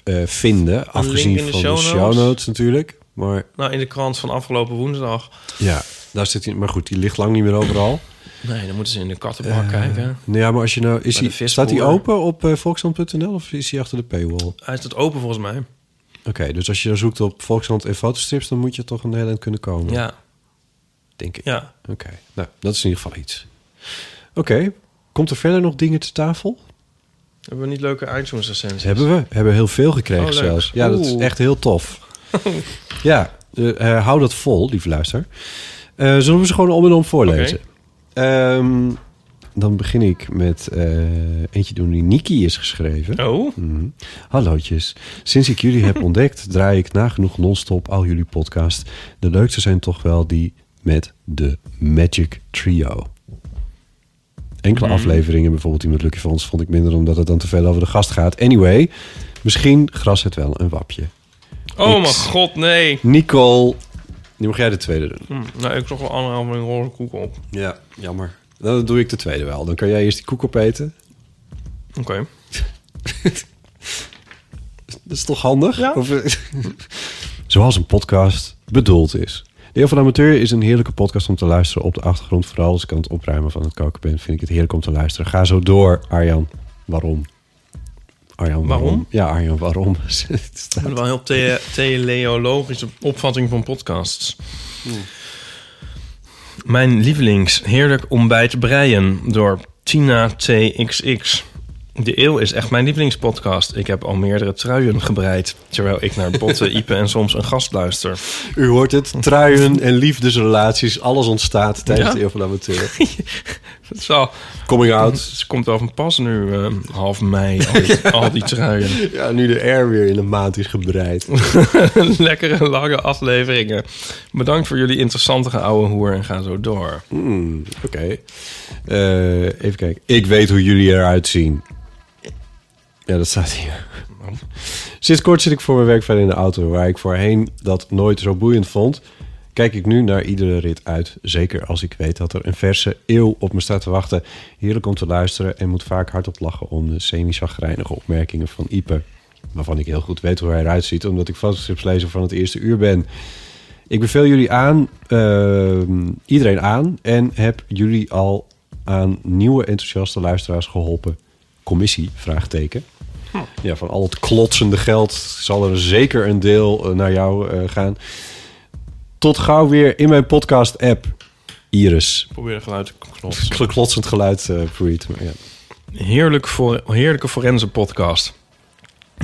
eh, vinden? Afgezien de van show de show notes. notes natuurlijk. Maar Nou, in de krant van afgelopen woensdag. ja, daar zit hij. Maar goed, die ligt lang niet meer overal. Nee, dan moeten ze in de kattenbak kijken. Nou ja, maar als je nou... Is hij, staat hij open op uh, volkskrant.nl of is hij achter de paywall? Hij staat open volgens mij. Oké, dus als je dan zoekt op Volkskrant en fotostrips... dan moet je toch een eind kunnen komen. Ja. Denk ik. Ja. Oké, nou, dat is in ieder geval iets. Oké, komt er verder nog dingen te tafel? Hebben we niet leuke iTunes recensies? Hebben we. Hebben heel veel gekregen Oh, zelfs. Ja, dat is echt heel tof. ja, eh, eh, hou dat vol, lieve luister. Eh, zullen we ze gewoon om en om voorlezen? Ehm, dan begin ik met eh, eentje door die Niki is geschreven. Oh? Mhm. Hallootjes. Sinds ik jullie heb ontdekt, draai ik nagenoeg non-stop al jullie podcast. De leukste zijn toch wel die met de Magic Trio. Enkele Mhm. afleveringen, bijvoorbeeld die met Lucky Fons, vond ik minder omdat het dan te veel over de gast gaat. Anyway, misschien gras het wel een wapje. Oh mijn god, nee. Nicole, nu mag jij de tweede doen. Hm, nou, ik zag wel anderhalve roze koek op. Ja, jammer. Dan doe ik de tweede wel. Dan kan jij eerst die koek opeten. Oké. Dat is toch handig? Of, eh, Zoals een podcast bedoeld is. De van de Amateur is een heerlijke podcast om te luisteren op de achtergrond. Vooral als ik aan het opruimen van het koken ben, vind ik het heerlijk om te luisteren. Ga zo door, Arjan. Waarom? Arjan, waarom? Waarom? Ja, Arjan, waarom? Het ben wel heel the teleologische opvatting van podcasts. Mijn lievelings heerlijk ontbijt breien door Tina TXX. De Eeuw is echt mijn lievelingspodcast. Ik heb al meerdere truien gebreid... terwijl ik naar Botten, Ipe en soms een gast luister. U hoort het, truien en liefdesrelaties, alles ontstaat tijdens Ja? de Eeuw van Amateur. Het is. Coming out. Het komt wel van pas nu, eh, half mei, al die, al die truien. Ja, nu de air weer in een maand is gebreid. Lekkere lange afleveringen. Bedankt voor jullie interessante ouwe hoer en ga zo door. Hmm, Oké. Eh, even kijken. Ik weet hoe jullie eruit zien. Ja, dat staat hier. Sinds kort zit ik voor mijn werk verder in de auto... waar ik voorheen dat nooit zo boeiend vond... kijk ik nu naar iedere rit uit. Zeker als ik weet dat er een verse eeuw op me staat te wachten. Heerlijk om te luisteren en moet vaak hardop lachen... om de semi-chagrijnige opmerkingen van Ipe. Waarvan ik heel goed weet hoe hij eruit ziet... omdat ik fotostrips van het eerste uur ben... Ik beveel jullie aan, ehm, iedereen aan, en heb jullie al aan nieuwe enthousiaste luisteraars geholpen. Commissie, vraagteken. Ja, van al het klotsende geld zal er zeker een deel eh, naar jou eh, gaan. Tot gauw weer in mijn podcast-app, Iris. Probeer een geluid klotsen. Kl- Klotsend geluid, Preet, maar ja. Heerlijk voor, heerlijke forense podcast.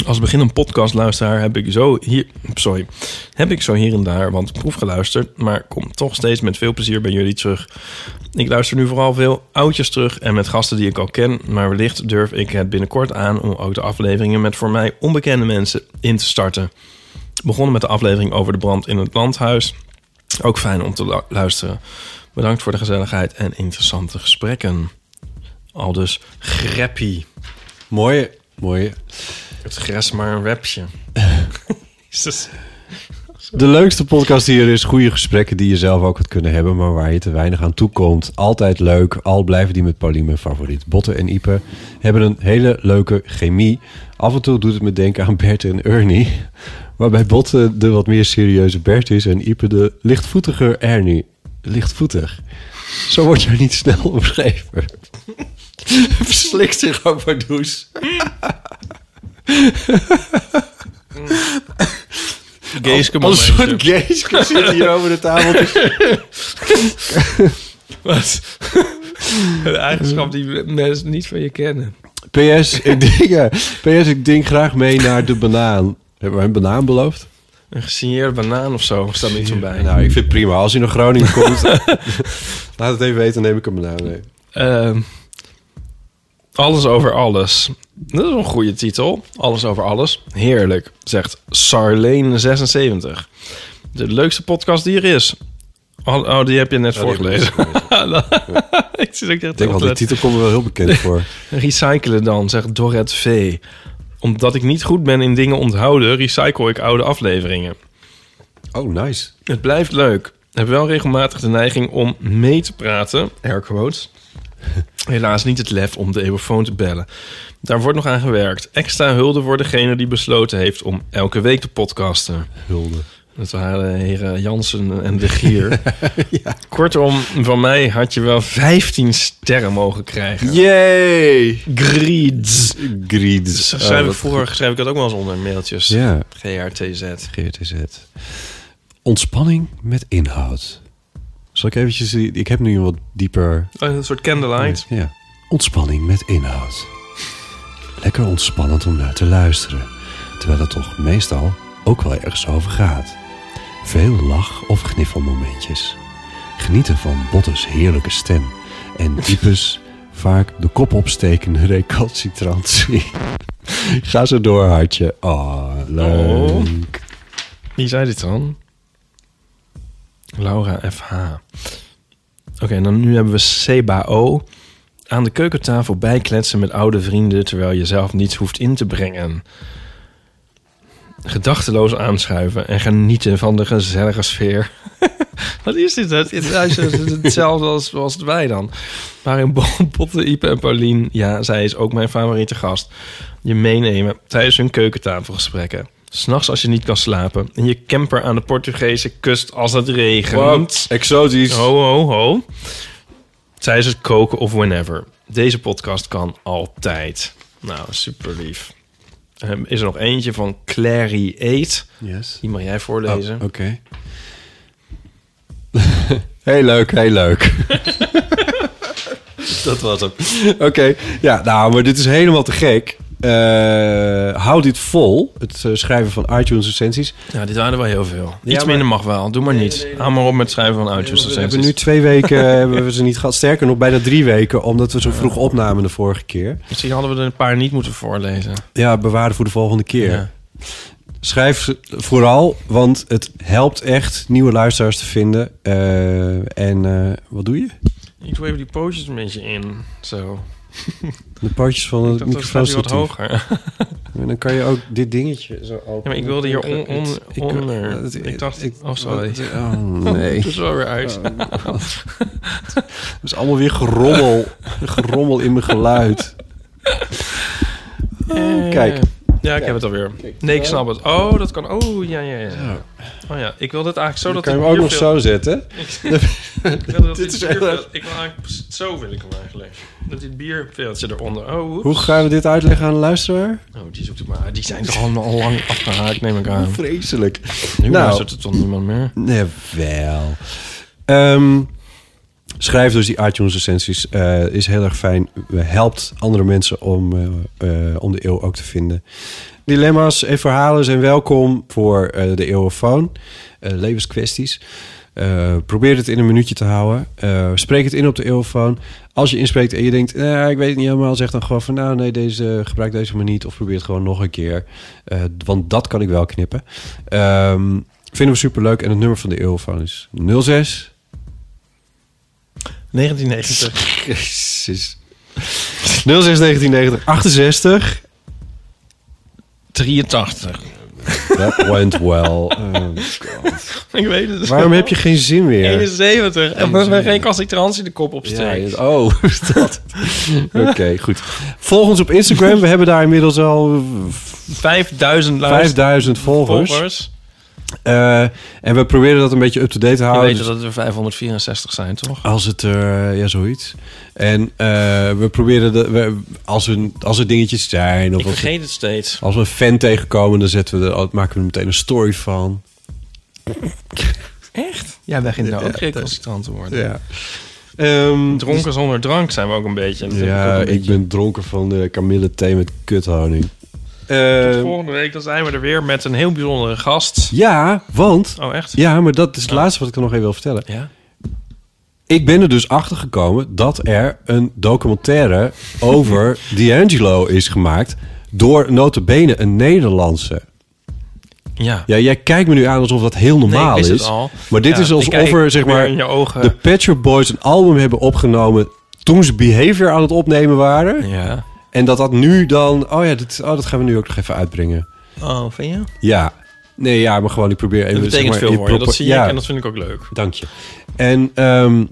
Als beginnend podcastluisteraar heb ik zo hier, sorry, heb ik zo hier en daar want proef geluisterd, maar kom toch steeds met veel plezier bij jullie terug. Ik luister nu vooral veel oudjes terug en met gasten die ik al ken, maar wellicht durf ik het binnenkort aan om ook de afleveringen met voor mij onbekende mensen in te starten. Begonnen met de aflevering over de brand in het landhuis. Ook fijn om te lu- luisteren. Bedankt voor de gezelligheid en interessante gesprekken. Al dus greppie. Mooie, mooie. Het gres maar een webje. Jezus. De leukste podcast die er is. Goede gesprekken die je zelf ook had kunnen hebben, maar waar je te weinig aan toekomt. Altijd leuk. Al blijven die met Pauline mijn favoriet. Botte en Ipe hebben een hele leuke chemie. Af en toe doet het me denken aan Bert en Ernie. Waarbij Botte de wat meer serieuze Bert is en Ipe de lichtvoetiger Ernie. Lichtvoetig. Zo wordt jij niet snel omschreven. Verslikt zich ook maar does. Geeske Als soort geeske zit hier over de tafel. te- Wat? Een eigenschap die mensen niet van je kennen. PS, ik denk, ja, PS, ik denk graag mee naar de banaan. Hebben we een banaan beloofd? Een gesigneerde banaan of zo, staat niet van bij. Nou, ik vind het prima. Als hij naar Groningen komt, laat het even weten, dan neem ik een banaan mee. Ehm, alles over alles. Dat is een goede titel. Alles over alles. Heerlijk, zegt Sarleen76. De leukste podcast die er is. Oh, oh, die heb je net Ja, ik voorgelezen. ik denk wel, die titel komt wel heel bekend voor. Recyclen dan, zegt Dorret V. Omdat ik niet goed ben in dingen onthouden, recycle ik oude afleveringen. Oh, nice. Het blijft leuk. Ik heb wel regelmatig de neiging om mee te praten, air quotes. Helaas niet het lef om de eeuwenfoon te bellen. Daar wordt nog aan gewerkt. Extra hulde voor degene die besloten heeft om elke week te podcasten. Hulde. Dat waren de heren Jansen en De Gier. Kortom, van mij had je wel 15 sterren mogen krijgen. Yay! Grieds. Grieds. Schrijf Oh, ik wat vroeger schrijf ik dat ook wel eens onder mailtjes. Ja. GRTZ. GRTZ. Ontspanning met inhoud. Zal ik eventjes... Ik heb nu een wat dieper... Oh, Een soort candlelight. Ja. Ontspanning met inhoud. Lekker ontspannend om naar te luisteren. Terwijl het toch meestal ook wel ergens over gaat. Veel lach- of gniffelmomentjes. Genieten van Bottes heerlijke stem. En Ipes vaak de kop opstekende recalcitrantie. Ga zo door, hartje. Oh, leuk. Wie zei dit dan? Laura FH. Oké, en dan nu hebben we CBO. Aan de keukentafel bijkletsen met oude vrienden... terwijl je zelf niets hoeft in te brengen. Gedachteloos aanschuiven en genieten van de gezellige sfeer. Wat is dit? Het is hetzelfde als, als wij dan. Waarin Bo- Botte, Ipe en Paulien... ja, zij is ook mijn favoriete gast... je meenemen tijdens hun keukentafelgesprekken. S'nachts als je niet kan slapen... en je camper aan de Portugese kust als het regent. Wat? Exotisch. Ho, ho, ho. Tijdens het koken of whenever. Deze podcast kan altijd. Nou, super lief. Ehm, is er nog eentje van Clary Eat. Yes. Die mag jij voorlezen. Oh, Oké. heel leuk, heel leuk. Dat was hem. Oké, ja, nou, maar dit is helemaal te gek. Eh, hou dit vol, het eh, schrijven van iTunes recensies. Ja, dit waren er wel heel veel. Iets maar- minder mag wel. Doe maar niet. Hou maar op met het schrijven van iTunes We recensies. hebben nu twee weken hebben we ze niet gehad. Sterker nog, bijna drie weken, omdat we zo vroeg opnamen de vorige keer. Misschien hadden we er een paar niet moeten voorlezen. Ja, bewaren voor de volgende keer. Ja. Schrijf vooral, want het helpt echt nieuwe luisteraars te vinden. Eh, en eh, wat doe je? Ik doe even die pootjes een beetje in. Zo. De pootjes van Ik het staat hij wat hoger. En dan kan je ook dit dingetje zo openen. Ja, maar ik wilde hier on, ik- onder. het- Ik, dacht, oh sorry. Oh, nee. Het is wel weer uit. Het is allemaal weer gerommel. gerommel in mijn geluid. Eh, Kijk. Ja, ik heb het alweer. Nee, ik snap het. Oh, dat kan. Oh, ja, ja, ja. Oh ja, ik wil dit eigenlijk zo Dan dat kan het hem ook nog veel- zo zetten. Ik, ik wil dat Dit is echt- Ik wil eigenlijk zo wil ik hem eigenlijk. Dat dit bierveeltje eronder. Oh, oeps. Hoe gaan we dit uitleggen aan de luisteraar? Oh, die zoekt het maar. Die zijn toch allemaal al lang afgehaakt, neem ik aan. Vreselijk. Nu Nou. luistert het toch niemand meer? Nee, wel. Ehm, schrijf dus die iTunes recensies. eh is heel erg fijn. Helpt andere mensen om, eh, eh, om de eeuw ook te vinden. Dilemma's en verhalen zijn welkom voor de eeuwenfoon. Eh, levenskwesties. Probeer het in een minuutje te houden. Spreek het in op de eeuwenfoon. Als je inspreekt en je denkt, ik weet het niet helemaal, zeg dan gewoon van nou nee, deze, gebruik deze maar niet. Of probeer het gewoon nog een keer. Want dat kan ik wel knippen. Ehm, vinden we superleuk. En het nummer van de eeuwenfoon is 06 1990. Jezus. 06 1990 68. 83. That went well. Oh God. Ik weet het. Waarom heb je geen zin meer? 71. En we hebben geen concentrantie de kop opsteekt. Ja, oh, dat. Oké, goed. Volg ons op Instagram. We hebben daar inmiddels al 5000 luister- 5000 volgers. volgers. Eh, en we proberen dat een beetje up-to-date te Je houden. weet Dus dat het er 564 zijn, toch? Als het er, ja, zoiets. En eh, we proberen, de, we, als, er, als er dingetjes zijn... Of Ik als, vergeet het steeds. als we een fan tegenkomen, dan zetten we er, maken we er meteen een story van. Echt? Ja, wij beginnen nou Ja, ook recalcitrant te worden. Ja. Ehm, Dronken zonder drank zijn we ook een beetje. Ja, ik beetje. ben dronken van de kamille thee met kuthoning. Tot Ehm, volgende week dan zijn we er weer met een heel bijzondere gast. ja, want... Oh, echt? Ja, maar dat is het laatste wat ik er nog even wil vertellen. Ja? Ik ben er dus achter gekomen dat er een documentaire over D'Angelo is gemaakt door notabene een Nederlandse. Ja. Ja, jij kijkt me nu aan alsof dat heel normaal Nee, is. het al. Maar dit Ja, is alsof er zeg maar in je ogen. de Shop Boys een album hebben opgenomen toen ze Behavior aan het opnemen waren. Ja. En dat dat nu dan, oh ja, dit, oh, dat gaan we nu ook nog even uitbrengen. Oh, vind je? Ja. Nee, ja, maar gewoon, ik probeer even... Dat zeg betekent maar, veel voor je. Dat zie ja. ik en dat vind ik ook leuk. Dank je. En, ehm,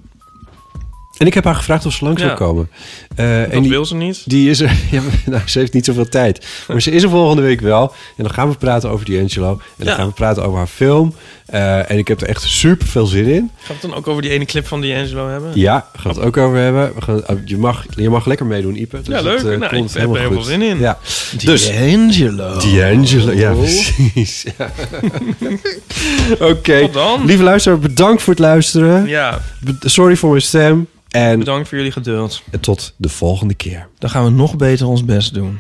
en ik heb haar gevraagd of ze langs Ja. zou komen. Eh, Dat en die, wil ze niet. Die is er... Ja, nou, ze heeft niet zoveel tijd. Maar ze is er volgende week wel. En dan gaan we praten over D'Angelo. En dan Ja. gaan we praten over haar film. Eh, en ik heb er echt super veel zin in. Gaan we het dan ook over die ene clip van D'Angelo hebben? Ja, gaan we het ook over hebben. We gaan, oh, je, mag, je mag lekker meedoen, Ipe. Dus Ja, leuk. dat, eh, Nou, komt ik heb er heel helemaal veel zin in. Ja. Dus, D'Angelo. D'Angelo, ja, precies. Ja. Oké. Tot dan. Lieve luisteraar, bedankt voor het luisteren. Ja. Sorry voor mijn stem. En Bedankt voor jullie geduld. tot de volgende keer. Dan gaan we nog beter ons best doen.